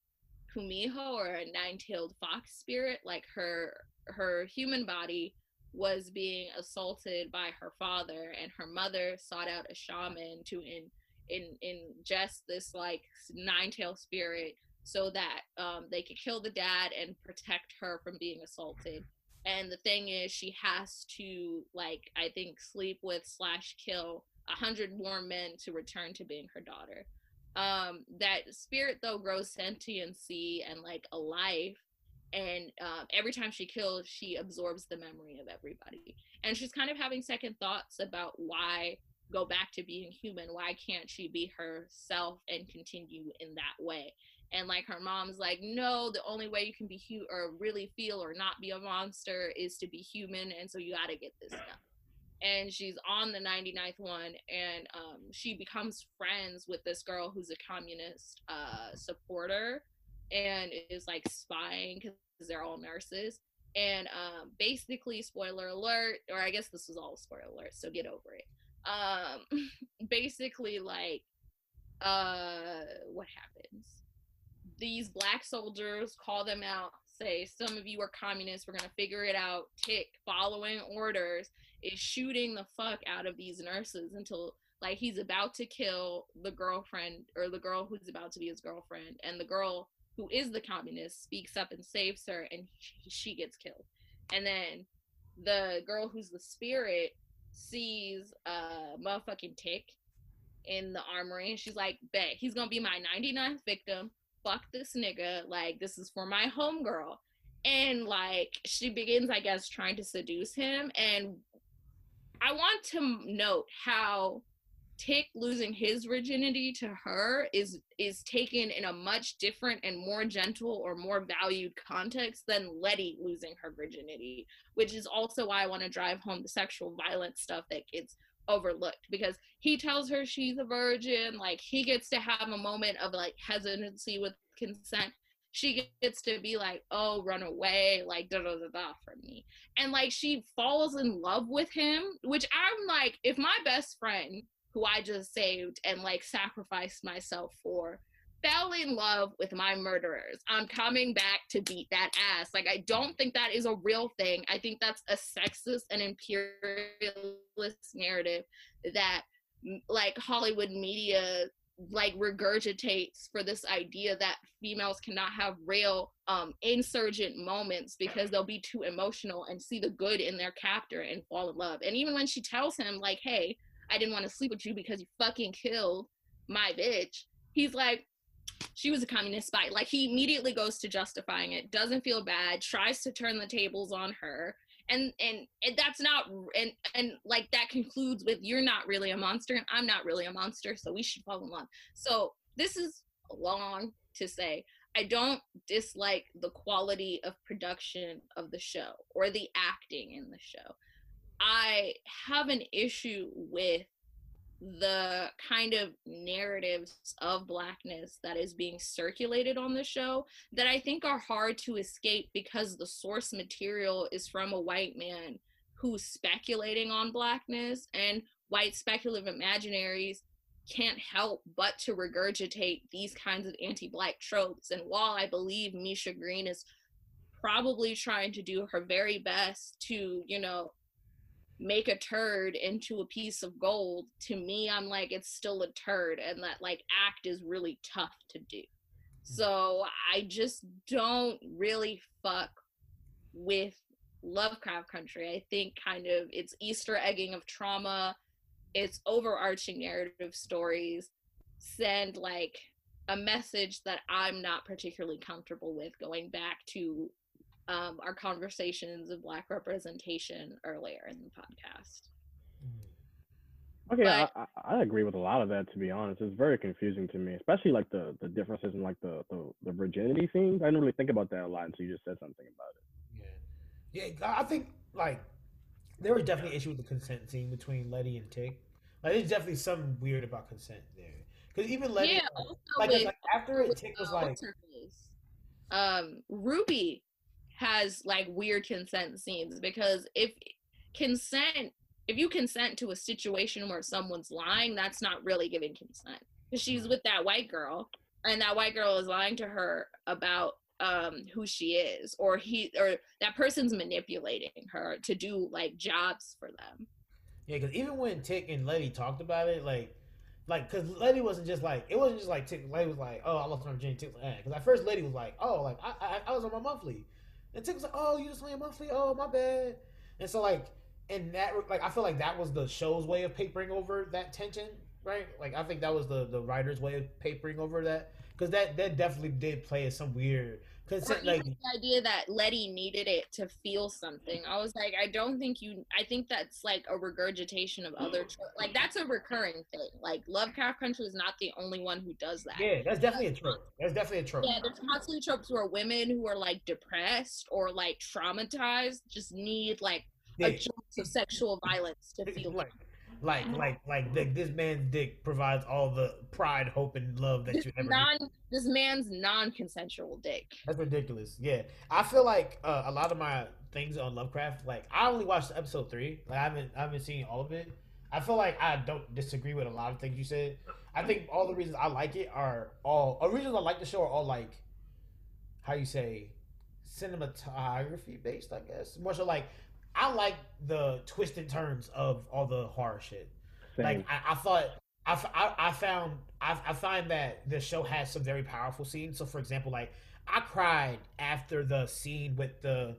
kumiho or a nine-tailed fox spirit. Like her her human body was being assaulted by her father, and her mother sought out a shaman to in in ingest this like nine-tail spirit so that um, they could kill the dad and protect her from being assaulted. And the thing is she has to like i think sleep with slash kill a hundred more men to return to being her daughter. Um that spirit though grows sentiency and like a life. And um, every time she kills she absorbs the memory of everybody. And she's kind of having second thoughts about why go back to being human why can't she be herself and continue in that way? And like her mom's like no the only way you can be hu- or really feel or not be a monster is to be human and so you got to get this done. And she's on the 99th one and um, she becomes friends with this girl who's a communist uh, supporter and is like spying because they're all nurses. And um, basically spoiler alert or i guess this was all spoiler alert so get over it um basically like uh what happens? These black soldiers call them out say some of you are communists. We're gonna figure it out. Tic following orders is shooting the fuck out of these nurses until like he's about to kill the girlfriend or the girl who's about to be his girlfriend and the girl who is the communist speaks up and saves her and she gets killed. And then the girl who's the spirit sees a motherfucking tic in the armory and she's like bet he's gonna be my 99th victim. Fuck this nigga. Like this is for my homegirl. And like she begins i guess trying to seduce him. And i want to note how tic losing his virginity to her is is taken in a much different and more gentle or more valued context than leti losing her virginity which is also why i want to drive home the sexual violence stuff that gets overlooked because he tells her she's a virgin like he gets to have a moment of like hesitancy with consent. She gets to be like oh run away like da da da da from me. And like she falls in love with him which i'm like if my best friend who i just saved and like sacrificed myself for fell in love with my murderers. I'm coming back to beat that ass. Like, I don't think that is a real thing. I think that's a sexist and imperialist narrative that, like, Hollywood media like regurgitates for this idea that females cannot have real um insurgent moments because they'll be too emotional and see the good in their captor and fall in love. And even when she tells him like, "Hey, I didn't want to sleep with you because you fucking killed my bitch." He's like, she was a communist spy. Like he immediately goes to justifying it, doesn't feel bad, tries to turn the tables on her. And, and and that's not and and like that concludes with you're not really a monster and I'm not really a monster, so we should fall in love. So this is long to say I don't dislike the quality of production of the show or the acting in the show. I have an issue with the kind of narratives of blackness that is being circulated on the show that I think are hard to escape because the source material is from a white man who's speculating on blackness and white speculative imaginaries can't help but to regurgitate these kinds of anti-black tropes. And while I believe Misha Green is probably trying to do her very best to, you know, make a turd into a piece of gold to me i'm like it's still a turd and that like act is really tough to do. Mm. So i just don't really fuck with lovecraft country. I think kind of it's easter egging of trauma it's overarching narrative stories send like a message that i'm not particularly comfortable with going back to um, our conversations of black representation earlier in the podcast. Okay, but, I, I, agree with a lot of that. To be honest, it's very confusing to me, especially like the the differences in like the the, the virginity scenes. I didn't really think about that a lot until you just said something about it. Yeah, yeah. I think like there was definitely an issue with the consent scene between Leti and Tic. Like, there's definitely something weird about consent there. Because even Leti, yeah, like, like, like, after it, Tic was like, um, Ruby has like weird consent scenes because if consent if you consent to a situation where someone's lying that's not really giving consent because she's with that white girl and that white girl is lying to her about um who she is or he or that person's manipulating her to do like jobs for them. Yeah because even when tic and leti talked about it like like because leti wasn't just like it wasn't just like Tic. leti was like oh i lost my virginity Tic, because at first leti was like oh like I, I, I was on my monthly and Tic was like, "Oh, you just your monthly? Oh, my bad." And so like, and that like I feel like that was the show's way of papering over that tension, right? Like I think that was the the writer's way of papering over that because that that definitely did play as some weird Consent, like the idea that Leti needed it to feel something. I was like, I don't think you. I think that's like a regurgitation of other. Like that's a recurring thing. Like Lovecraft Country is not the only one who does that. Yeah, that's definitely a trope. That's definitely a trope. Yeah, there's constantly tropes where women who are like depressed or like traumatized just need like yeah. a jolt of sexual violence to feel like like mm-hmm. like like the, this man's dick provides all the pride, hope, and love that this you ever. Non, need. this man's non-consensual dick. That's ridiculous. Yeah, I feel like uh, a lot of my things on Lovecraft, like I only watched episode three. Like I haven't I haven't seen all of it. I feel like I don't disagree with a lot of things you said. I think all the reasons I like it are all, all reasons I like the show are all like, how you say, cinematography based. I guess more so like I like the twisted turns of all the horror shit. Same. Like I, I thought I, I, I found I, I find that the show has some very powerful scenes. So for example, like I cried after the scene with the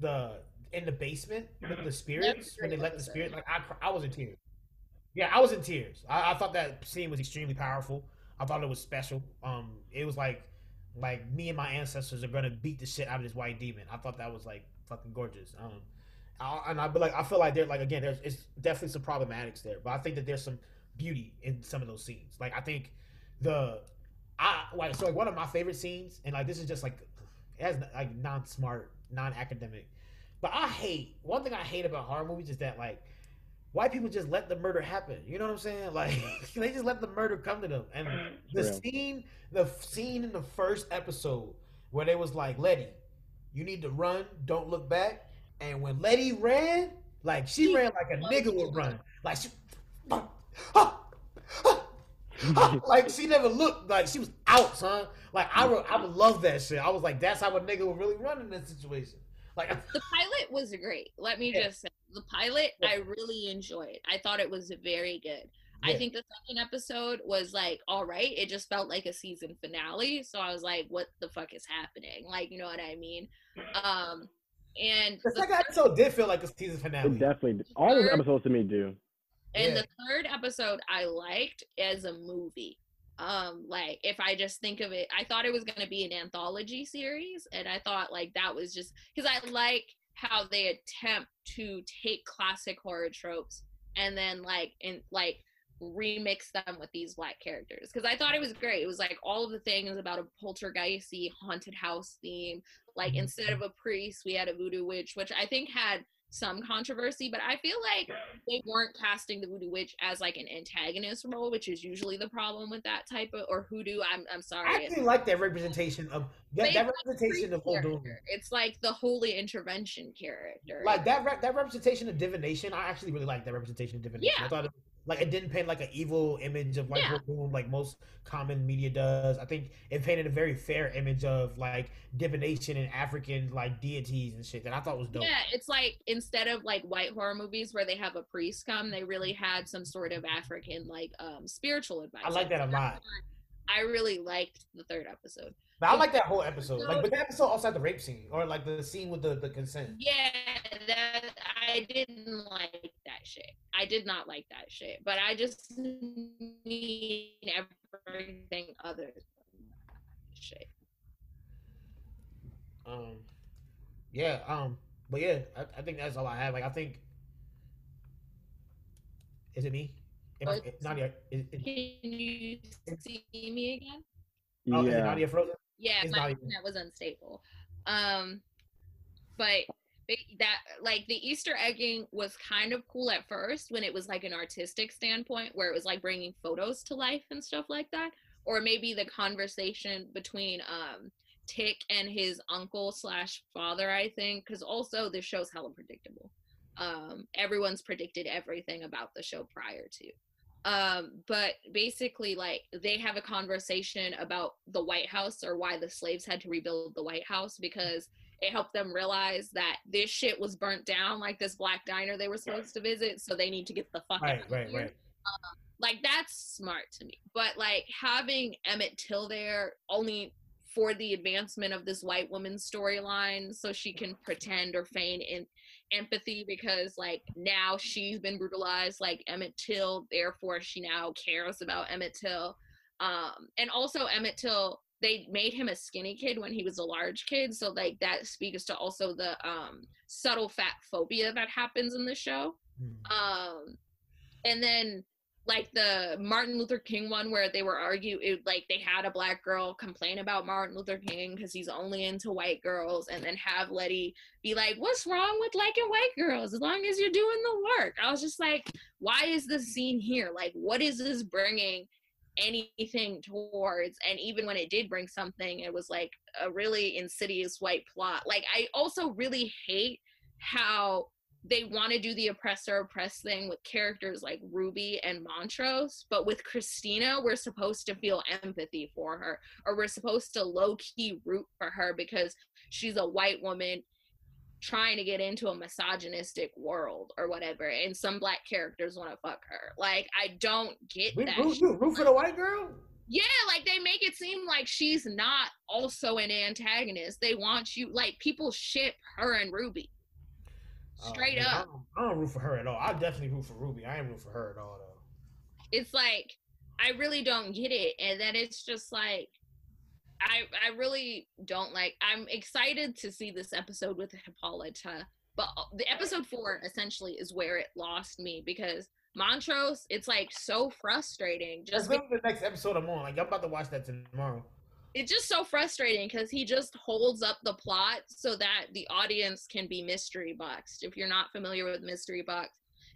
the in the basement with the spirits when they let the spirit like I I was in tears. Yeah, I was in tears. I, I thought that scene was extremely powerful. I thought it was special. Um, it was like like me and my ancestors are gonna beat the shit out of this white demon. I thought that was like fucking gorgeous. Um, and I but like I feel like there like again there's it's definitely some problematics there, but I think that there's some beauty in some of those scenes. Like I think the I like so like one of my favorite scenes, and like this is just like it has like non smart, non academic, but I hate one thing I hate about horror movies is that like white people just let the murder happen. You know what I'm saying? Like they just let the murder come to them. And mm-hmm. the Real. scene, the scene in the first episode where they was like, Leti, you need to run, don't look back. And when Leti ran, like she ran like a nigga would run. Like she like she never looked like she was out, son. Like I, would, I would love that shit. I was like, that's how a nigga would really run in this situation. Like the pilot was great. Let me Yeah. just say, the pilot Yeah. I really enjoyed. I thought it was very good. I think the second episode was like all right. It just felt like a season finale. So I was like, what the fuck is happening? Like, you know what I mean? Um, and the the second episode did feel like a season finale. It definitely all those episodes to me do. And Yeah. the third episode I liked as a movie. Um, like if I just think of it, I thought it was gonna be an anthology series, and I thought like that was just because I like how they attempt to take classic horror tropes and then like and like remix them with these black characters because I thought it was great. It was like all of the things about a poltergeisty haunted house theme. Like Mhm. instead of a priest, we had a voodoo witch, which I think had some controversy, but I feel like they weren't casting the voodoo witch as like an antagonist role, which is usually the problem with that type of or hoodoo. I'm I'm sorry. I actually like that representation of that, that like representation of. It's like the holy intervention character. Like that re- that representation of divination. I actually really like that representation of divination. Yeah. I thought it, like it didn't paint like an evil image of like Yeah. Like most common media does. I think it painted a very fair image of like divination and African like deities and shit that I thought was dope. Yeah, it's like instead of like white horror movies where they have a priest come, they really had some sort of African like um spiritual advice. I like that a lot. I really liked the third episode. But I like that whole episode. Like, but that episode also had the rape scene or like the scene with the the consent. Yeah, that I didn't like that shit. I did not like that shit. But I just need everything other than that shit. Um, yeah. Um, but yeah, I, I think that's all I have. Like, I think. Is it me? Am I, What? Nadia, is, is, Can you see me again? oh, is it yeah. Nadia frozen? Yeah, It's my internet was unstable. Um, but ba- that like the Easter egging was kind of cool at first when it was like an artistic standpoint where it was like bringing photos to life and stuff like that, or maybe the conversation between um Tic and his uncle slash father. I think because also the show's hella predictable. Um, everyone's predicted everything about the show prior to um but basically like they have a conversation about the white house or why the slaves had to rebuild the white house because it helped them realize that this shit was burnt down like this black diner they were supposed to visit so they need to get the fuck Right, out of right, here. right. like that's smart to me but like having emmett till there only for the advancement of this white woman's storyline so she can pretend or feign in empathy because like now she's been brutalized like emmett till therefore she now cares about emmett till um and also emmett till they made him a skinny kid when he was a large kid so like that speaks to also the um subtle fat phobia that happens in the show. Hmm. um and then like the martin luther king one where they were arguing like they had a black girl complain about martin luther king because he's only into white girls and then have leti be like what's wrong with liking white girls? As long as you're doing the work. I was just like why is this scene here? Like what is this bringing anything towards and even when it did bring something it was like a really insidious white plot. Like i also really hate how they want to do the oppressor oppressed thing with characters like Ruby and Montrose, but with Christina, we're supposed to feel empathy for her, or we're supposed to low key root for her because she's a white woman trying to get into a misogynistic world or whatever, and some black characters want to fuck her. Like, I don't get We that. root, you root for the white girl. Yeah, like they make it seem like she's not also an antagonist. They want you like people ship her and Ruby. Oh, Straight man, I up. don't, I don't root for her at all. I definitely root for Ruby. I ain't root for her at all though. it's like I really don't get it, and then it's just like I I really don't like. I'm excited to see this episode with Hippolyta, but uh, the episode four essentially is where it lost me because Montrose, it's like so frustrating. Just literally the next episode I'm on. Like I'm about to watch that tomorrow. it's just so frustrating because he just holds up the plot so that the audience can be mystery boxed. If you're not familiar with mystery box,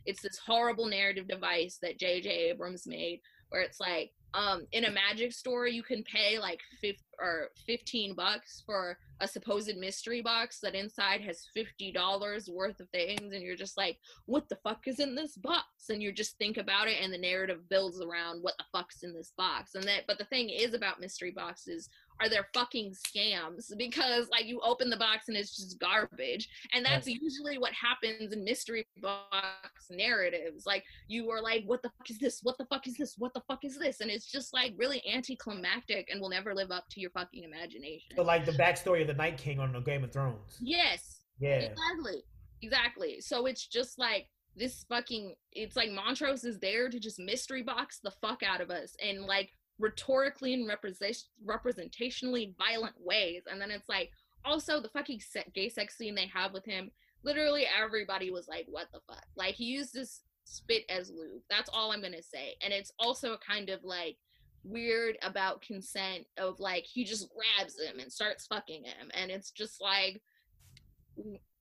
it's this horrible narrative device that J.J. Abrams made where it's like um in a magic store you can pay like fif- or 15 bucks for a supposed mystery box that inside has $50 worth of things and you're just like what the fuck is in this box? And you just think about it and the narrative builds around what the fuck's in this box. And that but the thing is about mystery boxes are they're fucking scams because like you open the box and it's just garbage. And that's usually what happens in mystery box narratives. Like you are like what the fuck is this? What the fuck is this? What the fuck is this? And it's just like really anticlimactic and will never live up to your fucking imagination. So like the backstory of the Night King on the Game of Thrones. yes. Yeah. exactly. Exactly. So it's just like this fucking it's like montrose is there to just mystery box the fuck out of us. And like rhetorically and represent representationally violent ways. And then it's like also the fucking gay sex scene they have with him literally everybody was like what the fuck? Like he used this spit as lube. That's all i'm gonna say. And it's also kind of like weird about consent of like he just grabs him and starts fucking him. And it's just like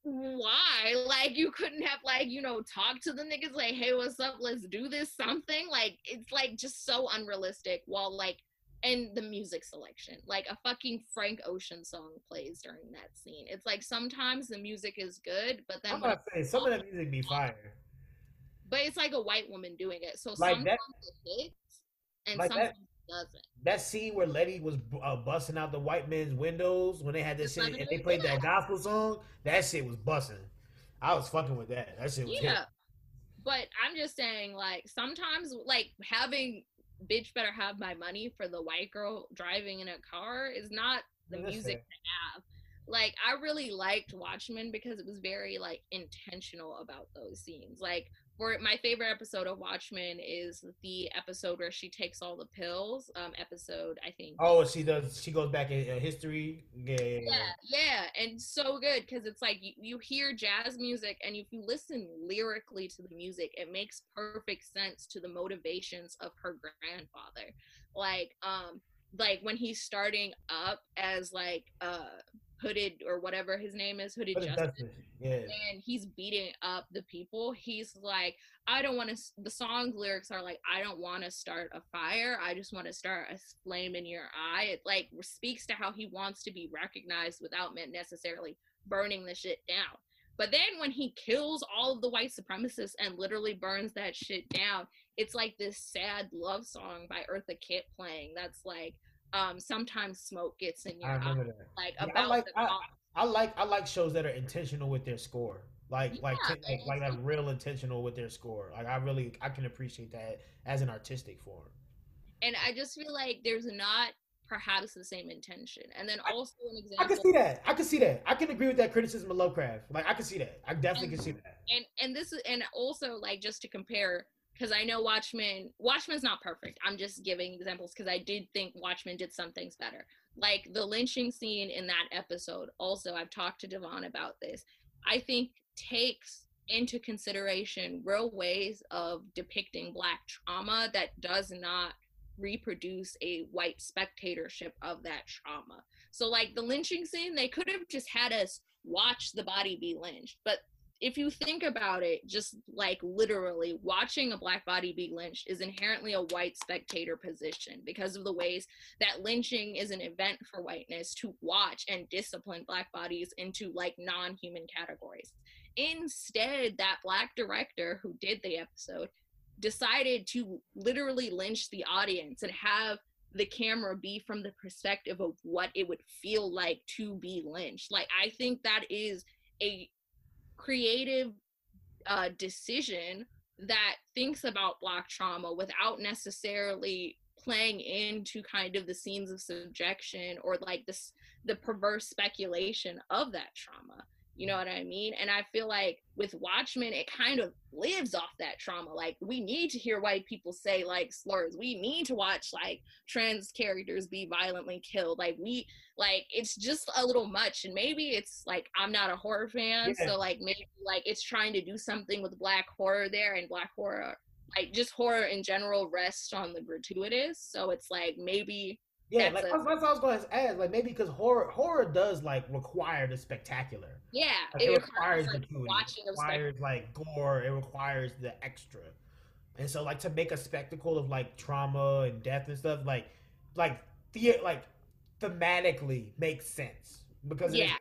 why? Like you couldn't have like you know talked to the niggas like hey what's up? Let's do this something. Like it's like just so unrealistic while like and the music selection. Like a fucking frank ocean song plays during that scene. It's like sometimes the music is good but then I'm not saying some of that music be fire. but it's like a white woman doing it. So Like sometimes that- it hits and like sometimes doesn't That scene where Leti was uh, busting out the white men's windows when they had this shit and they played that gospel song, that shit was busting. I was fucking with that. That shit was hit. yeah but i'm just saying like sometimes like having bitch better have my money for the white girl driving in a car is not the that's music fair. to have like i really liked watchmen because it was very like intentional about those scenes like for my favorite episode of watchmen is the episode where she takes all the pills um episode i think Oh, she does. She goes back in, in history. Yeah, yeah, yeah. yeah, yeah, and so good because it's like you, you hear jazz music, and if you listen lyrically to the music, it makes perfect sense to the motivations of her grandfather. Like, um, like when he's starting up as like uh hooded or whatever his name is, hooded justice? Yeah. and he's beating up the people he's like i don't want to the song lyrics are like i don't want to start a fire i just want to start a flame in your eye it like speaks to how he wants to be recognized without necessarily burning the shit down but then when he kills all of the white supremacists and literally burns that shit down it's like this sad love song by eartha kitt playing that's like um sometimes smoke gets in your I eye remember that. like Yeah, I about like- the I- I like I like shows that are intentional with their score. Like like Yeah, like and like that real intentional with their score. Like I really I can appreciate that as an artistic form. and I just feel like there's not perhaps the same intention. And then I- also an example. I can see that. I can see that. I can agree with that criticism of Lovecraft. Like I can see that. I definitely can see that. and and this is and also like just to compare because I know Watchmen Watchmen's not perfect. I'm just giving examples because I did think Watchmen did some things better. Like the lynching scene in that episode. Also, I've talked to Devyn about this. I think takes into consideration real ways of depicting black trauma that does not reproduce a white spectatorship of that trauma. So like the lynching scene, they could have just had us watch the body be lynched. But if you think about it, just like literally watching a black body be lynched is inherently a white spectator position because of the ways that lynching is an event for whiteness to watch and discipline black bodies into like non human categories. Instead, that black director who did the episode decided to literally lynch the audience and have the camera be from the perspective of what it would feel like to be lynched. Like, I think that is a creative uh, decision that thinks about black trauma without necessarily playing into kind of the scenes of subjection or like this the perverse speculation of that trauma you know what i mean? And i feel like with watchmen it kind of lives off that trauma. Like we need to hear white people say like slurs. We need to watch like trans characters be violently killed. Like we like it's just a little much. And maybe it's like i'm not a horror fan Yeah. so like maybe like it's trying to do something with black horror there and black horror like just horror in general rests on the gratuitous. So it's like maybe Yeah, That's like a- that's, that's what I was going to ask. Like maybe because horror horror does like require the spectacular. yeah Like, it, it requires requires like gratuity. watching It of requires like gore. It requires the extra. And so like to make a spectacle of like trauma and death and stuff, like like the like thematically makes sense because it is Yeah.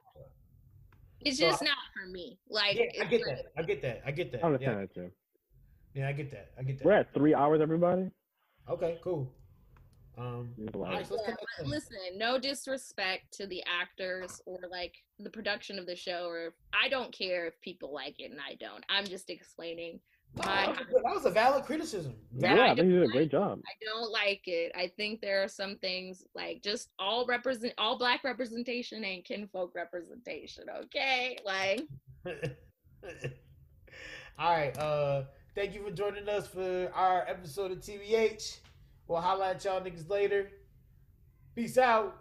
It's So just I- not for me. Like, Yeah, I get like- that. I get that. I get that. I understand Yeah, that too. yeah, I get that. I get that. We're at three hours, everybody. Okay, cool. Um, It's a lot. nice. Let's Yeah, come back but to- listen, no disrespect to the actors or like the production of the show, or I don't care if people like it and I don't. I'm just explaining Wow, my. that, was a, that was a valid criticism. Yeah, Yeah, I I think you did a great job. I don't like it. I think there are some things like just all represent all black representation and kinfolk representation. Okay, like All right. Uh, thank you for joining us for our episode of TBH. We'll holla at y'all niggas later. Peace out.